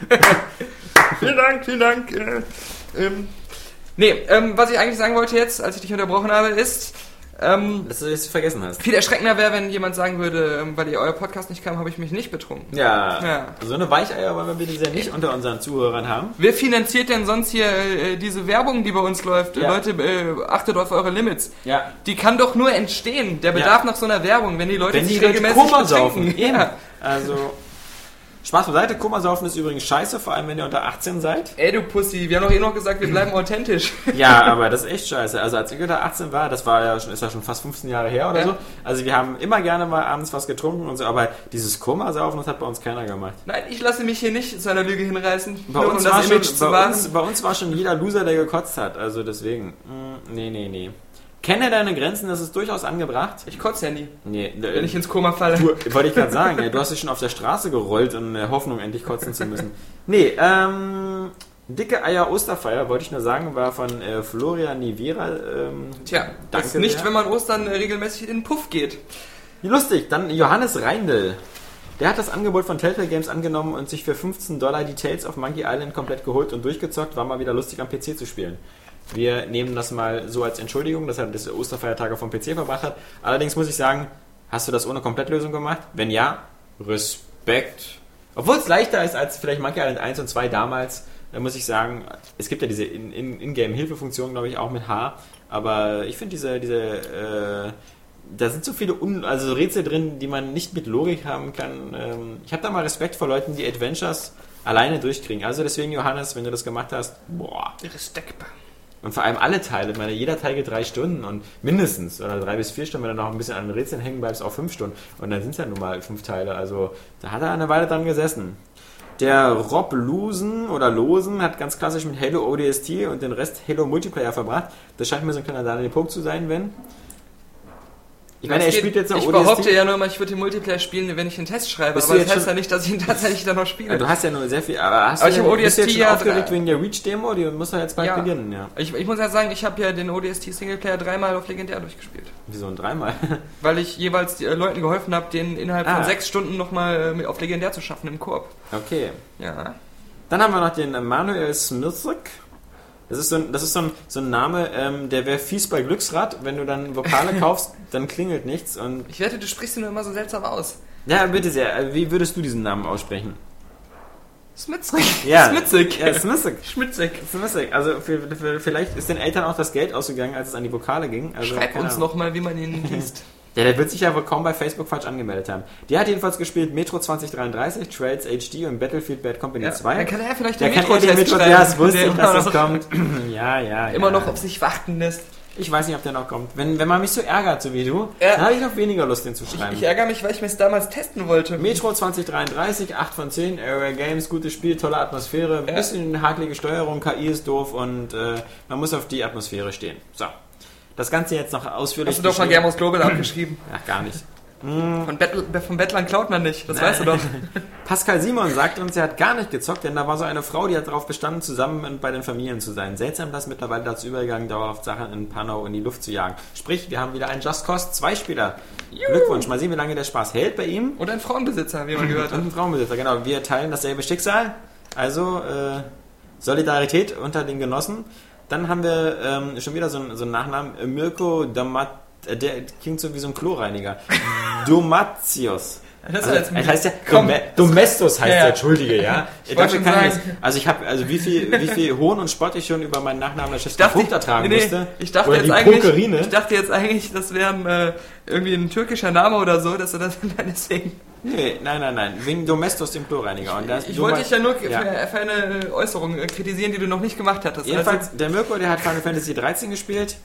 vielen Dank, vielen Dank. Äh, ähm, nee, ähm, was ich eigentlich sagen wollte jetzt, als ich dich unterbrochen habe, ist, ähm, Dass du das vergessen hast. viel erschreckender wäre, wenn jemand sagen würde, ähm, weil ihr euer Podcast nicht kam, habe ich mich nicht betrunken. Ja, Ja. so eine Weicheier wollen wir bitte sehr nicht unter unseren Zuhörern haben. Wer finanziert denn sonst hier äh, diese Werbung, die bei uns läuft? Ja. Leute, äh, achtet auf eure Limits. Ja. Die kann doch nur entstehen, der Bedarf nach so einer Werbung, wenn die Leute Wenn die sich Leute regelmäßig Koma saufen. betrinken. Eben. Ja. Also, Spaß beiseite, Komasaufen ist übrigens scheiße, vor allem wenn ihr unter 18 seid. Ey, du Pussy, wir haben doch eh noch gesagt, wir bleiben authentisch. Ja, aber das ist echt scheiße. Also als ich unter 18 war, das war ja schon, ist ja schon fast 15 Jahre her oder Ja. so. Also wir haben immer gerne mal abends was getrunken und so, aber dieses Komasaufen, das hat bei uns keiner gemacht. Nein, ich lasse mich hier nicht zu einer Lüge hinreißen, Bei, uns, um war schon, bei, uns, bei uns war schon jeder Loser, der gekotzt hat. Also deswegen, mm, nee, nee, nee. Kenne deine Grenzen, das ist durchaus angebracht. Ich kotze ja nie, Nee, wenn ich ins Koma falle. Du, wollte ich gerade sagen, ja, du hast dich schon auf der Straße gerollt in der Hoffnung, endlich kotzen zu müssen. Nee, ähm, Dicke Eier Osterfeier, wollte ich nur sagen, war von äh, Florian Nivera. Ähm, Tja, das danke ist nicht, sehr. wenn man Ostern äh, regelmäßig in den Puff geht. Wie lustig, dann Johannes Reindl. Der hat das Angebot von Telltale Games angenommen und sich für 15 Dollar die Tales of Monkey Island komplett geholt und durchgezockt. War mal wieder lustig am PC zu spielen. Wir nehmen das mal so als Entschuldigung, dass er das Osterfeiertage vom PC verbracht hat. Allerdings muss ich sagen, hast du das ohne Komplettlösung gemacht? Wenn ja, Respekt. Obwohl es leichter ist als vielleicht Monkey Island 1 und 2 damals, da muss ich sagen, es gibt ja diese In- In- In-Game-Hilfefunktion, glaube ich, auch mit H. Aber ich finde diese, diese äh, da sind so viele Un also so Rätsel drin, die man nicht mit Logik haben kann. Ähm, ich habe da mal Respekt vor Leuten, die Adventures alleine durchkriegen. Also deswegen, Johannes, wenn du das gemacht hast, boah. Respekt. Und vor allem alle Teile. Ich meine, jeder Teil geht drei Stunden und mindestens oder drei bis vier Stunden, wenn du noch ein bisschen an den Rätseln hängen bleibst, auch fünf Stunden. Und dann sind es ja nun mal fünf Teile. Also da hat er eine Weile dran gesessen. Der Rob Lusen oder Losen hat ganz klassisch mit Halo ODST und den Rest Halo Multiplayer verbracht. Das scheint mir so ein kleiner Daniel Punkt zu sein, wenn. Ich meine, er geht- spielt jetzt noch Ich ODST. behaupte ja nur immer, ich würde den Multiplayer spielen, wenn ich einen Test schreibe. Bist aber das heißt ja nicht, dass ich ihn tatsächlich dann noch spiele. Ja, du hast ja nur sehr viel, aber hast Aber du ich ja, hab bist jetzt ODST schon ja aufgeregt wegen der Reach-Demo? Die muss ja jetzt bald Ja. beginnen, ja. Ich, ich muss ja sagen, ich habe ja den ODST Singleplayer dreimal auf Legendär durchgespielt. Wieso ein dreimal? Weil ich jeweils die, äh, Leuten geholfen habe, den innerhalb Ah. von sechs Stunden nochmal äh, auf Legendär zu schaffen im Koop. Okay. Ja. Dann haben wir noch den Manuel Smithrick. Das ist so ein, das ist so ein, so ein Name, ähm, der wäre fies bei Glücksrad. Wenn du dann Vokale kaufst, dann klingelt nichts. Und Ich wette, du sprichst ihn nur immer so seltsam aus. ja, bitte sehr. äh, Wie würdest du diesen Namen aussprechen? Smitzig. Ja. Smitzig. Ja, Smithrick. Schmitzig. Smithrick. Also für, für, vielleicht ist den Eltern auch das Geld ausgegangen, als es an die Vokale ging. Also, Schreib uns nochmal, wie man ihn liest. Ja, der wird sich ja wohl kaum bei Facebook falsch angemeldet haben. Der hat jedenfalls gespielt Metro 2033, Trails HD und Battlefield Bad Company 2. Dann kann er vielleicht den Metro-Test Metro, schreiben. ja, das wusste ich, dass noch- kommt. ja, ja, ja. Immer noch auf sich warten lässt. Ich weiß nicht, ob der noch kommt. Wenn, wenn man mich so ärgert, so wie du, Ja. dann habe ich noch weniger Lust, den zu schreiben. Ich ärgere mich, weil ich mir es damals testen wollte. Metro 2033, 8 von 10, Area Games, gutes Spiel, tolle Atmosphäre, ein Ja. bisschen hakelige Steuerung, KI ist doof und äh, man muss auf die Atmosphäre stehen. So. Das Ganze jetzt noch ausführlich. Hast du doch beschrieben. Germos Global abgeschrieben? Ach, gar nicht. Von, Bettel, von Bettlern klaut man nicht, das weißt du doch. Pascal Simon sagt uns, er hat gar nicht gezockt, denn da war so eine Frau, die hat darauf bestanden, zusammen bei den Familien zu sein. Seltsam, dass mittlerweile dazu übergegangen, dauerhaft Sachen in Panau in die Luft zu jagen. Sprich, wir haben wieder einen Just Cause 2 Spieler. Glückwunsch, mal sehen, wie lange der Spaß hält bei ihm. Und ein Frauenbesitzer, wie man gehört Und hat. ein Frauenbesitzer, genau. Wir teilen dasselbe Schicksal. Also äh, Solidarität unter den Genossen. Dann haben wir ähm, schon wieder so, einen- so einen Nachnamen. Äh, Mirko Damat... äh, Der klingt so wie so ein Kloreiniger. Domatios. Das Also, ist jetzt heißt ja. Dome Domestos heißt Ja, ja. der, entschuldige, ja. Ich Dafür kann ich sagen. also ich habe, also wie viel, wie viel Hohn und Spott ich schon über meinen Nachnamen der Schiff dachte, Punkt ertragen nee, musste. ich dachte jetzt eigentlich, ich dachte jetzt eigentlich, das wäre ein, äh, irgendwie ein türkischer Name oder so, dass du das deswegen. Nee, nein, nein, nein. Wegen Domestos, dem Kloreiniger. Und das Ich wollte dich ja nur Ja. Für, für eine Äußerung äh, kritisieren, die du noch nicht gemacht hattest. Jedenfalls, der Mirko, der hat Final Fantasy 13 gespielt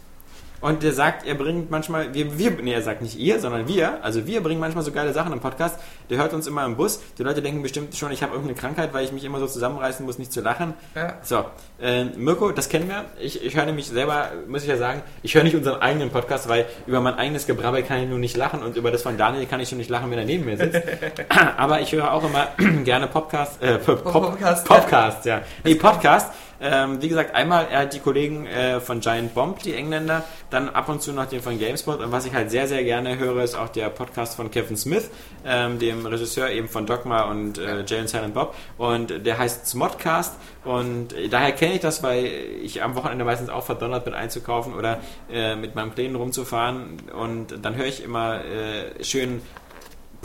und der sagt, er bringt manchmal, wir, wir, nee, er sagt nicht ihr, sondern wir, also wir bringen manchmal so geile Sachen im Podcast. Der hört uns immer im Bus. Die Leute denken bestimmt schon, ich habe irgendeine Krankheit, weil ich mich immer so zusammenreißen muss, nicht zu lachen. Ja. So, äh, Mirko, das kennen wir. Ich, ich höre nämlich selber, muss ich ja sagen, ich höre nicht unseren eigenen Podcast, weil über mein eigenes Gebrabbel kann ich nur nicht lachen und über das von Daniel kann ich schon nicht lachen, wenn er neben mir sitzt. Aber ich höre auch immer gerne Podcast, äh, Pop, Pop, Podcast. Podcast, ja. Nee, Podcast. Ähm, wie gesagt, einmal er hat die Kollegen äh, von Giant Bomb, die Engländer, dann ab und zu noch den von GameSpot. Und was ich halt sehr, sehr gerne höre, ist auch der Podcast von Kevin Smith, ähm, dem Regisseur eben von Dogma und äh, Jay and Silent Bob. Und der heißt Smodcast. Und daher kenne ich das, weil ich am Wochenende meistens auch verdonnert bin einzukaufen oder äh, mit meinem Kleinen rumzufahren. Und dann höre ich immer äh, schön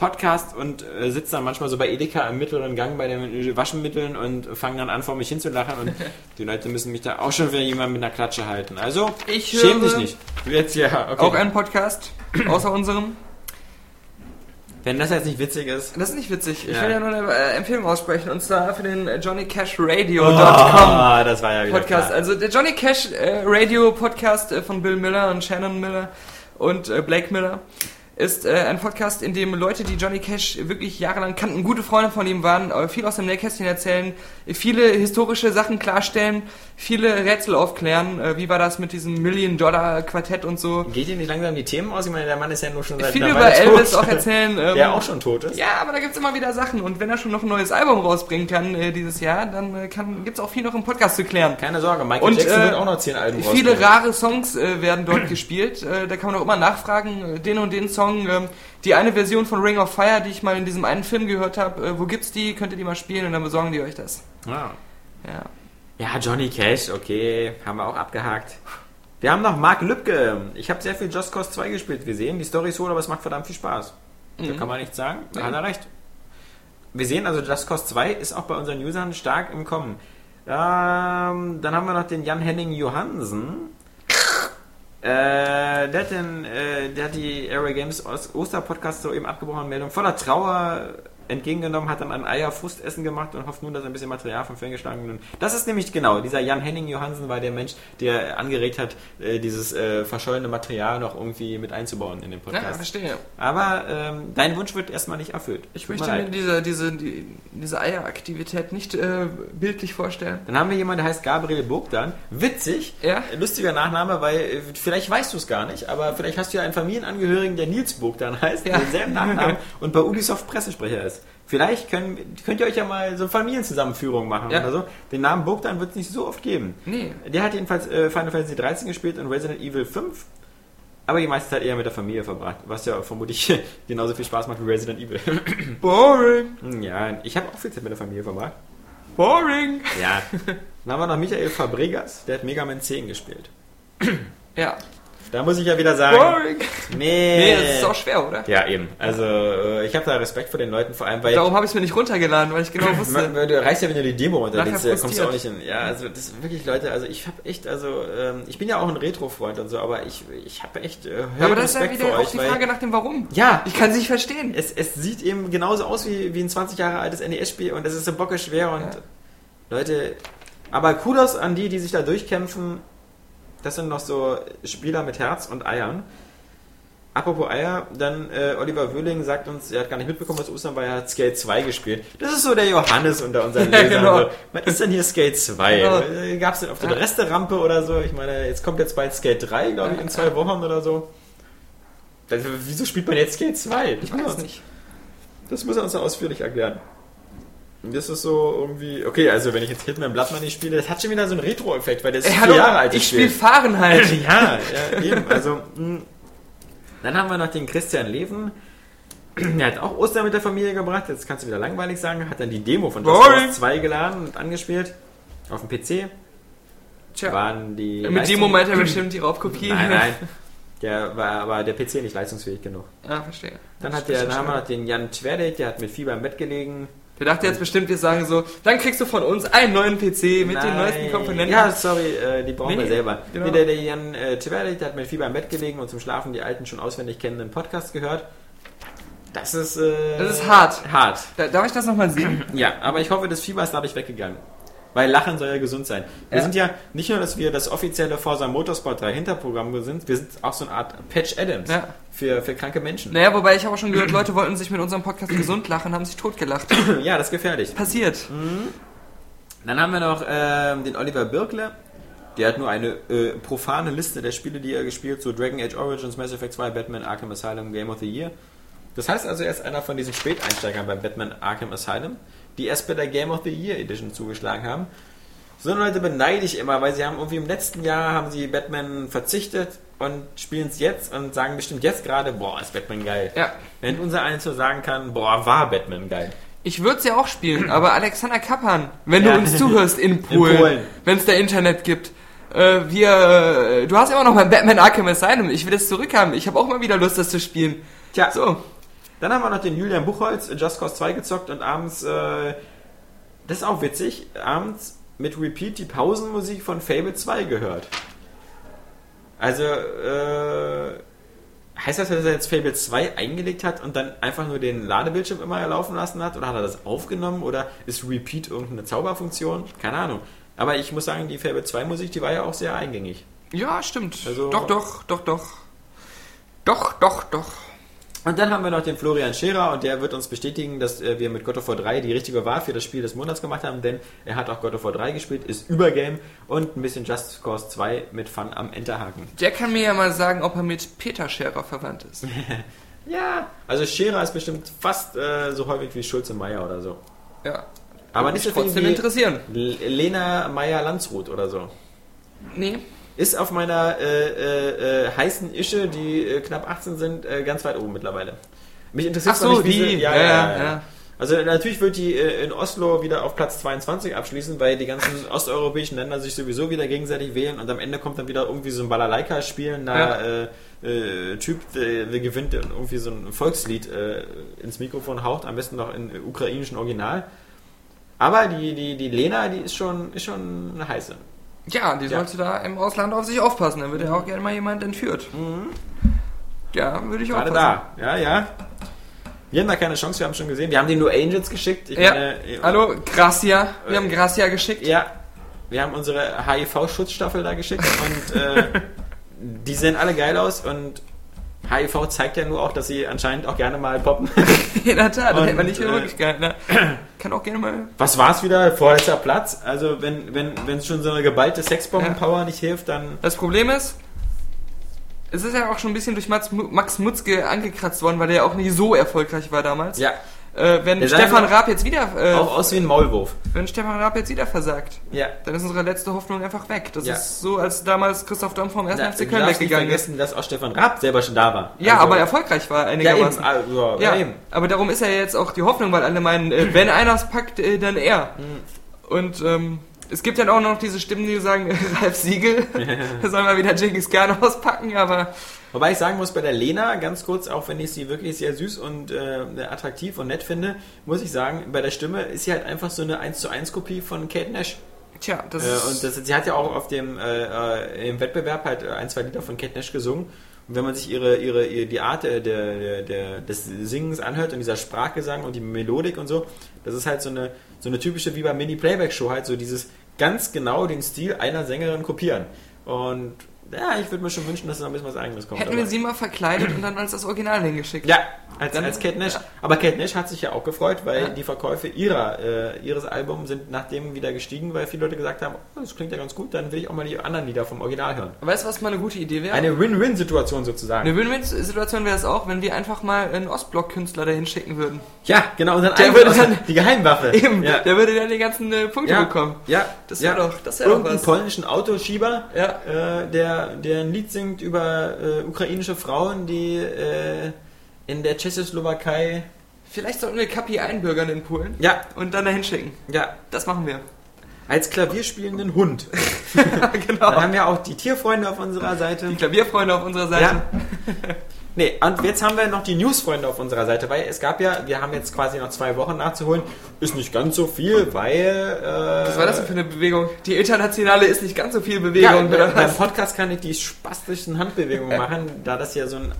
Podcast und äh, sitze dann manchmal so bei Edeka im mittleren Gang bei den Waschmitteln und fange dann an, vor mich hinzulachen und die Leute müssen mich da auch schon für jemanden mit einer Klatsche halten. Also, Ich schäm dich nicht. Jetzt ja, okay. Auch ein Podcast, außer unserem. Wenn das jetzt nicht witzig ist. Das ist nicht witzig. Ich Ja. will ja nur eine äh, Empfehlung aussprechen und zwar für den johnnycashradio.com. Ah, das war ja wieder Podcast. klar. Also der Johnny Cash äh, Radio Podcast äh, von Bill Miller und Shannon Miller und äh, Blake Miller ist äh, ein Podcast, in dem Leute, die Johnny Cash wirklich jahrelang kannten, gute Freunde von ihm waren, äh, viel aus dem Nähkästchen erzählen, viele historische Sachen klarstellen, viele Rätsel aufklären. Äh, wie war das mit diesem Million-Dollar-Quartett und so? Geht Ihnen nicht langsam die Themen aus? Ich meine, der Mann ist ja nur schon seit Viel über Elvis tot. auch erzählen. ähm, Der auch schon tot ist. Ja, aber da gibt's immer wieder Sachen. Und wenn er schon noch ein neues Album rausbringen kann äh, dieses Jahr, dann äh, kann, gibt's auch viel noch im Podcast zu klären. Keine Sorge, Michael Und, Jackson äh, wird auch noch zehn Alben Viele rausbringen. rare Songs äh, werden dort gespielt. Da kann man auch immer nachfragen, den und den Song. Ähm, die eine Version von Ring of Fire, die ich mal in diesem einen Film gehört habe, äh, wo gibt's die? Könnt ihr die mal spielen und dann besorgen die euch das. Ah. Ja. Ja, Johnny Cash, okay, haben wir auch abgehakt. Wir haben noch Mark Lübke. Ich habe sehr viel Just Cause 2 gespielt. Wir sehen, die Story ist hohl, aber es macht verdammt viel Spaß. Da kann man nichts sagen. Da hat er recht. Wir sehen also, Just Cause 2 ist auch bei unseren Usern stark im Kommen. Ähm, dann haben wir noch den Jan-Henning Johansen. Äh, der, hat den, äh, der hat die Area Games Os- Oster-Podcast soeben abgebrochen, Meldung voller Trauer entgegengenommen, hat dann ein Eierfrustessen gemacht und hofft nun, dass ein bisschen Material vom Fern geschlagen wird. Das ist nämlich genau, dieser Jan-Henning Johansen war der Mensch, der angeregt hat, äh, dieses äh, verschollene Material noch irgendwie mit einzubauen in den Ja, Podcast. verstehe. Aber ähm, dein Wunsch wird erstmal nicht erfüllt. Ich möchte mir diese, diese, die, diese Eieraktivität nicht äh, bildlich vorstellen. Dann haben wir jemanden, der heißt Gabriel Bogdan. Witzig, Ja. lustiger Nachname, weil äh, vielleicht weißt du es gar nicht, aber vielleicht hast du ja einen Familienangehörigen, der Nils Bogdan heißt, Ja. denselben Nachnamen und bei Ubisoft Pressesprecher ist. Vielleicht können, könnt ihr euch ja mal so Familienzusammenführung machen Ja. oder so. Den Namen Bogdan wird es nicht so oft geben. Nee. Der hat jedenfalls äh, Final Fantasy 13 gespielt und Resident Evil 5. Aber die meiste Zeit eher mit der Familie verbracht, was ja vermutlich genauso viel Spaß macht wie Resident Evil. Boring. Hm, ja, ich habe auch viel Zeit mit der Familie verbracht. Boring. Ja. Dann haben wir noch Michael Fabregas, der hat Mega Man 10 gespielt. Ja. Da muss ich ja wieder sagen, Boring. nee. Nee, das ist auch schwer, oder? Ja, eben. Also, äh, ich habe da Respekt vor den Leuten, vor allem, weil Darum habe ich es mir nicht runtergeladen, weil ich genau wusste. du reichst ja, wenn du die Demo runterlädst, da kommst du auch nicht hin. Ja, also das ist wirklich, Leute, also ich habe echt, also ähm, ich bin ja auch ein Retro-Freund und so, aber ich, ich habe echt äh, Ja, aber das ist ja Respekt wieder vor auch euch, die Frage nach dem Warum. ja, Ich kann sie nicht verstehen. es, es sieht eben genauso aus wie, wie ein 20 Jahre altes NES-Spiel und es ist so bocke schwer und Ja. Leute, aber Kudos an die, die sich da durchkämpfen. Das sind noch so Spieler mit Herz und Eiern. Apropos Eier, dann äh, Oliver Wöhling sagt uns, er hat gar nicht mitbekommen, was Ostern war, er hat Skate 2 gespielt. Das ist so der Johannes unter unseren Ja, Lesern. genau. so. Was ist denn hier Skate 2? Genau. Äh, Gab es denn auf der Resterampe oder so? Ich meine, jetzt kommt jetzt bald Skate 3, glaube ich, in zwei Wochen oder so. Das, wieso spielt man jetzt Skate 2? Ich weiß nicht. Das muss er uns ausführlich erklären. Das ist so irgendwie. Okay, also wenn ich jetzt Hitman Blood Money spiele, das hat schon wieder so einen Retro-Effekt, weil der ist vier Jahre alt. das ich spiele Spiel. Fahrenheit. ja, ja, eben. Also, mh. dann haben wir noch den Christian Leven. Der hat auch Ostern mit der Familie gebracht. Jetzt kannst du wieder langweilig sagen. Hat dann die Demo von Just Boring. Cause 2 geladen und angespielt. Auf dem PC. Tja, Waren die. mit Leistung- dem meint er bestimmt die Raubkopie. Nein, nein. Der war aber der PC nicht leistungsfähig genug. Ah, verstehe. Dann, hat der, dann haben wir noch den Jan Twerdek, der hat mit Fieber im Bett gelegen. Der dachte jetzt bestimmt, wir sagen so, dann kriegst du von uns einen neuen PC mit den neuesten Komponenten. Ja, sorry, äh, die brauchen wir Nee, selber. genau. Nee, der, der Jan äh, Twerdek, der hat mit Fieber im Bett gelegen und zum Schlafen die alten schon auswendig kennenden Podcasts gehört. Das ist, äh, Das ist hart. Hart. Da, darf ich das nochmal sehen? Ja, aber ich hoffe, das Fieber ist dadurch weggegangen. Weil Lachen soll ja gesund sein. Wir Ja. sind ja nicht nur, dass wir das offizielle Forza Motorsport 3 Hinterprogramm sind, wir sind auch so eine Art Patch Adams Ja. für, für kranke Menschen. Naja, wobei ich habe auch schon gehört, Leute wollten sich mit unserem Podcast gesund lachen, haben sich totgelacht. Ja, das ist gefährlich. Passiert. Dann haben wir noch ähm, den Oliver Birkle. Der hat nur eine äh, profane Liste der Spiele, die er gespielt, so Dragon Age Origins, Mass Effect 2, Batman Arkham Asylum, Game of the Year. Das heißt also, er ist einer von diesen Späteinsteigern bei Batman Arkham Asylum, die erst bei der Game of the Year Edition zugeschlagen haben. So eine Leute beneide ich immer, weil sie haben irgendwie im letzten Jahr haben sie Batman verzichtet und spielen es jetzt und sagen bestimmt jetzt gerade, boah, ist Batman geil. Ja. Während unser eins nur sagen kann, boah, war Batman geil. Ich würde es ja auch spielen, aber Alexander Kappan, wenn Ja. du uns zuhörst in Polen, Polen. wenn es da Internet gibt, äh, wir, äh, du hast immer noch mein Batman Arkham Asylum, ich will das zurückhaben, ich habe auch mal wieder Lust, das zu spielen. Tja, So, Dann haben wir noch den Julian Buchholz, Just Cause 2 gezockt und abends, äh, das ist auch witzig, abends mit Repeat die Pausenmusik von Fable 2 gehört. Also, äh, heißt das, dass er jetzt Fable 2 eingelegt hat und dann einfach nur den Ladebildschirm immer laufen lassen hat? Oder hat er das aufgenommen? Oder ist Repeat irgendeine Zauberfunktion? Keine Ahnung. Aber ich muss sagen, die Fable 2 Musik, die war ja auch sehr eingängig. ja, stimmt. Also- doch, doch, doch, doch. Doch, doch, doch. Und dann haben wir noch den Florian Scherer und der wird uns bestätigen, dass äh, wir mit God of War 3 die richtige Wahl für das Spiel des Monats gemacht haben, denn er hat auch God of War 3 gespielt, ist Übergame und ein bisschen Just Cause 2 mit Fun am Enterhaken. Der kann mir ja mal sagen, ob er mit Peter Scherer verwandt ist. Ja, also Scherer ist bestimmt fast äh, so häufig wie Schulze Meier oder so. Ja. Aber nicht so trotzdem interessieren. Lena Meier-Landsrut oder so. Nee. Ist auf meiner äh, äh, äh, heißen Ische, die äh, knapp 18 sind, äh, ganz weit oben mittlerweile. Mich interessiert Ach so, nicht, wie die. sie- Ja, ja, ja. Also natürlich wird die äh, in Oslo wieder auf Platz 22 abschließen, weil die ganzen osteuropäischen Länder sich sowieso wieder gegenseitig wählen und am Ende kommt dann wieder irgendwie so ein Balalaika-spielender äh, äh, Typ, der, der gewinnt irgendwie so ein Volkslied äh, ins Mikrofon haucht, am besten noch in ukrainischen Original. Aber die, die, die Lena, die ist schon, ist schon eine heiße. Ja, die Ja. sollte da im Ausland auf sich aufpassen. Dann wird ja auch gerne mal jemand entführt. Ja, würde ich auch Gerade da. Ja, ja. Wir haben da keine Chance, wir haben schon gesehen. Wir haben denen nur Angels geschickt. Ich Ja. meine, äh, Hallo, Gracia. Wir haben Gracia geschickt. Ja, wir haben unsere HIV-Schutzstaffel da geschickt und äh, die sehen alle geil aus und HIV zeigt ja nur auch, dass sie anscheinend auch gerne mal poppen. In der Tat, das hätte man nicht äh, möglich gehalten. Ne? Kann auch gerne mal. Was war's wieder? Vorletzter Platz. Also wenn wenn wenn es schon so eine geballte Sexbomben-Power nicht hilft, dann Das Problem ist, es ist ja auch schon ein bisschen durch Max, Max Mutzke angekratzt worden, weil der ja auch nicht so erfolgreich war damals. ja Äh, wenn Der Stefan Raab jetzt wieder, äh, auch aus wie ein Maulwurf. wenn Stefan Raab jetzt wieder versagt, Ja. dann ist unsere letzte Hoffnung einfach weg. Das Ja. ist so, als damals Christoph Daum vom 1. Da, FC Köln weggegangen ist. vergessen, dass auch Stefan Raab selber schon da war. Ja, Also- aber erfolgreich war ja, eben. einigermaßen. Also, Ja, eben. aber darum ist ja jetzt auch die Hoffnung, weil alle meinen, äh, wenn einer es packt, äh, dann er. Mhm. Und ähm, es gibt dann auch noch diese Stimmen, die sagen, Ralf Siegel, da soll mal wieder Genghis Khan auspacken, aber Wobei ich sagen muss, bei der Lena, ganz kurz, auch wenn ich sie wirklich sehr süß und äh, attraktiv und nett finde, muss ich sagen, bei der Stimme ist sie halt einfach so eine 1 zu 1 Kopie von Kate Nash. tja, das Äh, ist... und das, sie hat ja auch auf dem äh, äh, im Wettbewerb halt ein, zwei Lieder von Kate Nash gesungen. Und wenn man sich ihre, ihre, ihre die Art der, der, der, des Singens anhört und dieser Sprachgesang und die Melodik und so, das ist halt so eine, so eine typische, wie bei Mini-Playback-Show, halt so dieses ganz genau den Stil einer Sängerin kopieren. Und ja, ich würde mir schon wünschen, dass da noch ein bisschen was eigenes kommt. Hätten wir aber- sie mal verkleidet und dann als das Original hingeschickt. ja, Als, als Kate Nash. ja. Aber Kate Nash hat sich ja auch gefreut, weil Ja. die Verkäufe ihrer, äh, ihres Albums sind nachdem wieder gestiegen, weil viele Leute gesagt haben, oh, das klingt ja ganz gut, dann will ich auch mal die anderen Lieder vom Original hören. Weißt du, was mal eine gute Idee wäre? Eine Win-Win-Situation sozusagen. Eine Win-Win-Situation wäre es auch, wenn wir einfach mal einen Ostblock-Künstler dahin schicken würden. ja, genau, und dann Der würde dann- die Geheimwaffe. Eben, ja. der würde dann die ganzen äh, Punkte bekommen. Ja, Das ja. wäre doch, das wäre doch was. polnischen Autoschieber, äh, der, der ein Lied singt über äh, ukrainische Frauen, die äh, in der Tschechoslowakei. Vielleicht sollten wir Kapi einbürgern in Polen Ja, und dann dahin schicken. ja, Das machen wir. als klavierspielenden Hund. genau. Dann haben wir auch die Tierfreunde auf unserer Seite. Die Klavierfreunde auf unserer Seite. Ja. Nee, und jetzt haben wir noch die Newsfreunde auf unserer Seite, weil es gab ja, wir haben jetzt quasi noch zwei Wochen nachzuholen, ist nicht ganz so viel, weil... Äh, Was war das denn für eine Bewegung? Die internationale ist nicht ganz so viel Ja, Bewegung, oder beim was? Podcast kann ich die spastischen Handbewegungen machen, da das ja so ein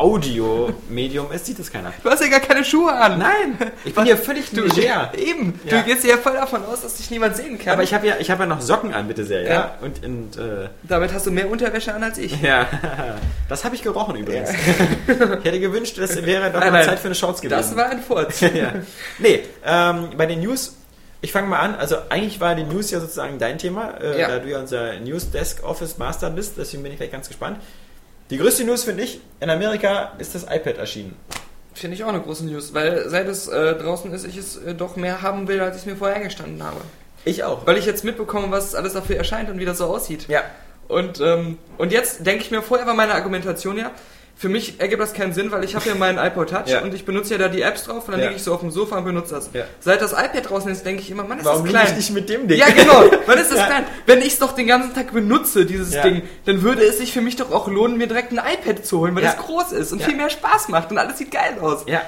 Audio-Medium ist, sieht das keiner. Du hast ja gar keine Schuhe an. Nein, ich bin hier völlig Du, leger. Eben. Ja. Du gehst ja voll davon aus, dass dich niemand sehen kann. Aber ich habe ja, ich habe ja noch Socken an, bitte sehr, ja. Ja. Und, und äh, Damit hast du mehr Unterwäsche an als ich. ja, das habe ich gerochen übrigens. ich hätte gewünscht, das wäre doch Nein, mal. Zeit für eine Shorts gewesen. Das war ein Furz. ja. Nee, ähm, bei den News, ich fange mal an. Also eigentlich war die News ja sozusagen dein Thema, äh, Ja. da du ja unser News Desk Office Master bist, deswegen bin ich gleich ganz gespannt. Die größte News finde ich, in Amerika ist das iPad erschienen. Finde ich auch eine große News, weil seit es äh, draußen ist, ich es äh, doch mehr haben will, als ich mir vorher eingestanden habe. Ich auch. Weil ich jetzt mitbekomme, was alles dafür erscheint und wie das so aussieht. Ja. Und, ähm, und jetzt denke ich mir, vorher war meine Argumentation ja, für mich ergibt das keinen Sinn, weil ich habe ja meinen iPod Touch Ja. und ich benutze ja da die Apps drauf und dann Ja. liege ich so auf dem Sofa und benutze das. Ja. Seit das iPad draußen ist, denke ich immer, Mann, ist Warum das klein. ich nicht mit dem Ding? Ja, genau. Wann ist das Ja. klein? Wenn ich es doch den ganzen Tag benutze, dieses. Ding, dann würde es sich für mich doch auch lohnen, mir direkt ein iPad zu holen, weil Ja. es groß ist und viel mehr Spaß macht und alles sieht geil aus. Ja.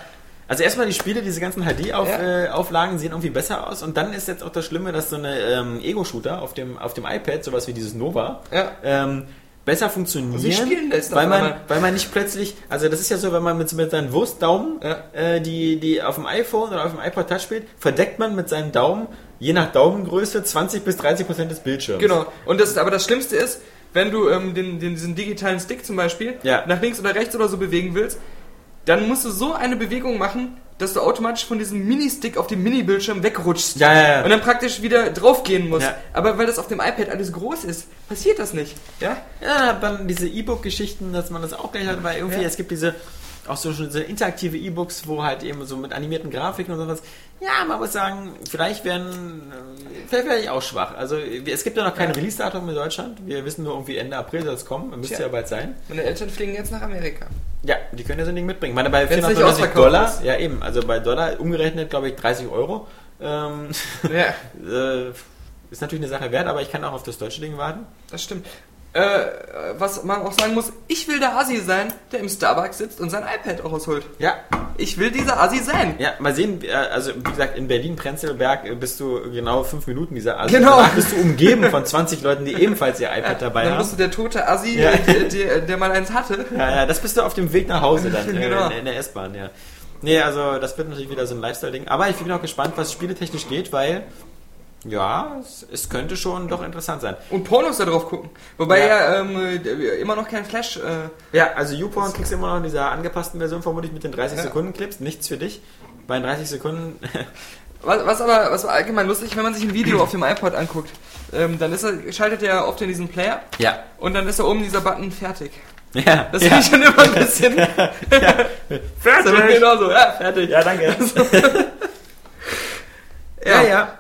Also erstmal die Spiele, diese ganzen HD-Auflagen äh, sehen irgendwie besser aus und dann ist jetzt auch das Schlimme, dass so eine ähm, Ego-Shooter auf dem, auf dem iPad, sowas wie dieses Nova, Ja. ähm, besser funktionieren, Wie spielen lässt weil man, weil man nicht plötzlich, also das ist ja so, wenn man mit, mit seinen Wurstdaumen Ja. äh, die, die auf dem iPhone oder auf dem iPod Touch spielt, verdeckt man mit seinen Daumen, je nach Daumengröße, 20 bis 30 Prozent des Bildschirms. Genau. Und das, aber das Schlimmste ist, wenn du ähm, den, den, diesen digitalen Stick zum Beispiel Ja. nach links oder rechts oder so bewegen willst, dann musst du so eine Bewegung machen, dass du automatisch von diesem Mini-Stick auf dem Mini-Bildschirm wegrutschst. Ja, ja, ja. Und dann praktisch wieder draufgehen musst. Ja. Aber weil das auf dem iPad alles groß ist, passiert das nicht. Ja? Ja, dann diese E-Book-Geschichten, dass man das auch gleich hat, weil irgendwie, Ja. es gibt diese, auch so schon diese interaktive E-Books, wo halt eben so mit animierten Grafiken und sowas. Ja, man muss sagen, vielleicht werden, äh, vielleicht werde ich auch schwach. Also, es gibt ja noch kein Release-Datum in Deutschland. Wir wissen nur irgendwie Ende April soll es kommen. Müsste ja bald sein. Meine Eltern fliegen jetzt nach Amerika. Ja, die können ja so ein Ding mitbringen. Ich meine, bei Wenn's nicht 490 ausverkauft Dollar, ist. ja eben, also bei Dollar umgerechnet, glaube ich, 30 Euro. Ähm, Ja, äh, ist natürlich eine Sache wert, aber ich kann auch auf das deutsche Ding warten. das stimmt. Äh, was man auch sagen muss, ich will der Asi sein, der im Starbucks sitzt und sein iPad rausholt. Ja, Ich will dieser Asi sein. Ja, mal sehen, äh, also wie gesagt, in Berlin-Prenzlberg äh, bist du genau fünf Minuten dieser also Genau. danach bist du umgeben von 20 Leuten, die ebenfalls ihr iPad dabei Dann haben. bist du der tote Assi, Ja. der, der, der mal eins hatte. Ja, ja, das bist du auf dem Weg nach Hause dann, äh, Genau. in, in der S-Bahn, ja. Nee, also das wird natürlich wieder so ein Lifestyle-Ding. Aber ich bin auch gespannt, was spieletechnisch geht, weil, ja, es, es könnte schon doch interessant sein. Und Pornos da drauf gucken. Wobei Ja. ja, ähm, äh, immer noch kein Flash. Äh, Ja, also YouPorn kriegst du immer noch in dieser angepassten Version vermutlich mit den 30 Ja. Sekunden Clips. Nichts für dich. Bei den 30 Sekunden, was, was aber was war allgemein lustig, wenn man sich ein Video auf dem iPod anguckt, ähm, dann ist er, schaltet er oft in diesen Player ja. und dann ist da oben dieser Button fertig. Ja, Das ja. finde ich schon immer ein bisschen. Fertig. genau so, ja, fertig. Ja, danke. ja, ja.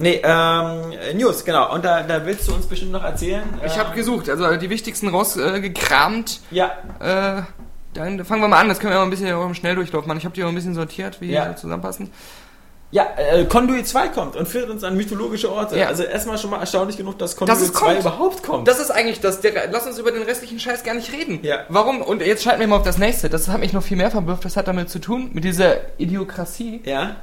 Nee, ähm, News, genau. Und da, da willst du uns bestimmt noch erzählen. Ich habe ähm, gesucht, also die wichtigsten rausgekramt. Ja, Äh, dann fangen wir mal an, das können wir mal ein bisschen auch im Schnelldurchlauf machen. Ich habe die auch ein bisschen sortiert, wie die Ja. so zusammenpassen. ja äh, Conduit 2 kommt und führt uns an mythologische Orte. Ja. Also erstmal schon mal erstaunlich genug, dass Conduit es 2 kommt. überhaupt kommt. Das ist eigentlich das. Der, lass uns über den restlichen Scheiß gar nicht reden. Ja. Warum? Und jetzt schalten wir mal auf das nächste. Das hat mich noch viel mehr verblüfft. Das hat damit zu tun, mit dieser Idiokratie. ja,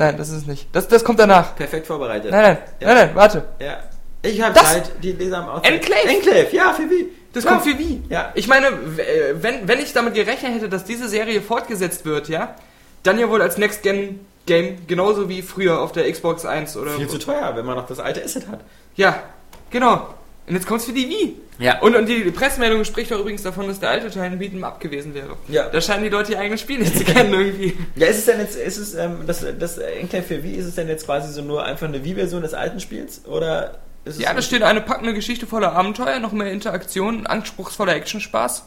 Nein, das ist es nicht. Das, das kommt danach. perfekt vorbereitet. Nein, nein, Ja. nein, nein, warte. Ja. Ich habe Zeit, die Leser am Ausland. Enclave. Enclave, ja, für wie? Das ja. kommt für wie? Ja. Ich meine, äh, wenn, wenn ich damit gerechnet hätte, dass diese Serie fortgesetzt wird, ja, dann ja wohl als Next-Gen-Game, genauso wie früher auf der Xbox 1 oder. Viel zu teuer, wenn man noch das alte Asset hat. Ja, genau. Und jetzt kommt's für die Wii. Ja. Und, und die Pressemeldung spricht auch übrigens davon, dass der alte Teil ein Beat'em Up gewesen wäre. Ja. Da scheinen die Leute ihr eigenes Spiel nicht zu kennen irgendwie. Ja, ist es denn jetzt, ist es, ähm, das, das Enclave für Wii, ist es denn jetzt quasi so nur einfach eine Wii-Version des alten Spiels? Oder ist es Ja, da steht eine packende Geschichte voller Abenteuer, noch mehr Interaktion, anspruchsvoller Actionspaß.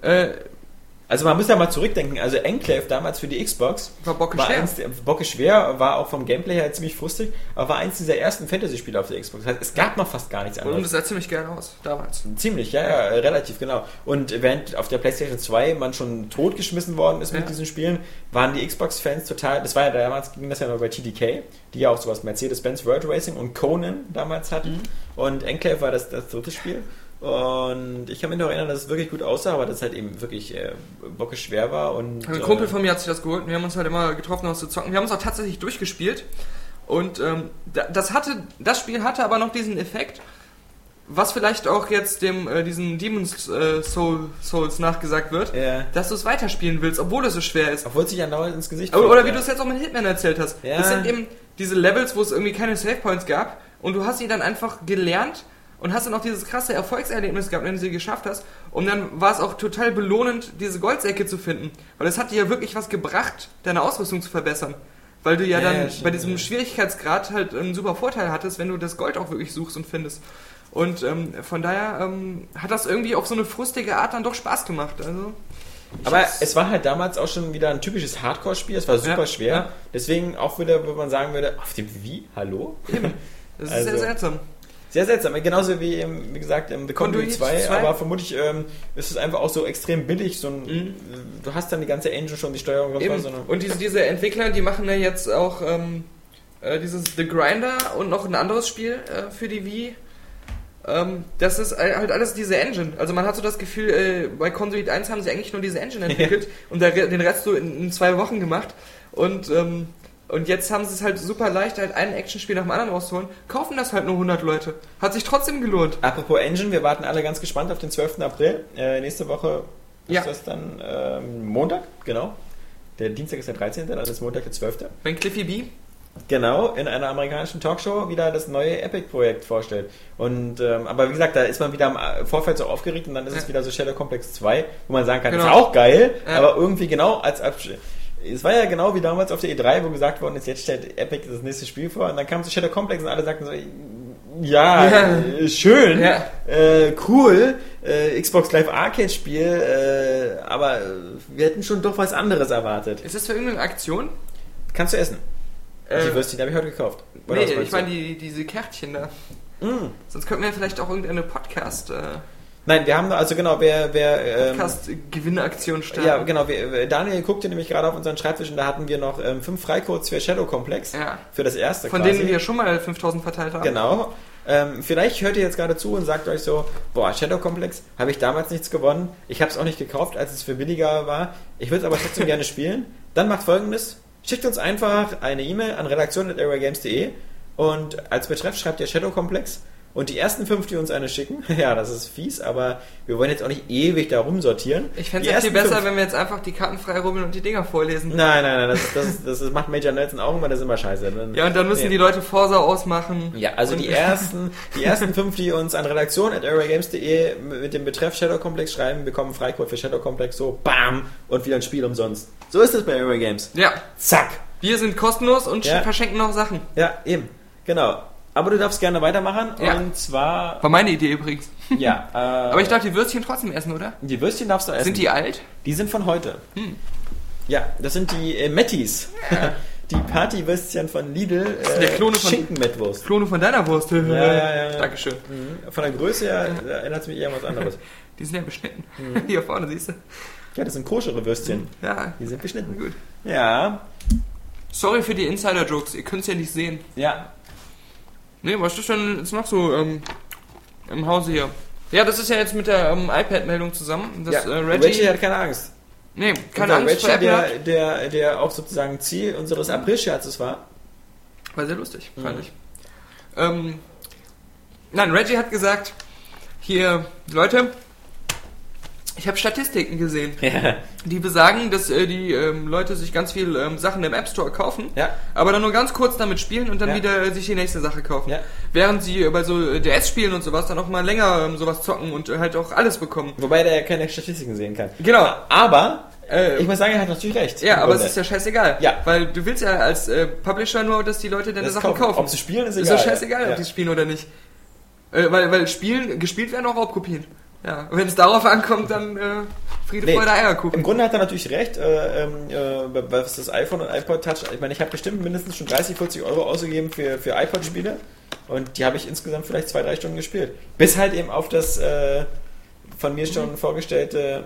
Äh, Also man muss ja mal zurückdenken, also Enclave damals für die Xbox War bocke war schwer. eins, der- bocke schwer, war auch vom Gameplay her ziemlich frustig, aber war eins dieser ersten Fantasy-Spiele auf der Xbox. Das heißt, es gab noch fast gar nichts und anderes. das sah ziemlich geil aus, damals. Ziemlich, ja, ja, relativ, genau. Und während auf der PlayStation 2 man schon totgeschmissen worden ist mit Ja. diesen Spielen, waren die Xbox-Fans total, das war ja damals, ging das ja noch bei TDK, die ja auch sowas Mercedes-Benz World Racing und Conan damals hatten. Und Enclave war das, das dritte Spiel. Und ich kann mich noch erinnern, dass es wirklich gut aussah, aber dass es halt eben wirklich äh, bocke schwer war. Und, Ein Kumpel äh, von mir hat sich das geholt und wir haben uns halt immer getroffen, um zu zocken. Wir haben es auch tatsächlich durchgespielt. Und ähm, da- das hatte, das Spiel hatte aber noch diesen Effekt, was vielleicht auch jetzt dem äh, diesen Demon's äh, Soul, Souls nachgesagt wird, Ja. dass du es weiterspielen willst, obwohl es so schwer ist. Obwohl es sich andauernd ins Gesicht Oder, oder ja. wie du es jetzt auch mit Hitman erzählt hast. Ja. Das sind eben diese Levels, wo es irgendwie keine Save Points gab und du hast sie dann einfach gelernt und hast dann auch dieses krasse Erfolgserlebnis gehabt, wenn du sie geschafft hast. Und dann war es auch total belohnend, diese Goldsäcke zu finden. Weil es hat dir ja wirklich was gebracht, deine Ausrüstung zu verbessern. Weil du ja, Ja, dann ja, bei diesem. Schwierigkeitsgrad halt einen super Vorteil hattest, wenn du das Gold auch wirklich suchst und findest. Und ähm, von daher ähm, hat das irgendwie auf so eine frustige Art dann doch Spaß gemacht. Also, Aber es war halt damals auch schon wieder ein typisches Hardcore-Spiel, es war super Ja, schwer. ja. Deswegen auch wieder, wo man sagen würde, auf dem Wie? Hallo? das ist Also- sehr seltsam. Sehr seltsam, genauso wie, eben, wie gesagt, im The Conduit Conduit 2, 2. aber vermutlich ähm, ist es einfach auch so extrem billig. So ein, Mhm. Du hast dann die ganze Engine schon, die Steuerung, Eben. was, sondern Und diese, diese Entwickler, die machen ja jetzt auch ähm, äh, dieses The Grinder und noch ein anderes Spiel äh, für die Wii. Ähm, das ist halt alles diese Engine. Also man hat so das Gefühl, äh, bei Conduit 1 haben sie eigentlich nur diese Engine entwickelt und der, den Rest so in, in zwei Wochen gemacht. Und, ähm, und jetzt haben sie es halt super leicht, halt ein Actionspiel nach dem anderen rauszuholen. Kaufen das halt nur 100 Leute. Hat sich trotzdem gelohnt. Apropos Engine, wir warten alle ganz gespannt auf den 12. April. Äh, nächste Woche ist Ja. das dann ähm, Montag, genau. Der Dienstag ist der 13., dann ist Montag der 12. Wenn Cliffy B Genau, in einer amerikanischen Talkshow wieder das neue Epic-Projekt vorstellt. Und ähm, aber wie gesagt, da ist man wieder im Vorfeld so aufgeregt und dann ist es Ja. wieder so Shadow Complex 2, wo man sagen kann, Genau. ist auch geil, Ja. aber irgendwie genau als Absch es war ja genau wie damals auf der E3, wo gesagt worden ist, jetzt stellt Epic das nächste Spiel vor und dann kam so Shadow Complex und alle sagten so, ja, Ja. äh, schön, Ja. äh, cool, äh, Xbox Live Arcade Spiel, äh, aber wir hätten schon doch was anderes erwartet. Ist das für irgendeine Aktion? Kannst du essen? Äh, die Würstchen habe ich heute gekauft. Oder nee, ich meine die, diese Kärtchen da. Mm. Sonst könnten wir vielleicht auch irgendeine Podcast, äh, Nein, wir haben also genau, wer, wer, ähm, Podcast-Gewinnaktion starten. ja, genau, wir, Daniel guckte nämlich gerade auf unseren Schreibtisch und da hatten wir noch ähm, fünf Freicodes für Shadow Complex. Ja. Für das erste Von quasi. denen wir schon mal 5000 verteilt haben. Genau. Ähm, vielleicht hört ihr jetzt gerade zu und sagt euch so, boah, Shadow Complex, habe ich damals nichts gewonnen. Ich habe es auch nicht gekauft, als es für billiger war. Ich würde es aber trotzdem gerne spielen. Dann macht folgendes. Schickt uns einfach eine E-Mail an redaktion.airwaygames.de und als Betreff schreibt ihr Shadow Complex und die ersten fünf, die uns eine schicken, ja, das ist fies, aber wir wollen jetzt auch nicht ewig da rumsortieren. Ich fände Die es viel besser, fünf- wenn wir jetzt einfach die Karten frei rubbeln und die Dinger vorlesen. Nein, nein, nein, das, das, das, das macht Major Nelson auch immer, das ist immer scheiße. Dann- Ja, und dann müssen Nee. die Leute Forsa ausmachen. Ja, also die ersten, die ersten fünf, die uns an redaktion.airwaygames.de mit dem Betreff Shadow Complex schreiben, bekommen Freicode für Shadow Complex so, bam, und wieder ein Spiel umsonst. So ist es bei Airway Games. Ja, Zack. wir sind kostenlos und Ja. verschenken noch Sachen. Ja, eben. Genau. Aber du darfst gerne weitermachen. Ja. Und zwar, War meine Idee übrigens. ja. Äh, Aber ich darf die Würstchen trotzdem essen, oder? die Würstchen darfst du essen. Sind die alt? Die sind von heute. Hm. Ja, das sind die äh, Mettis. die Partywürstchen von Lidl. Äh, der Klone von- Schinkenmettwurst. Klone von deiner Wurst. ja, ja, ja. Dankeschön. Mhm. Von der Größe her äh, erinnert es mich eher an was anderes. Die sind ja beschnitten. Mhm. Hier vorne, siehst du? Ja, das sind koschere Würstchen. Ja, Die sind beschnitten. gut. Ja, Sorry für die Insider-Jokes, ihr könnt es ja nicht sehen. ja. Nee, was ist denn jetzt noch so ähm, im Hause hier? Ja, das ist ja jetzt mit der ähm, iPad-Meldung zusammen. Dass, ja. äh, Reggie, Reggie hat keine Angst. nee, keine Unser Angst vor Reggie, Apple hat. der, der, der auch sozusagen Ziel unseres April-Scherzes war. War sehr lustig, fand Mhm. ich. Ähm, nein, Reggie hat gesagt, hier, Leute, Ich habe Statistiken gesehen, Ja. die besagen, dass äh, die ähm, Leute sich ganz viel ähm, Sachen im App Store kaufen, Ja. aber dann nur ganz kurz damit spielen und dann Ja. wieder äh, sich die nächste Sache kaufen. Ja. Während sie äh, bei so äh, DS-Spielen und sowas dann auch mal länger ähm, sowas zocken und äh, halt auch alles bekommen. Wobei der keine Statistiken sehen kann. Genau. Aber, Äh, ich muss sagen, er hat natürlich recht. Ja, aber es Grunde. ist ja scheißegal. Ja. Weil du willst ja als Publisher nur, dass die Leute deine Das Sachen kaufen. kaufen. Ob sie spielen, ist Ist egal. doch scheißegal, Ja. ob die spielen oder nicht. Weil, weil spielen, gespielt werden auch Raubkopien. Ja, wenn es darauf ankommt, dann äh, Friede, Nee, Freude, Eierkuchen. Im Grunde hat er natürlich recht, äh, ähm, äh, was das iPhone und iPod Touch, ich meine, ich habe bestimmt mindestens schon 30, 40 Euro ausgegeben für, für iPod-Spiele und die habe ich insgesamt vielleicht zwei, drei Stunden gespielt. Bis halt eben auf das äh, von mir schon vorgestellte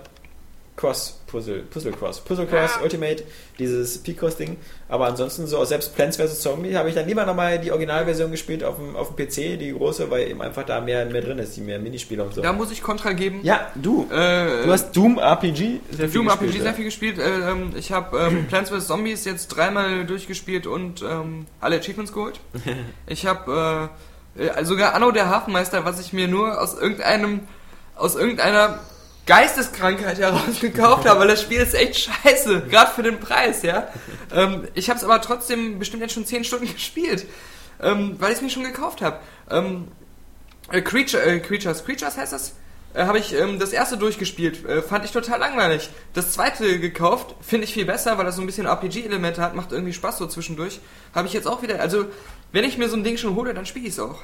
Cross-Puzzle, Puzzle Cross, Puzzle Cross Ultimate, dieses Picos-Ding. Aber ansonsten so, selbst Plants vs. Zombie habe ich dann lieber nochmal die Originalversion gespielt auf dem, auf dem PC, die große, weil eben einfach da mehr, mehr drin ist, die mehr Minispiele und so. Da muss ich Kontra geben. Ja, du. Äh, Du hast Doom RPG sehr viel Doom gespielt, RPG ja. sehr viel gespielt. Äh, ähm, ich habe ähm, Plants vs. Zombies jetzt dreimal durchgespielt und ähm, alle Achievements geholt. Ich habe äh, äh, sogar Anno der Hafenmeister, was ich mir nur aus irgendeinem, aus irgendeiner Geisteskrankheit heraus gekauft habe, weil das Spiel ist echt scheiße, gerade für den Preis, ja. Ähm, ich habe es aber trotzdem bestimmt jetzt schon 10 Stunden gespielt, ähm, weil ich es mir schon gekauft habe. Ähm, äh, Creature, äh, Creatures, Creatures heißt das? Äh, habe ich ähm, das erste durchgespielt, äh, fand ich total langweilig. Das zweite gekauft, finde ich viel besser, weil das so ein bisschen RPG-Elemente hat, macht irgendwie Spaß so zwischendurch. Habe ich jetzt auch wieder, also wenn ich mir so ein Ding schon hole, dann spiele ich es auch.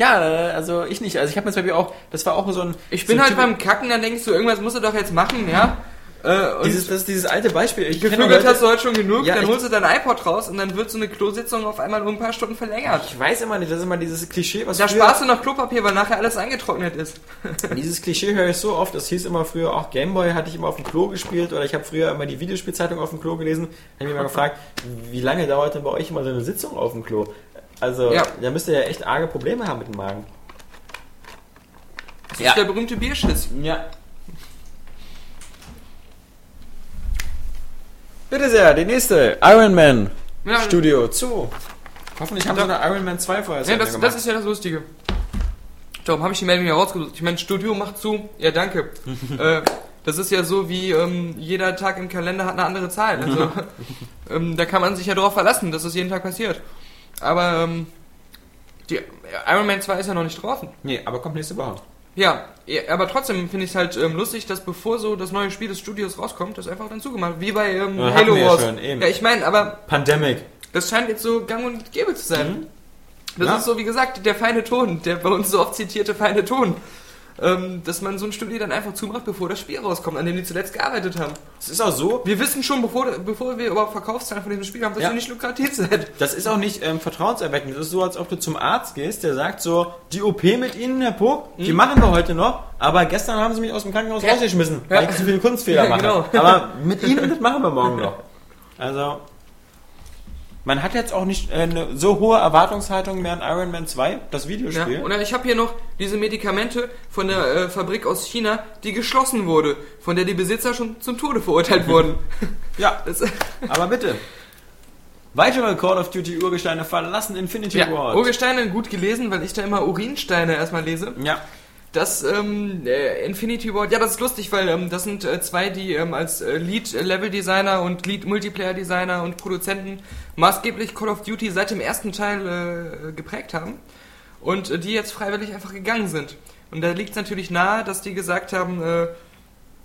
Ja, äh, also ich nicht. Also ich habe mir zum Beispiel auch, das war auch so ein. Ich so bin ein halt Typ- beim Kacken, dann denkst du, irgendwas musst du doch jetzt machen, ja? Äh, und Dieses, das ist dieses alte Beispiel. Ich Leute- hast du heute schon genug, Ja, dann holst du dein iPod raus und dann wird so eine Klositzung auf einmal um ein paar Stunden verlängert. Ich weiß immer nicht, das ist immer dieses Klischee, was Da sparst du noch Klopapier, weil nachher alles eingetrocknet ist. Dieses Klischee höre ich so oft, das hieß immer früher auch Gameboy, hatte ich immer auf dem Klo gespielt oder ich habe früher immer die Videospielzeitung auf dem Klo gelesen. Da habe ich mich mal gefragt, wie lange dauert denn bei euch immer so eine Sitzung auf dem Klo? Also, Ja. da müsst ihr ja echt arge Probleme haben mit dem Magen. Das Ja. ist der berühmte Bierschiss. Ja. Bitte sehr, die nächste. Iron Man Ja, Studio zu. Hoffentlich haben sie eine Iron Man 2 vorher Ja, das, das ist ja das Lustige. Darum habe ich die Meldung ja rausgesucht. Ich meine, Studio macht zu. Ja, danke. äh, das ist ja so wie ähm, jeder Tag im Kalender hat eine andere Zahl. Also ähm, da kann man sich ja darauf verlassen, dass das jeden Tag passiert. Aber ähm, die Iron Man 2 ist ja noch nicht draußen. Nee, aber kommt nächste Woche. Ja, ja, aber trotzdem finde ich es halt ähm, lustig, dass bevor so das neue Spiel des Studios rauskommt, das einfach dann zugemacht wird. Wie bei ähm, Ja, Halo wir ja Wars. schon, eben. ja, ich meine, aber Pandemic. das scheint jetzt so gang und gäbe zu sein. Das Ja. ist so, wie gesagt, der feine Ton, der bei uns so oft zitierte feine Ton. Ähm, dass man so ein Studio dann einfach zumacht, bevor das Spiel rauskommt, an dem die zuletzt gearbeitet haben. Es ist auch so, Wir wissen schon, bevor, bevor wir überhaupt Verkaufszahlen von diesem Spiel haben, dass Ja. wir nicht lukrativ sind. Das ist auch nicht ähm, vertrauenserweckend. Das ist so, als ob du zum Arzt gehst, der sagt so, die OP mit Ihnen, Herr Puck, die machen wir heute noch, aber gestern haben Sie mich aus dem Krankenhaus Ja. rausgeschmissen, Ja. weil ich zu viele Kunstfehler Ja, mache. genau. Aber mit Ihnen, das machen wir morgen noch. Also, man hat jetzt auch nicht äh, eine so hohe Erwartungshaltung mehr an Iron Man 2, das Ja, Videospiel. und ich habe hier noch diese Medikamente von der äh, Fabrik aus China, die geschlossen wurde, von der die Besitzer schon zum Tode verurteilt wurden. ja, Das, aber bitte. Weitere Call of Duty Urgesteine verlassen Infinity ja, Ward. Urgesteine gut gelesen, weil ich da immer Urinsteine erstmal lese. ja, Das ähm, äh, Infinity Ward, ja, das ist lustig, weil ähm, das sind äh, zwei, die ähm, als äh, Lead-Level-Designer und Lead-Multiplayer-Designer und Produzenten maßgeblich Call of Duty seit dem ersten Teil äh, geprägt haben und äh, die jetzt freiwillig einfach gegangen sind. Und da liegt es natürlich nahe, dass die gesagt haben, äh,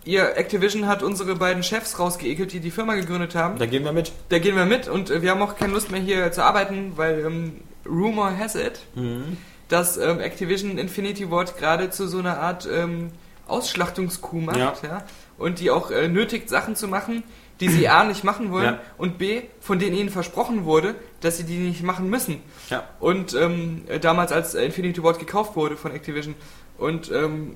ihr Activision hat unsere beiden Chefs rausgeekelt, die die Firma gegründet haben. da gehen wir mit. Da gehen wir mit und äh, wir haben auch keine Lust mehr hier zu arbeiten, weil ähm, Rumor has it, dass ähm, Activision Infinity Ward gerade zu so einer Art ähm, Ausschlachtungskuh macht, Ja. ja. und die auch äh, nötigt, Sachen zu machen, die sie A nicht machen wollen Ja. und B, von denen ihnen versprochen wurde, dass sie die nicht machen müssen. Ja. Und ähm, äh, damals, als Infinity Ward gekauft wurde von Activision. Und ähm,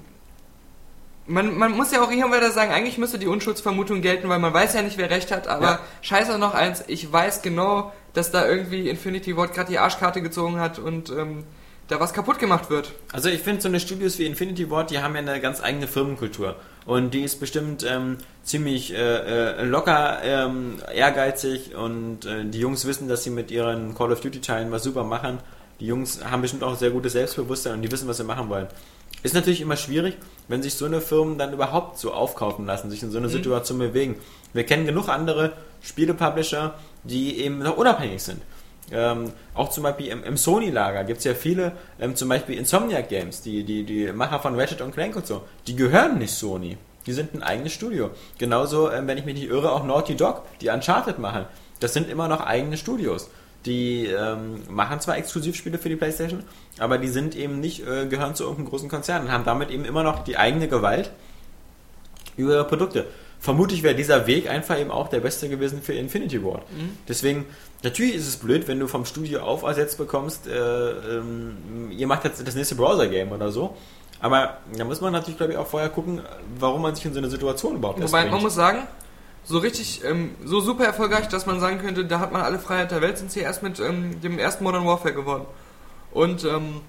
man, man muss ja auch hier wieder sagen, eigentlich müsste die Unschuldsvermutung gelten, weil man weiß ja nicht, wer recht hat, aber Ja. scheiße noch eins, ich weiß genau, dass da irgendwie Infinity Ward gerade die Arschkarte gezogen hat und ähm, da was kaputt gemacht wird. Also ich finde so eine Studios wie Infinity Ward, die haben ja eine ganz eigene Firmenkultur. Und die ist bestimmt ähm, ziemlich äh, äh, locker, ähm, ehrgeizig und äh, die Jungs wissen, dass sie mit ihren Call of Duty Teilen was super machen. Die Jungs haben bestimmt auch sehr gutes Selbstbewusstsein und die wissen, was sie machen wollen. Ist natürlich immer schwierig, wenn sich so eine Firmen dann überhaupt so aufkaufen lassen, sich in so eine Situation bewegen. Wir kennen genug andere Spielepublisher, die eben noch unabhängig sind. Ähm, auch zum Beispiel im, im Sony-Lager gibt es ja viele, ähm, zum Beispiel Insomniac Games, die, die, die Macher von Ratchet und Clank und so, die gehören nicht Sony. Die sind ein eigenes Studio. Genauso, ähm, wenn ich mich nicht irre, auch Naughty Dog, die Uncharted machen. Das sind immer noch eigene Studios. Die ähm, machen zwar Exklusivspiele für die Playstation, aber die sind eben nicht, äh, gehören zu irgendeinem großen Konzern und haben damit eben immer noch die eigene Gewalt über ihre Produkte. Vermutlich wäre dieser Weg einfach eben auch der beste gewesen für Infinity Ward. Deswegen, natürlich ist es blöd, wenn du vom Studio aufersetzt bekommst, äh, ähm, ihr macht jetzt das nächste Browser-Game oder so. Aber da muss man natürlich, glaube ich, auch vorher gucken, warum man sich in so eine Situation überhaupt Wobei, man muss sagen, so richtig, ähm, so super erfolgreich, dass man sagen könnte, da hat man alle Freiheit der Welt, sind sie erst mit ähm, dem ersten Modern Warfare geworden. Und ähm,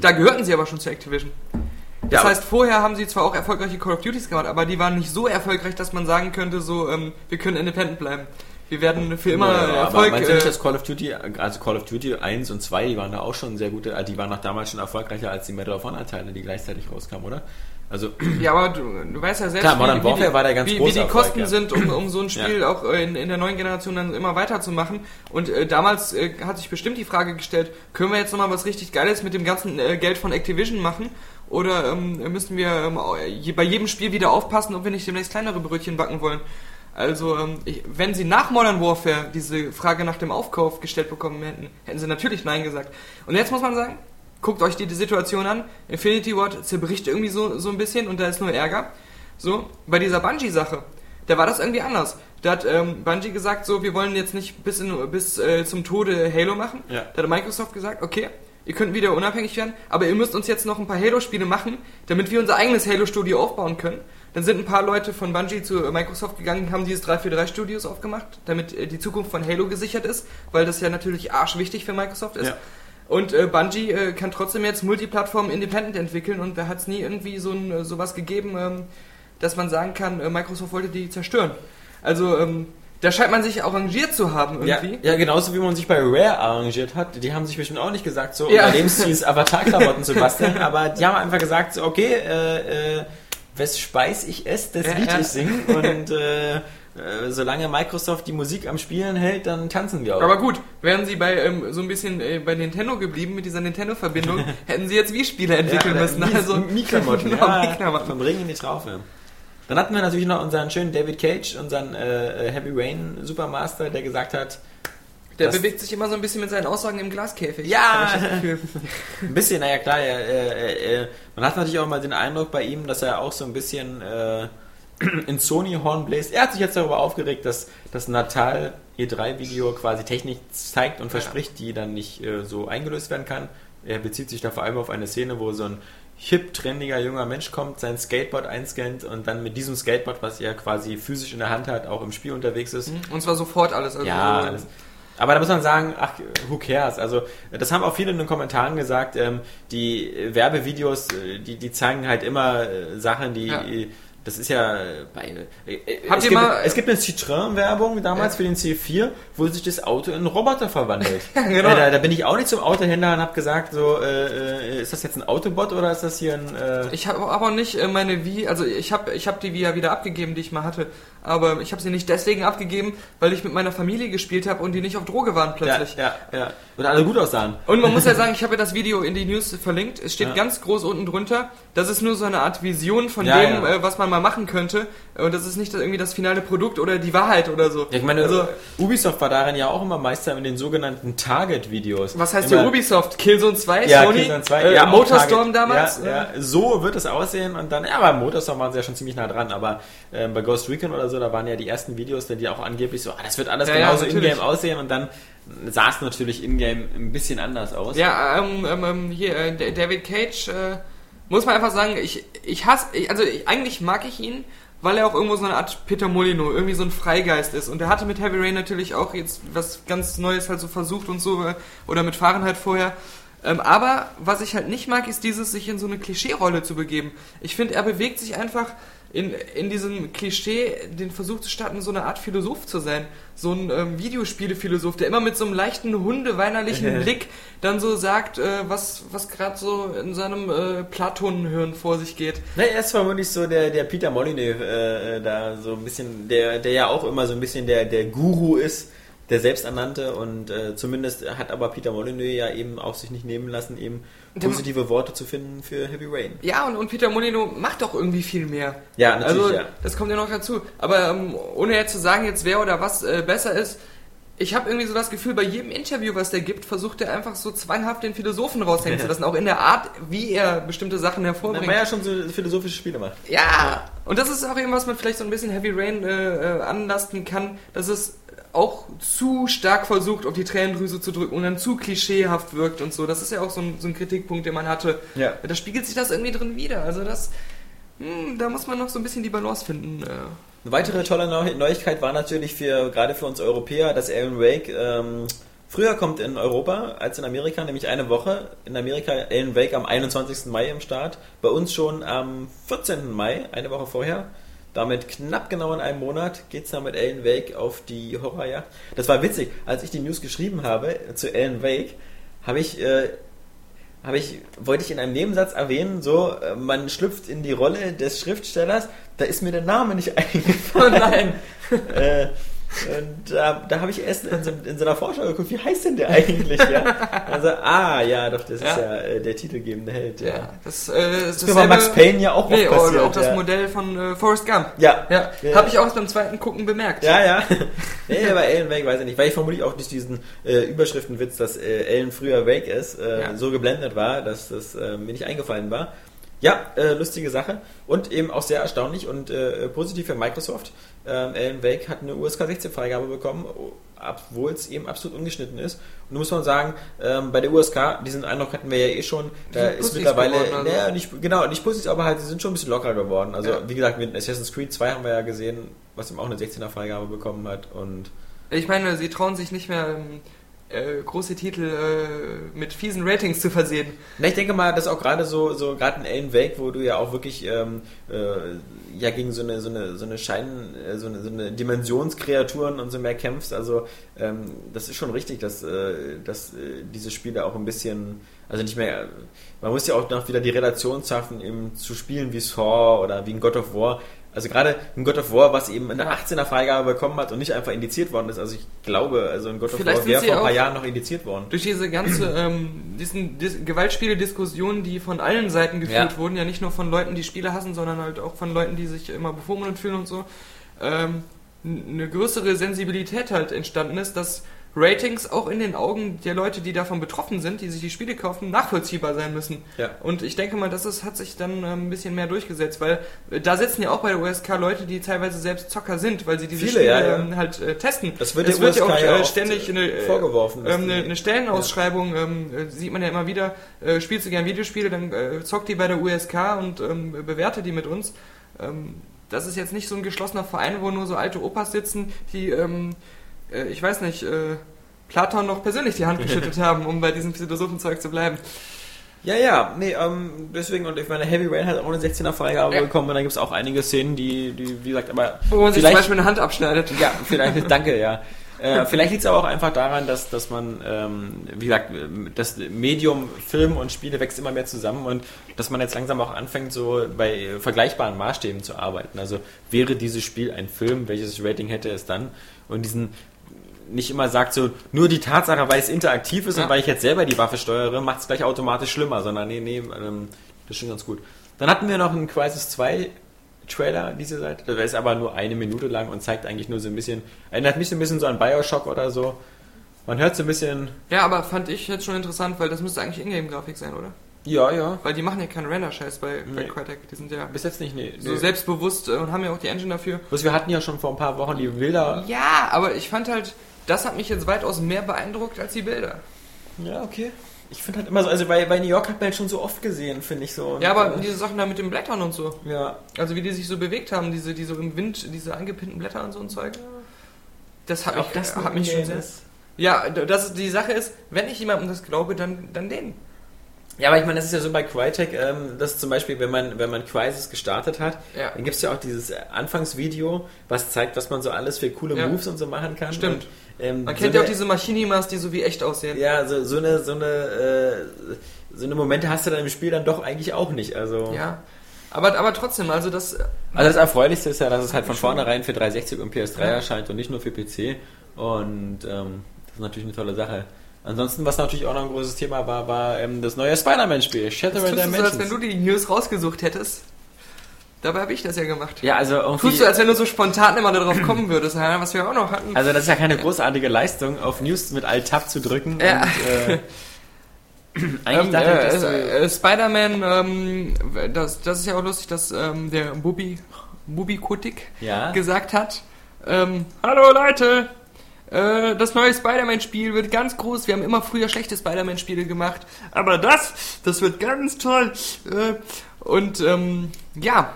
da gehörten sie aber schon zu Activision. Das Ja, heißt, vorher haben sie zwar auch erfolgreiche Call of Duties gemacht, aber die waren nicht so erfolgreich, dass man sagen könnte, so, ähm, wir können independent bleiben. Wir werden für immer Ja, aber Erfolg. meinst du nicht, Äh, dass Call of Duty, also Call of Duty 1 und 2, die waren da auch schon sehr gute, äh, die waren noch damals schon erfolgreicher als die Medal of Honor Teile, die gleichzeitig rauskamen, oder? Also, ja, aber du, du weißt ja selbst, Klar, Modern Warfare die, war der ganz wie, wie die Erfolg, Kosten ja. sind, um, um so ein Spiel auch äh, in, in der neuen Generation dann immer weiterzumachen. Und äh, damals äh, hat sich bestimmt die Frage gestellt, können wir jetzt nochmal was richtig Geiles mit dem ganzen äh, Geld von Activision machen? Oder ähm, müssen wir ähm, bei jedem Spiel wieder aufpassen, ob wir nicht demnächst kleinere Brötchen backen wollen? Also, ähm, ich, wenn sie nach Modern Warfare diese Frage nach dem Aufkauf gestellt bekommen hätten, hätten sie natürlich Nein gesagt. Und jetzt muss man sagen, guckt euch die, die Situation an. Infinity Ward zerbricht irgendwie so, so ein bisschen und da ist nur Ärger. So, bei dieser Bungie-Sache, da war das irgendwie anders. Da hat ähm, Bungie gesagt, so, wir wollen jetzt nicht bis, in, bis äh, zum Tode Halo machen. Ja. Da hat Microsoft gesagt, okay, ihr könnt wieder unabhängig werden, aber ihr müsst uns jetzt noch ein paar Halo-Spiele machen, damit wir unser eigenes Halo-Studio aufbauen können. Dann sind ein paar Leute von Bungie zu Microsoft gegangen, haben dieses 343-Studios aufgemacht, damit äh, die Zukunft von Halo gesichert ist, weil das ja natürlich arschwichtig für Microsoft ist. Ja. Und äh, Bungie äh, kann trotzdem jetzt Multiplattform independent entwickeln und da hat es nie irgendwie so ein, äh, sowas gegeben, ähm, dass man sagen kann, äh, Microsoft wollte die zerstören. Also ähm, da scheint man sich arrangiert zu haben ja, irgendwie. ja, genauso wie man sich bei Rare arrangiert hat. Die haben sich bestimmt auch nicht gesagt, so Ja. Überlebensziel Avatar-Klamotten zu basteln, aber die haben einfach gesagt, so, okay, äh, äh, wes speis ich es, das Lied ich singen und äh, äh, solange Microsoft die Musik am Spielen hält, dann tanzen wir auch. Aber gut, wären sie bei ähm, so ein bisschen äh, bei Nintendo geblieben mit dieser Nintendo-Verbindung, hätten sie jetzt Wii-Spiele entwickeln Ja, müssen. Also Mii-Klamotten, genau, ja, Mii-Klamotten. vom Ring in die Traufe. Dann hatten wir natürlich noch unseren schönen David Cage, unseren äh, Heavy Rain Supermaster, der gesagt hat, Der bewegt sich immer so ein bisschen mit seinen Aussagen im Glaskäfig. Ja. Ein bisschen, naja klar, er, äh, äh, man hat natürlich auch mal den Eindruck bei ihm, dass er auch so ein bisschen äh, in Sony Horn bläst. Er hat sich jetzt darüber aufgeregt, dass das Natal E3-Video quasi Technik zeigt und verspricht, die dann nicht äh, so eingelöst werden kann. Er bezieht sich da vor allem auf eine Szene, wo so ein hip, trendiger junger Mensch kommt, sein Skateboard einscannt und dann mit diesem Skateboard, was er quasi physisch in der Hand hat, auch im Spiel unterwegs ist. Und zwar sofort alles. Also Ja, so, alles. Aber da muss man sagen, ach, who cares? Also, das haben auch viele in den Kommentaren gesagt, ähm, die Werbevideos, äh, die, die zeigen halt immer äh, Sachen, die, Ja. das ist ja äh, bei, äh, äh, Habt es, ihr gibt, mal- es gibt eine Citroën-Werbung damals Ja. für den C4, wo sich das Auto in einen Roboter verwandelt. Ja, genau. äh, da, da bin ich auch nicht zum Autohändler und habe gesagt, so, äh, äh, ist das jetzt ein Autobot oder ist das hier ein... Äh, Ich habe aber nicht äh, meine Wii, also ich habe ich hab die Wii ja wieder abgegeben, die ich mal hatte. Aber ich habe sie nicht deswegen abgegeben, weil ich mit meiner Familie gespielt habe und die nicht auf Droge waren ja, plötzlich. ja, ja. Und alle gut aussahen. Und man muss ja sagen, ich habe ja das Video in die News verlinkt. Es steht Ja. ganz groß unten drunter. Das ist nur so eine Art Vision von Ja, dem, ja. Äh, was man mal machen könnte. Und das ist nicht irgendwie das finale Produkt oder die Wahrheit oder so. Ja, ich meine, also, Ubisoft war darin ja auch immer Meister in den sogenannten Target-Videos. was heißt immer, hier Ubisoft? Killzone 2, Ja, Sony, Killzone 2, äh, ja, Motorstorm damals. Ja, ja, so wird es aussehen und dann, ja, beim Motorstorm waren sie ja schon ziemlich nah dran, aber ähm, bei Ghost Recon oder so, da waren ja die ersten Videos, die auch angeblich so, ah, das wird alles Ja, ja, genauso natürlich. in-game aussehen und dann sah es natürlich in-game ein bisschen anders aus. Ja, ähm, ähm, ähm, hier, äh, David Cage, äh, muss man einfach sagen, ich, ich hasse, ich, also ich, eigentlich mag ich ihn, weil er auch irgendwo so eine Art Peter Molyneux, irgendwie so ein Freigeist ist. Und er hatte mit Heavy Rain natürlich auch jetzt was ganz Neues halt so versucht und so, äh, oder mit Fahrenheit vorher. Ähm, aber was ich halt nicht mag, ist dieses, sich in so eine Klischee-Rolle zu begeben. Ich finde, er bewegt sich einfach in, in diesem Klischee den Versuch zu starten, so eine Art Philosoph zu sein. So ein ähm, Videospiele-Philosoph, der immer mit so einem leichten hundeweinerlichen Blick dann so sagt, äh, was, was gerade so in seinem äh, Platonenhirn vor sich geht. Na, er ist vermutlich so der, der Peter Molyneux, äh, äh, da so ein bisschen, der, der ja auch immer so ein bisschen der, der Guru ist, der Selbsternannte und äh, zumindest hat aber Peter Molyneux ja eben auch sich nicht nehmen lassen, eben Dem- positive Worte zu finden für Heavy Rain. Ja, und, und Peter Molyneux macht doch irgendwie viel mehr. Ja, natürlich, Also, ja. das kommt ja noch dazu. Aber ähm, ohne jetzt zu sagen, jetzt wer oder was äh, besser ist, ich habe irgendwie so das Gefühl, bei jedem Interview, was der gibt, versucht er einfach so zwanghaft den Philosophen raushängen zu lassen. Auch in der Art, wie er bestimmte Sachen Weil hervorbringt. man ja schon so philosophische Spiele macht. Ja, und das ist auch eben, was man vielleicht so ein bisschen Heavy Rain äh, äh, anlasten kann, dass es auch zu stark versucht, auf die Tränendrüse zu drücken und dann zu klischeehaft wirkt und so. Das ist ja auch so ein, so ein Kritikpunkt, den man hatte. Ja. Da spiegelt sich das irgendwie drin wieder. Also das, hm, da muss man noch so ein bisschen die Balance finden. Äh. Eine weitere tolle Neu Neuigkeit war natürlich für gerade für uns Europäer, dass Alan Wake ähm, früher kommt in Europa als in Amerika, nämlich eine Woche. In Amerika Alan Wake am 21. Mai im Start, bei uns schon am 14. Mai, eine Woche vorher. Damit knapp genau in einem Monat geht's dann mit Alan Wake auf die Horrorjagd. Das war witzig, als ich die News geschrieben habe zu Alan Wake, habe ich äh, habe ich, wollte ich in einem Nebensatz erwähnen, so, äh, man schlüpft in die Rolle des Schriftstellers, da ist mir der Name nicht eingefallen. Oh nein! äh, und da, da habe ich erst in so, in so einer Vorschau geguckt, wie heißt denn der eigentlich? Ja? Also, ah, ja, doch, das ist Ja. ja äh, der titelgebende Held. Ja. Ja, das, äh, ist Das war Max Payne ja auch nee, oft passiert. auch das ja. Modell von äh, Forrest Gump. Ja. Ja, Ja. habe ich auch beim zweiten Gucken bemerkt. Ja, ja. nee, bei Alan Wake weiß ich nicht, weil ich vermutlich auch durch diesen äh, Überschriftenwitz, dass äh, Alan früher Wake ist, äh, Ja. so geblendet war, dass das äh, mir nicht eingefallen war. Ja, äh, lustige Sache und eben auch sehr erstaunlich und äh, positiv für Microsoft. Ähm, Alan Wake hat eine USK 16 Freigabe bekommen, obwohl es eben absolut ungeschnitten ist. Und da muss man sagen, ähm, bei der USK, diesen Eindruck hatten wir ja eh schon, da ist mittlerweile, geworden, also. naja, nicht, genau, nicht Pussys, aber halt, sie sind schon ein bisschen lockerer geworden. Also, Ja. wie gesagt, mit Assassin's Creed 2 haben wir ja gesehen, was eben auch eine 16er Freigabe bekommen hat und Ich meine, sie trauen sich nicht mehr ähm, äh, große Titel äh, mit fiesen Ratings zu versehen. Na, ich denke mal, dass auch gerade so, so gerade in Alan Wake, wo du ja auch wirklich ähm, äh, ja gegen so eine so eine so eine Schein, äh, so eine, so eine Dimensionskreaturen und so mehr kämpfst. Also ähm, das ist schon richtig, dass, äh, dass äh, diese Spiele auch ein bisschen, also nicht mehr, man muss ja auch noch wieder die Relation schaffen, eben zu spielen wie Saw oder wie in God of War. Also gerade in God of War, was eben eine 18er Freigabe bekommen hat und nicht einfach indiziert worden ist. Also ich glaube, also in God of Vielleicht War wäre vor ein paar Jahren noch indiziert worden. Durch diese ganze ähm, diesen Dis Gewaltspiele-Diskussion, die von allen Seiten geführt Ja. wurden, ja nicht nur von Leuten, die Spiele hassen, sondern halt auch von Leuten, die sich immer bevormundet fühlen und so, ähm, eine größere Sensibilität halt entstanden ist, dass Ratings auch in den Augen der Leute, die davon betroffen sind, die sich die Spiele kaufen, nachvollziehbar sein müssen. Ja. Und ich denke mal, das ist, hat sich dann ähm, ein bisschen mehr durchgesetzt, weil äh, da sitzen ja auch bei der USK Leute, die teilweise selbst Zocker sind, weil sie diese Viele, Spiele ja, ja. ähm, halt äh, testen. Das wird es wird ja auch äh, ständig eine, äh, vorgeworfen, ähm, eine, eine Stellenausschreibung, ähm, äh, sieht man ja immer wieder, spielst du gern Videospiele, dann zockt die bei der USK und ähm, bewerte die mit uns. Ähm, das ist jetzt nicht so ein geschlossener Verein, wo nur so alte Opas sitzen, die, ähm, äh, ich weiß nicht, äh, Platon noch persönlich die Hand geschüttet haben, um bei diesem Philosophenzeug zu bleiben. Ja, ja, nee, ähm, deswegen, und ich meine, Heavy Rain hat auch eine 16er Freigabe Ja. bekommen und da gibt es auch einige Szenen, die, die, wie gesagt, aber Wo man sich zum Beispiel eine Hand abschneidet. ja, vielleicht, danke, ja. Äh, vielleicht liegt es aber auch einfach daran, dass, dass man, ähm, wie gesagt, das Medium Film und Spiele wächst immer mehr zusammen und dass man jetzt langsam auch anfängt, so bei vergleichbaren Maßstäben zu arbeiten. Also wäre dieses Spiel ein Film, welches Rating hätte es dann? Und diesen nicht immer sagt so, nur die Tatsache, weil es interaktiv ist Ja. und weil ich jetzt selber die Waffe steuere, macht es gleich automatisch schlimmer, sondern nee, nee, ähm, das ist schon ganz gut. Dann hatten wir noch einen Crisis 2 Trailer diese Seite, der ist aber nur eine Minute lang und zeigt eigentlich nur so ein bisschen, erinnert mich so ein bisschen so an Bioshock oder so. Man hört so ein bisschen, Ja, aber fand ich jetzt schon interessant, weil das müsste eigentlich Ingame-Grafik sein, oder? ja, ja, Weil die machen ja keinen Render-Scheiß bei, bei Nee. Crytek. Die sind ja bis jetzt nicht, nee. so nee. selbstbewusst äh, und haben ja auch die Engine dafür. Bloß wir hatten ja schon vor ein paar Wochen die Bilder. Ja, aber ich fand halt, das hat mich jetzt weitaus mehr beeindruckt als die Bilder. Ja, okay. Ich finde halt immer so, also bei, bei New York hat man halt schon so oft gesehen, finde ich so. Ja, aber äh, diese Sachen da mit den Blättern und so. ja, Also wie die sich so bewegt haben, diese, diese im Wind, diese angepinnten Blätter und so ein Zeug. Das hat, auch mich, das hat mich schon sehr... Ja, das, die Sache ist, wenn ich jemandem das glaube, dann, dann den. Ja, aber ich meine, das ist ja so bei Crytek, ähm, dass zum Beispiel, wenn man, wenn man Crysis gestartet hat, Ja. dann gibt es ja auch dieses Anfangsvideo, was zeigt, was man so alles für coole Ja. Moves und so machen kann. Stimmt. Und, ähm, Man so kennt ja auch eine- diese Machinimas, die so wie echt aussehen. Ja, so, so eine, so eine, äh, so eine Momente hast du dann im Spiel dann doch eigentlich auch nicht. Also, Ja. Aber, aber trotzdem, also das. also das Erfreulichste ist ja, dass es halt von vornherein für 360 und PS3 erscheint und nicht nur für PC. Und ähm, das ist natürlich eine tolle Sache. Ansonsten, was natürlich auch noch ein großes Thema war, war ähm, das neue Spider-Man-Spiel, Das Shattered du so, als Dimensions. wenn du die News rausgesucht hättest. Dabei habe ich das ja gemacht. ja, also irgendwie, Tust du, als wenn du so spontan immer darauf kommen würdest, was wir auch noch hatten. also das ist ja keine großartige Leistung, auf News mit Alt-Tab zu drücken. Ja. Und, äh, eigentlich Ähm, dachte ich, dass äh, äh, Spider-Man, ähm, das, das ist ja auch lustig, dass ähm, der Bubi, Bubi Kotick Ja. gesagt hat, ähm, Hallo Leute, äh, das neue Spider-Man-Spiel wird ganz groß. Wir haben immer früher schlechte Spider-Man-Spiele gemacht, aber das, das wird ganz toll. Äh, und ähm, ja,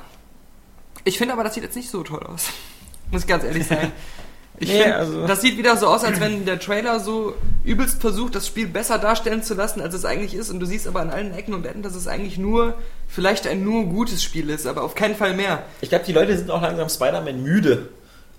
ich finde aber, das sieht jetzt nicht so toll aus. Muss ich ganz ehrlich sein. Ich Nee, find, also- das sieht wieder so aus, als wenn der Trailer so übelst versucht, das Spiel besser darstellen zu lassen, als es eigentlich ist. Und du siehst aber an allen Ecken und Enden, dass es eigentlich nur, vielleicht ein nur gutes Spiel ist, aber auf keinen Fall mehr. ich glaube, die Leute sind auch langsam Spider-Man müde.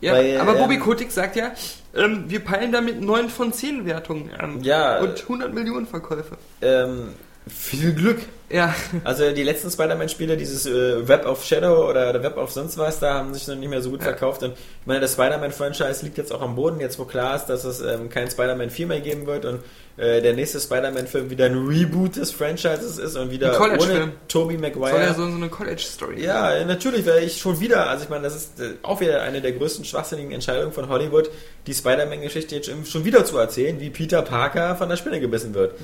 Ja, Weil, aber ähm, Bobby Kotick sagt ja, ähm, wir peilen damit 9 von 10 Wertungen an. Ja. Und 100 Millionen Verkäufe. Ähm, viel Glück. Ja, Also die letzten Spider-Man-Spiele, dieses äh, Web of Shadow oder, Web of sonst was, da haben sich noch nicht mehr so gut Ja. verkauft. Und ich meine, das Spider-Man-Franchise liegt jetzt auch am Boden, jetzt wo klar ist, dass es ähm, kein Spider-Man 4 mehr geben wird und äh, der nächste Spider-Man-Film wieder ein Reboot des Franchises ist und wieder ohne. Tobey soll ja Maguire. so, so eine College-Story Ja, äh, natürlich, weil ich schon wieder, also ich meine, das ist äh, auch wieder eine der größten schwachsinnigen Entscheidungen von Hollywood, die Spider-Man-Geschichte jetzt schon wieder zu erzählen, wie Peter Parker von der Spinne gebissen wird.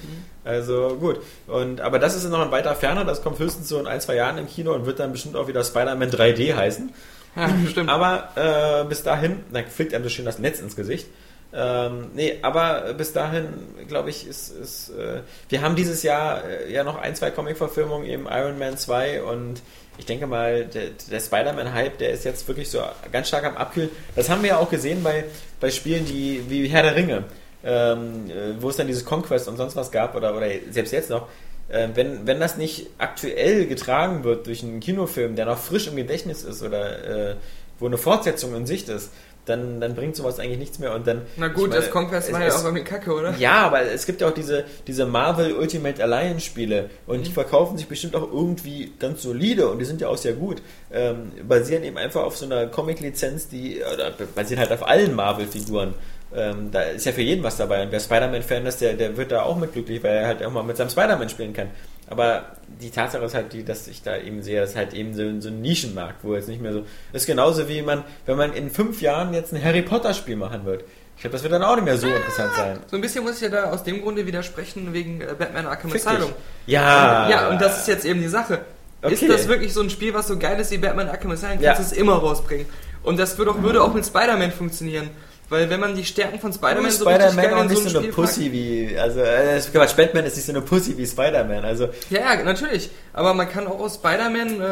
Also gut. Und aber das ist noch ein weiter ferner, das kommt höchstens so in ein, zwei Jahren im Kino und wird dann bestimmt auch wieder Spider-Man 3D heißen. Ja, stimmt. Aber äh, bis dahin, dann fliegt einem so schön das Netz ins Gesicht. Ähm, nee, aber bis dahin, glaube ich, ist, ist äh, wir haben dieses Jahr äh, ja noch ein, zwei Comic-Verfilmungen, eben Iron Man 2 und ich denke mal, der, der Spider-Man-Hype, der ist jetzt wirklich so ganz stark am Abkühlen. Das haben wir ja auch gesehen bei, bei Spielen die, wie Herr der Ringe, ähm, äh, wo es dann dieses Conquest und sonst was gab oder, oder selbst jetzt noch. Äh, wenn, wenn das nicht aktuell getragen wird durch einen Kinofilm, der noch frisch im Gedächtnis ist oder äh, wo eine Fortsetzung in Sicht ist, dann, dann bringt sowas eigentlich nichts mehr. Und dann, Na gut, meine, das Conquest es- war ja auch irgendwie kacke, oder? ja, aber es gibt ja auch diese, diese Marvel Ultimate Alliance Spiele und Mhm. die verkaufen sich bestimmt auch irgendwie ganz solide und die sind ja auch sehr gut. Ähm, basieren eben einfach auf so einer Comic-Lizenz, die, oder basieren halt auf allen Marvel-Figuren. Ähm, da ist ja für jeden was dabei und wer Spider-Man-Fan ist, der, der wird da auch mit glücklich, weil er halt auch mal mit seinem Spider-Man spielen kann. Aber die Tatsache ist halt die, dass ich da eben sehe, das ist halt eben so, so ein Nischenmarkt, wo jetzt nicht mehr so. ist genauso wie man, wenn man in fünf Jahren jetzt ein Harry Potter-Spiel machen wird. Ich glaube, das wird dann auch nicht mehr so interessant sein. So ein bisschen muss ich ja da aus dem Grunde widersprechen, wegen äh, Batman Arkham Fick Asylum. dich. Ja. Ja, und das ist jetzt eben die Sache. Ist Okay. das wirklich so ein Spiel, was so geil ist wie Batman Arkham Asylum, Ja. kannst du es immer rausbringen. Und das würde auch, würde auch mit Spider-Man funktionieren. Weil wenn man die Stärken von Spider-Man so richtig Spider-Man geil auch in nicht so ein so eine Pussy wie, also, äh, Quatsch, Batman ist nicht so eine Pussy wie Spider-Man, also, packt. Ja, ja, natürlich. Aber man kann auch aus Spider-Man, äh,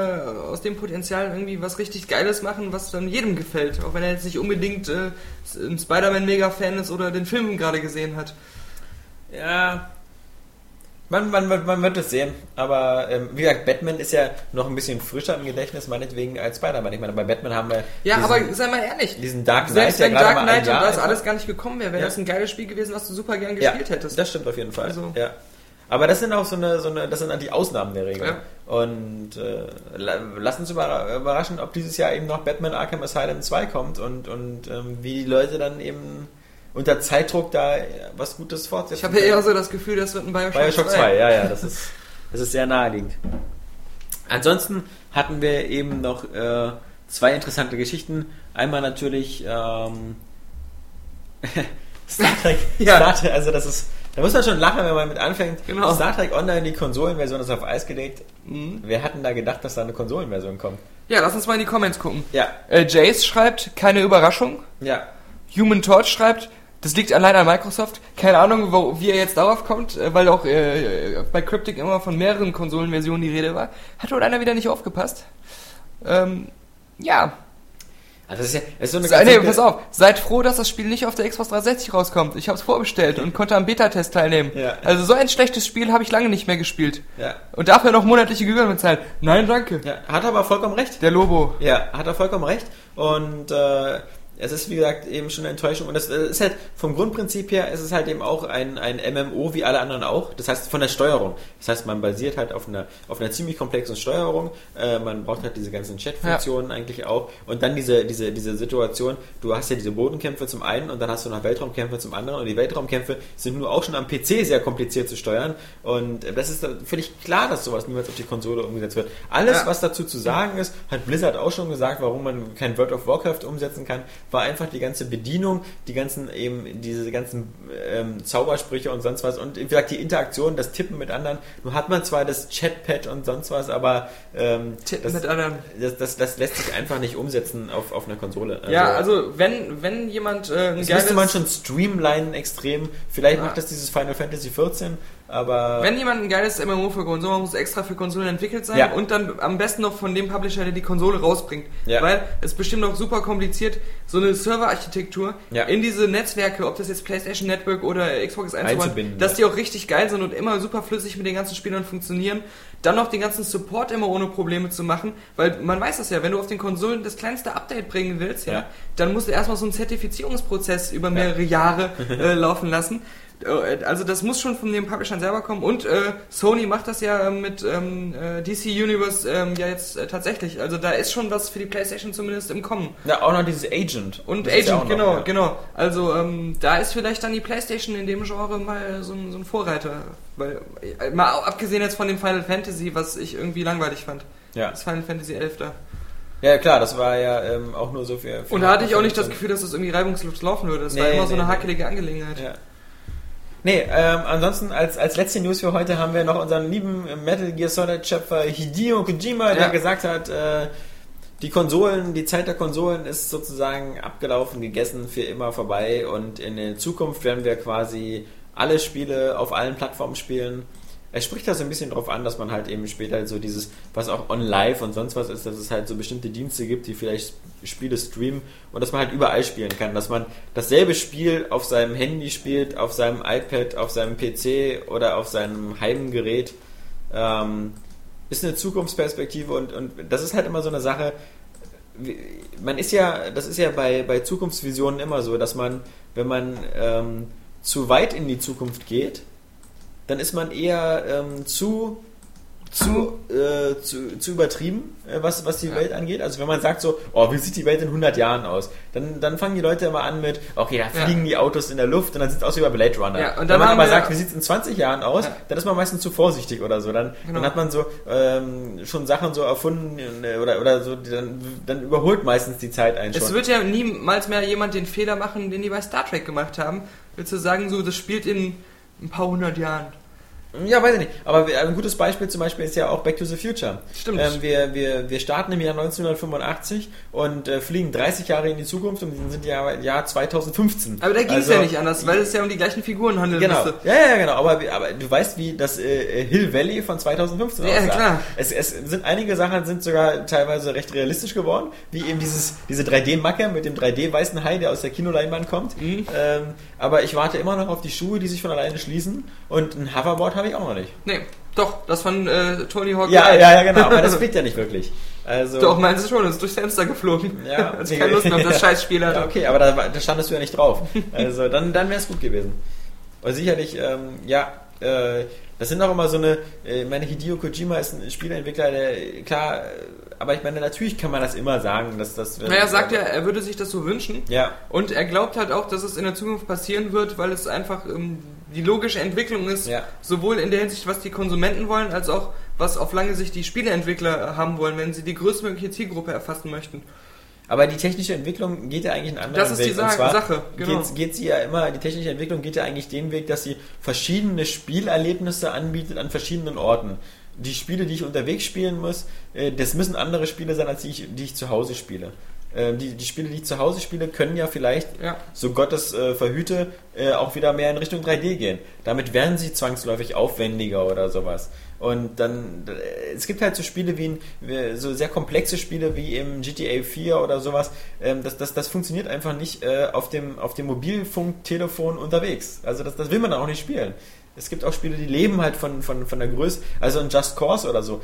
aus dem Potenzial irgendwie was richtig Geiles machen, was dann jedem gefällt. Auch wenn er jetzt nicht unbedingt äh, ein Spider-Man-Mega-Fan ist oder den Film gerade gesehen hat. ja, man, man, man, man wird es sehen, aber, ähm, wie gesagt, Batman ist ja noch ein bisschen frischer im Gedächtnis, meinetwegen, als Spider-Man. Ich meine, bei Batman haben wir Ja, diesen, aber sei mal ehrlich. diesen Dark Knight, Selbst wenn gerade Dark Knight und das alles gar nicht gekommen wäre, wäre Ja. das ein geiles Spiel gewesen, was du super gern ja, gespielt hättest. das stimmt auf jeden Fall, Also- ja. Aber das sind auch so eine, so eine, das sind halt die Ausnahmen der Regel. Ja. Und äh, la- lass uns überra- überraschen, ob dieses Jahr eben noch Batman Arkham Asylum 2 kommt und, und ähm, wie die Leute dann eben unter Zeitdruck da was Gutes fortsetzen. Ich habe ja eher so das Gefühl, das wird ein Bioshock, Bioshock 2, ja, ja, das ist, das ist sehr naheliegend. Ansonsten hatten wir eben noch äh, zwei interessante Geschichten. Einmal natürlich ähm, Star Trek, Ja. Star Trek, also das ist, da muss man schon lachen, wenn man mit anfängt. Genau. Star Trek Online, die Konsolenversion ist auf Eis gelegt. Mhm. Wir hatten da gedacht, dass da eine Konsolenversion kommt. Ja, lass uns mal in die Comments gucken. Ja, Äh, Jace schreibt, keine Überraschung. ja. Human Torch schreibt, das liegt allein an Microsoft. Keine Ahnung, wo, wie er jetzt darauf kommt, äh, weil auch äh, bei Cryptic immer von mehreren Konsolenversionen die Rede war. Hat wohl einer wieder nicht aufgepasst. Ähm, ja, Also das ist ja das ist so eine Se- ganz Nee, pass auf, seid froh, dass das Spiel nicht auf der Xbox 360 rauskommt. Ich habe es vorbestellt und konnte am Beta-Test teilnehmen. Ja. Also so ein schlechtes Spiel habe ich lange nicht mehr gespielt. Ja. Und dafür noch monatliche Gebühren bezahlen. Nein, danke. Ja, hat aber vollkommen recht. Der Lobo. Ja, hat er vollkommen recht. Und äh, es ist, wie gesagt, eben schon eine Enttäuschung. Und das äh, ist halt vom Grundprinzip her, es ist halt eben auch ein, ein MMO wie alle anderen auch. Das heißt, von der Steuerung. Das heißt, man basiert halt auf einer, auf einer ziemlich komplexen Steuerung. Äh, man braucht halt diese ganzen Chat-Funktionen eigentlich auch. Und dann diese, diese, diese Situation, du hast ja diese Bodenkämpfe zum einen und dann hast du noch Weltraumkämpfe zum anderen. Und die Weltraumkämpfe sind nur auch schon am PC sehr kompliziert zu steuern. Und das ist völlig klar, dass sowas niemals auf die Konsole umgesetzt wird. Alles, Ja. was dazu zu sagen ist, hat Blizzard auch schon gesagt, warum man kein World of Warcraft umsetzen kann, war einfach die ganze Bedienung, die ganzen eben diese ganzen ähm, Zaubersprüche und sonst was und wie gesagt die Interaktion, das Tippen mit anderen. Nun hat man zwar das Chatpad und sonst was, aber ähm, das, mit anderen. das, das, das lässt sich einfach nicht umsetzen auf, auf einer Konsole. ja, also wenn, wenn jemand äh, ein das müsste man schon streamlinen extrem. Vielleicht Ja. macht das dieses Final Fantasy 14, aber wenn jemand ein geiles MMO für Konsolen muss es extra für Konsolen entwickelt sein Ja. und dann am besten noch von dem Publisher, der die Konsole rausbringt. Ja. Weil es ist bestimmt auch super kompliziert, so eine Serverarchitektur Ja. in diese Netzwerke, ob das jetzt PlayStation Network oder Xbox Einzubinden, dass die auch richtig geil sind und immer super flüssig mit den ganzen Spielern funktionieren. Dann noch den ganzen Support immer ohne Probleme zu machen, weil man weiß das ja, wenn du auf den Konsolen das kleinste Update bringen willst, Ja. dann musst du erstmal so einen Zertifizierungsprozess über mehrere Jahre äh, laufen lassen. Äh, Also das muss schon von den Publishern selber kommen und äh, Sony macht das ja mit ähm, äh, DC Universe ähm, ja jetzt äh, tatsächlich. Also da ist schon was für die PlayStation zumindest im Kommen. ja, auch noch dieses Agent. Und Das Agent, ja noch, genau, ja. genau. Also ähm, da ist vielleicht dann die PlayStation in dem Genre mal so ein, so ein Vorreiter. Weil, äh, mal abgesehen jetzt von dem Final Fantasy, was ich irgendwie langweilig fand. Ja. Das Final Fantasy 11 da. ja, klar, das war ja ähm, auch nur so für. für Und da hatte ich auch nicht das Gefühl, dass das irgendwie reibungslos laufen würde. Das war Nee, immer so nee, eine nee. hakelige Angelegenheit. Ja. Nee, ähm, ansonsten als, als letzte News für heute haben wir noch unseren lieben Metal Gear Solid Schöpfer Hideo Kojima, der Ja. gesagt hat, äh, die Konsolen, die Zeit der Konsolen ist sozusagen abgelaufen, gegessen, für immer vorbei und in der Zukunft werden wir quasi alle Spiele auf allen Plattformen spielen. Er spricht da so ein bisschen drauf an, dass man halt eben später so dieses, was auch on live und sonst was ist, dass es halt so bestimmte Dienste gibt, die vielleicht Spiele streamen und dass man halt überall spielen kann. Dass man dasselbe Spiel auf seinem Handy spielt, auf seinem iPad, auf seinem PC oder auf seinem Heimgerät. Ähm, ist eine Zukunftsperspektive und, und das ist halt immer so eine Sache. Man ist ja, das ist ja bei, bei Zukunftsvisionen immer so, dass man, wenn man ähm, zu weit in die Zukunft geht, dann ist man eher ähm, zu zu, äh, zu, zu übertrieben, äh, was, was die Welt angeht. Also wenn man sagt so, oh, wie sieht die Welt in 100 Jahren aus? Dann, dann fangen die Leute immer an mit, okay, da Ja. fliegen die Autos in der Luft und dann sieht es aus wie bei Blade Runner. Ja, und wenn man aber sagt, wie sieht es in 20 Jahren aus, Ja. dann ist man meistens zu vorsichtig oder so. Dann, Genau. dann hat man so ähm, schon Sachen so erfunden äh, oder, oder so, die dann, dann überholt meistens die Zeit einen Es schon. wird ja niemals mehr jemand den Fehler machen, den die bei Star Trek gemacht haben. Willst du sagen, so, das spielt in ein paar hundert Jahren. Ja, weiß ich nicht. Aber ein gutes Beispiel zum Beispiel ist ja auch Back to the Future. Stimmt. Ähm, wir, wir, wir starten im Jahr 1985 und äh, fliegen 30 Jahre in die Zukunft und sind ja im Jahr 2015. Aber da ging es Also, ja nicht anders, weil es ja um die gleichen Figuren handelt. Genau. müsste. Ja, ja, genau. Aber, aber du weißt, wie das äh, Hill Valley von 2015 Ja, aussah. klar. Es, es sind einige Sachen sind sogar teilweise recht realistisch geworden, wie eben dieses diese 3D-Macke mit dem 3D-weißen Hai, der aus der Kinoleinwand kommt. Mhm. Ähm, aber ich warte immer noch auf die Schuhe, die sich von alleine schließen. Und ein Hoverboard habe ich auch noch nicht. Nee, doch, das von äh, Tony Hawk. Ja, ja, ja, genau. Aber das fliegt ja nicht wirklich. Also, Doch, meinst du schon, ist durchs Fenster geflogen. Ja, Als ich keine Lust mehr auf das Scheißspiel hatte. Ja, okay, aber da, da standest du ja nicht drauf. Also dann, dann wäre es gut gewesen. Und sicherlich, ähm, ja, äh, das sind auch immer so eine, äh, ich meine, Hideo Kojima ist ein Spieleentwickler, der, klar, äh, aber ich meine, natürlich kann man das immer sagen, dass das... Naja, er sagt ja, er würde sich das so wünschen. Ja, Und er glaubt halt auch, dass es in der Zukunft passieren wird, weil es einfach ähm, die logische Entwicklung ist, Ja. sowohl in der Hinsicht, was die Konsumenten wollen, als auch was auf lange Sicht die Spieleentwickler äh, haben wollen, wenn sie die größtmögliche Zielgruppe erfassen möchten. Aber die technische Entwicklung geht ja eigentlich einen anderen Das ist die Weg. Und Sa- Sache, genau. geht, geht sie ja immer, die technische Entwicklung geht ja eigentlich den Weg, dass sie verschiedene Spielerlebnisse anbietet an verschiedenen Orten. Die Spiele, die ich unterwegs spielen muss, äh, das müssen andere Spiele sein, als die ich, die ich zu Hause spiele. äh, die, die Spiele, die ich zu Hause spiele, können ja vielleicht, Ja. so Gottes äh, verhüte, äh, auch wieder mehr in Richtung 3D gehen. Damit werden sie zwangsläufig aufwendiger oder sowas. Und dann, äh, es gibt halt so Spiele wie, ein, so sehr komplexe Spiele wie im GTA 4 oder sowas. Ähm, das, das, das funktioniert einfach nicht äh, auf dem, auf dem Mobilfunktelefon unterwegs. Also das, das will man auch nicht spielen. Es gibt auch Spiele, die leben halt von, von, von der Größe, also ein Just Cause oder so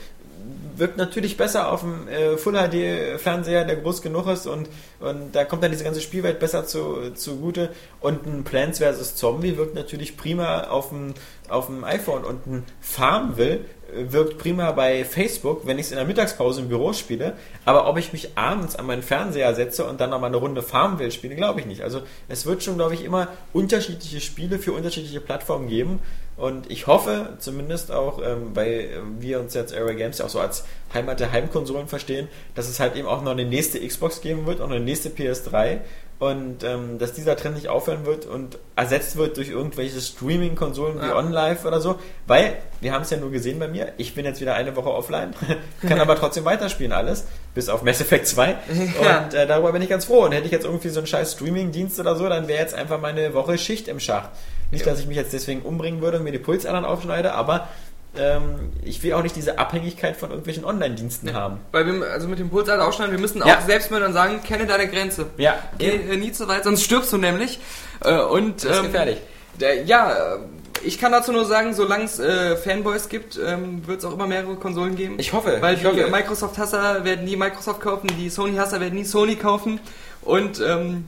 wirkt natürlich besser auf dem äh, Full HD Fernseher, der groß genug ist und, und da kommt dann diese ganze Spielwelt besser zu, zugute und ein Plants vs. Zombie wirkt natürlich prima auf dem, auf dem iPhone und ein Farmville äh, wirkt prima bei Facebook, wenn ich es in der Mittagspause im Büro spiele, aber ob ich mich abends an meinen Fernseher setze und dann nochmal eine Runde Farmville spiele, glaube ich nicht. Also es wird schon, glaube ich, immer unterschiedliche Spiele für unterschiedliche Plattformen geben und ich hoffe zumindest auch, ähm, weil wir uns jetzt Area Games ja auch so als Heimat der Heimkonsolen verstehen, dass es halt eben auch noch eine nächste Xbox geben wird und eine nächste PS3 und ähm, dass dieser Trend nicht aufhören wird und ersetzt wird durch irgendwelche Streaming-Konsolen wie Ja. OnLive oder so, weil wir haben es ja nur gesehen bei mir, ich bin jetzt wieder eine Woche offline, kann aber trotzdem weiterspielen alles, bis auf Mass Effect 2 Ja. und äh, darüber bin ich ganz froh und hätte ich jetzt irgendwie so einen scheiß Streaming-Dienst oder so, dann wäre jetzt einfach meine Woche Schicht im Schacht. Nicht, dass ich mich jetzt deswegen umbringen würde und mir die Pulsadern aufschneide, aber ähm, ich will auch nicht diese Abhängigkeit von irgendwelchen Online-Diensten haben. Weil wir, also mit dem Pulsader aufschneiden, wir müssen auch Ja. Selbstmördern sagen, kenne deine Grenze. Ja, Geh äh, nie zu weit, sonst stirbst du nämlich. Äh, und, Das ist ähm, gefährlich. Der, ja, äh, ich kann dazu nur sagen, solange es äh, Fanboys gibt, ähm, wird es auch immer mehrere Konsolen geben. Ich hoffe, Weil ich die. Microsoft-Hasser werden nie Microsoft kaufen, die Sony-Hasser werden nie Sony kaufen. Und ähm,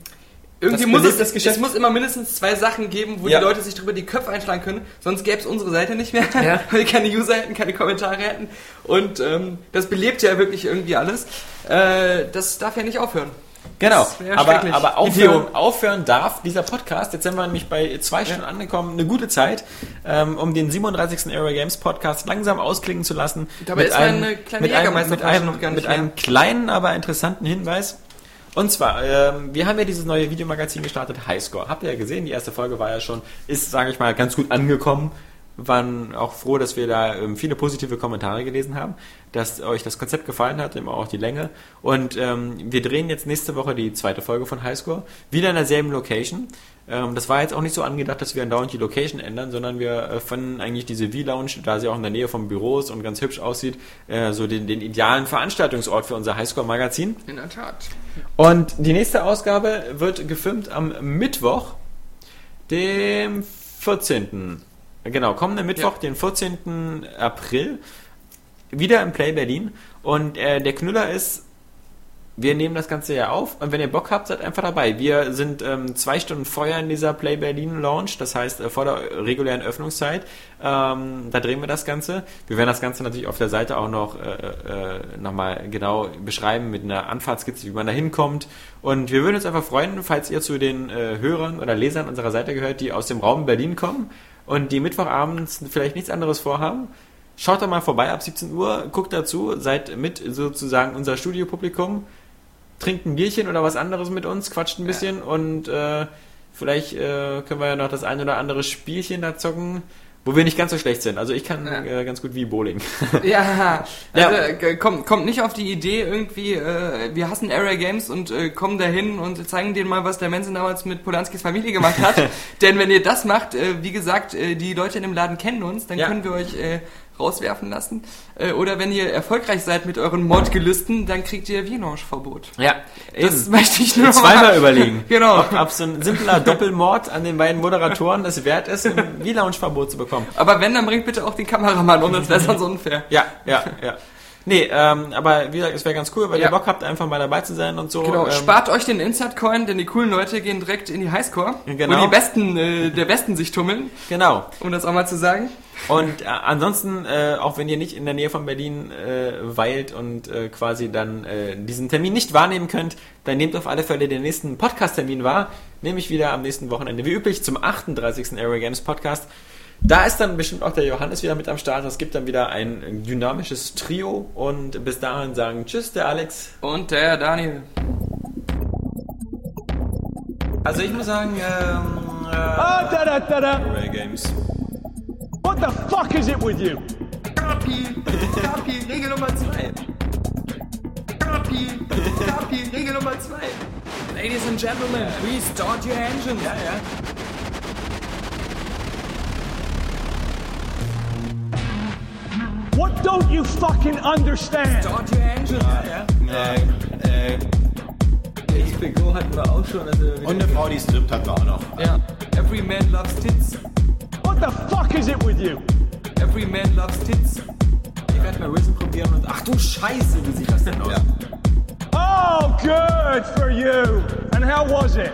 irgendwie muss es, das Geschäft. es muss immer mindestens zwei Sachen geben, wo Ja. die Leute sich drüber die Köpfe einschlagen können. Sonst gäbe es unsere Seite nicht mehr, Ja. weil wir keine User hätten, keine Kommentare hätten. Und ähm, das belebt ja wirklich irgendwie alles. Äh, das darf ja nicht aufhören. Genau, aber, aber aufhören, aufhören darf dieser Podcast. Jetzt sind wir nämlich bei zwei Stunden angekommen. Eine gute Zeit, ähm, um den 37. Area Games Podcast langsam ausklingen zu lassen. Dabei ist meine kleine mit einem, mit Jägermeisterflasche einem, noch gar nicht mit einem kleinen, aber interessanten Hinweis. Und zwar, ähm, wir haben ja dieses neue Videomagazin gestartet, Highscore. Habt ihr ja gesehen, die erste Folge war ja schon, ist, sage ich mal, ganz gut angekommen. Waren auch froh, dass wir da ähm, viele positive Kommentare gelesen haben, dass euch das Konzept gefallen hat, immer auch die Länge. Und ähm, wir drehen jetzt nächste Woche die zweite Folge von Highscore, wieder in derselben Location. Ähm, das war jetzt auch nicht so angedacht, dass wir andauernd die Location ändern, sondern wir äh, fanden eigentlich diese V-Lounge, da sie auch in der Nähe vom Büro ist und ganz hübsch aussieht, äh, so den, den idealen Veranstaltungsort für unser Highscore-Magazin. In der Tat. Und die nächste Ausgabe wird gefilmt am Mittwoch, dem 14. Genau, kommenden Mittwoch, Ja. den 14. April, wieder im Play Berlin. Und äh, der Knüller ist, wir nehmen das Ganze ja auf und wenn ihr Bock habt, seid einfach dabei. Wir sind ähm, zwei Stunden vorher in dieser Play Berlin Launch, das heißt äh, vor der regulären Öffnungszeit. Ähm, da drehen wir das Ganze. Wir werden das Ganze natürlich auf der Seite auch noch äh, äh, nochmal genau beschreiben mit einer Anfahrtskizze, wie man da hinkommt. Und wir würden uns einfach freuen, falls ihr zu den äh, Hörern oder Lesern unserer Seite gehört, die aus dem Raum Berlin kommen und die Mittwochabends vielleicht nichts anderes vorhaben. Schaut doch mal vorbei ab 17 Uhr, guckt dazu, seid mit sozusagen unser Studiopublikum, trinkt ein Bierchen oder was anderes mit uns, quatscht ein bisschen und äh, vielleicht äh, können wir ja noch das ein oder andere Spielchen da zocken, wo wir nicht ganz so schlecht sind. Also ich kann Ja. äh, ganz gut wie Bowling. Ja, Ja. also äh, kommt, kommt nicht auf die Idee irgendwie, äh, wir hassen Area Games und äh, kommen dahin und zeigen denen mal, was der Mensen damals mit Polanskis Familie gemacht hat. Denn wenn ihr das macht, äh, wie gesagt, äh, die Leute in dem Laden kennen uns, dann Ja. können wir euch äh, rauswerfen lassen. Äh, oder wenn ihr erfolgreich seid mit euren Mordgelüsten, dann kriegt ihr Vienoche-Verbot. ja, Das möchte ich nur noch Zweimal mal- überlegen. Genau. Ob, ob so ein simpler Doppelmord an den beiden Moderatoren es wert ist, ein V-Lounge-Verbot zu bekommen. Aber wenn, dann bringt bitte auch den Kameramann um, das wäre sonst unfair. Ja, ja, ja. Nee, ähm, aber wie gesagt, es wäre ganz cool, weil Ja. ihr Bock habt, einfach mal dabei zu sein und so. Genau, ähm, spart euch den Insert-Coin, denn die coolen Leute gehen direkt in die Highscore, Genau. wo die Besten äh, der Besten sich tummeln, Genau. um das auch mal zu sagen. Und äh, ansonsten, äh, auch wenn ihr nicht in der Nähe von Berlin äh, weilt und äh, quasi dann äh, diesen Termin nicht wahrnehmen könnt, dann nehmt auf alle Fälle den nächsten Podcast-Termin wahr, nämlich wieder am nächsten Wochenende, wie üblich, zum 38. Aero Games Podcast. Da ist dann bestimmt auch der Johannes wieder mit am Start. Es gibt dann wieder ein dynamisches Trio und bis dahin sagen Tschüss, der Alex. Und der Daniel. Also ich muss sagen, ähm, äh, Ah, da, da, da, da. Aero Games. What the fuck is it with you? Kapi, Kapi, Regel Nummer 2. Kapi. Kapi, Kapi, Regel Nummer zwei. Ladies and Gentlemen, please start your engines. Ja, ja. What don't you fucking understand? Start your engines. Äh, äh, HBO hatten wir auch schon. Also Und eine Frau, die strippt, hatten wir auch noch. Ja. Every man loves tits. What the fuck is it with you? Every man loves tits. ich werde mal Risen probieren und ach du Scheiße, wie sieht das denn aus? Oh, good for you. And how was it?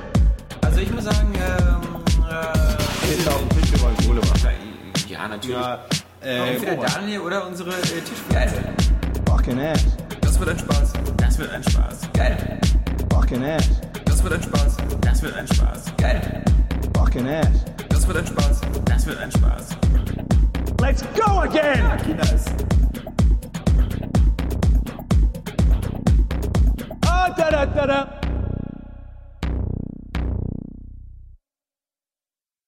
Also ich muss sagen, ähm, äh, Ich glaube, wir wollen Kohle machen. ja natürlich. Ja, äh, Entweder Daniel oder unsere äh, Tischgeil. Fucking ass. Das wird ein Spaß. das wird ein Spaß. Geil. Fucking ass. Das wird ein Spaß. Das wird ein Spaß. Geil. Fucking ass. Das wird ein Spaß. Das wird ein Spaß. Let's go again. Oh, da da da da.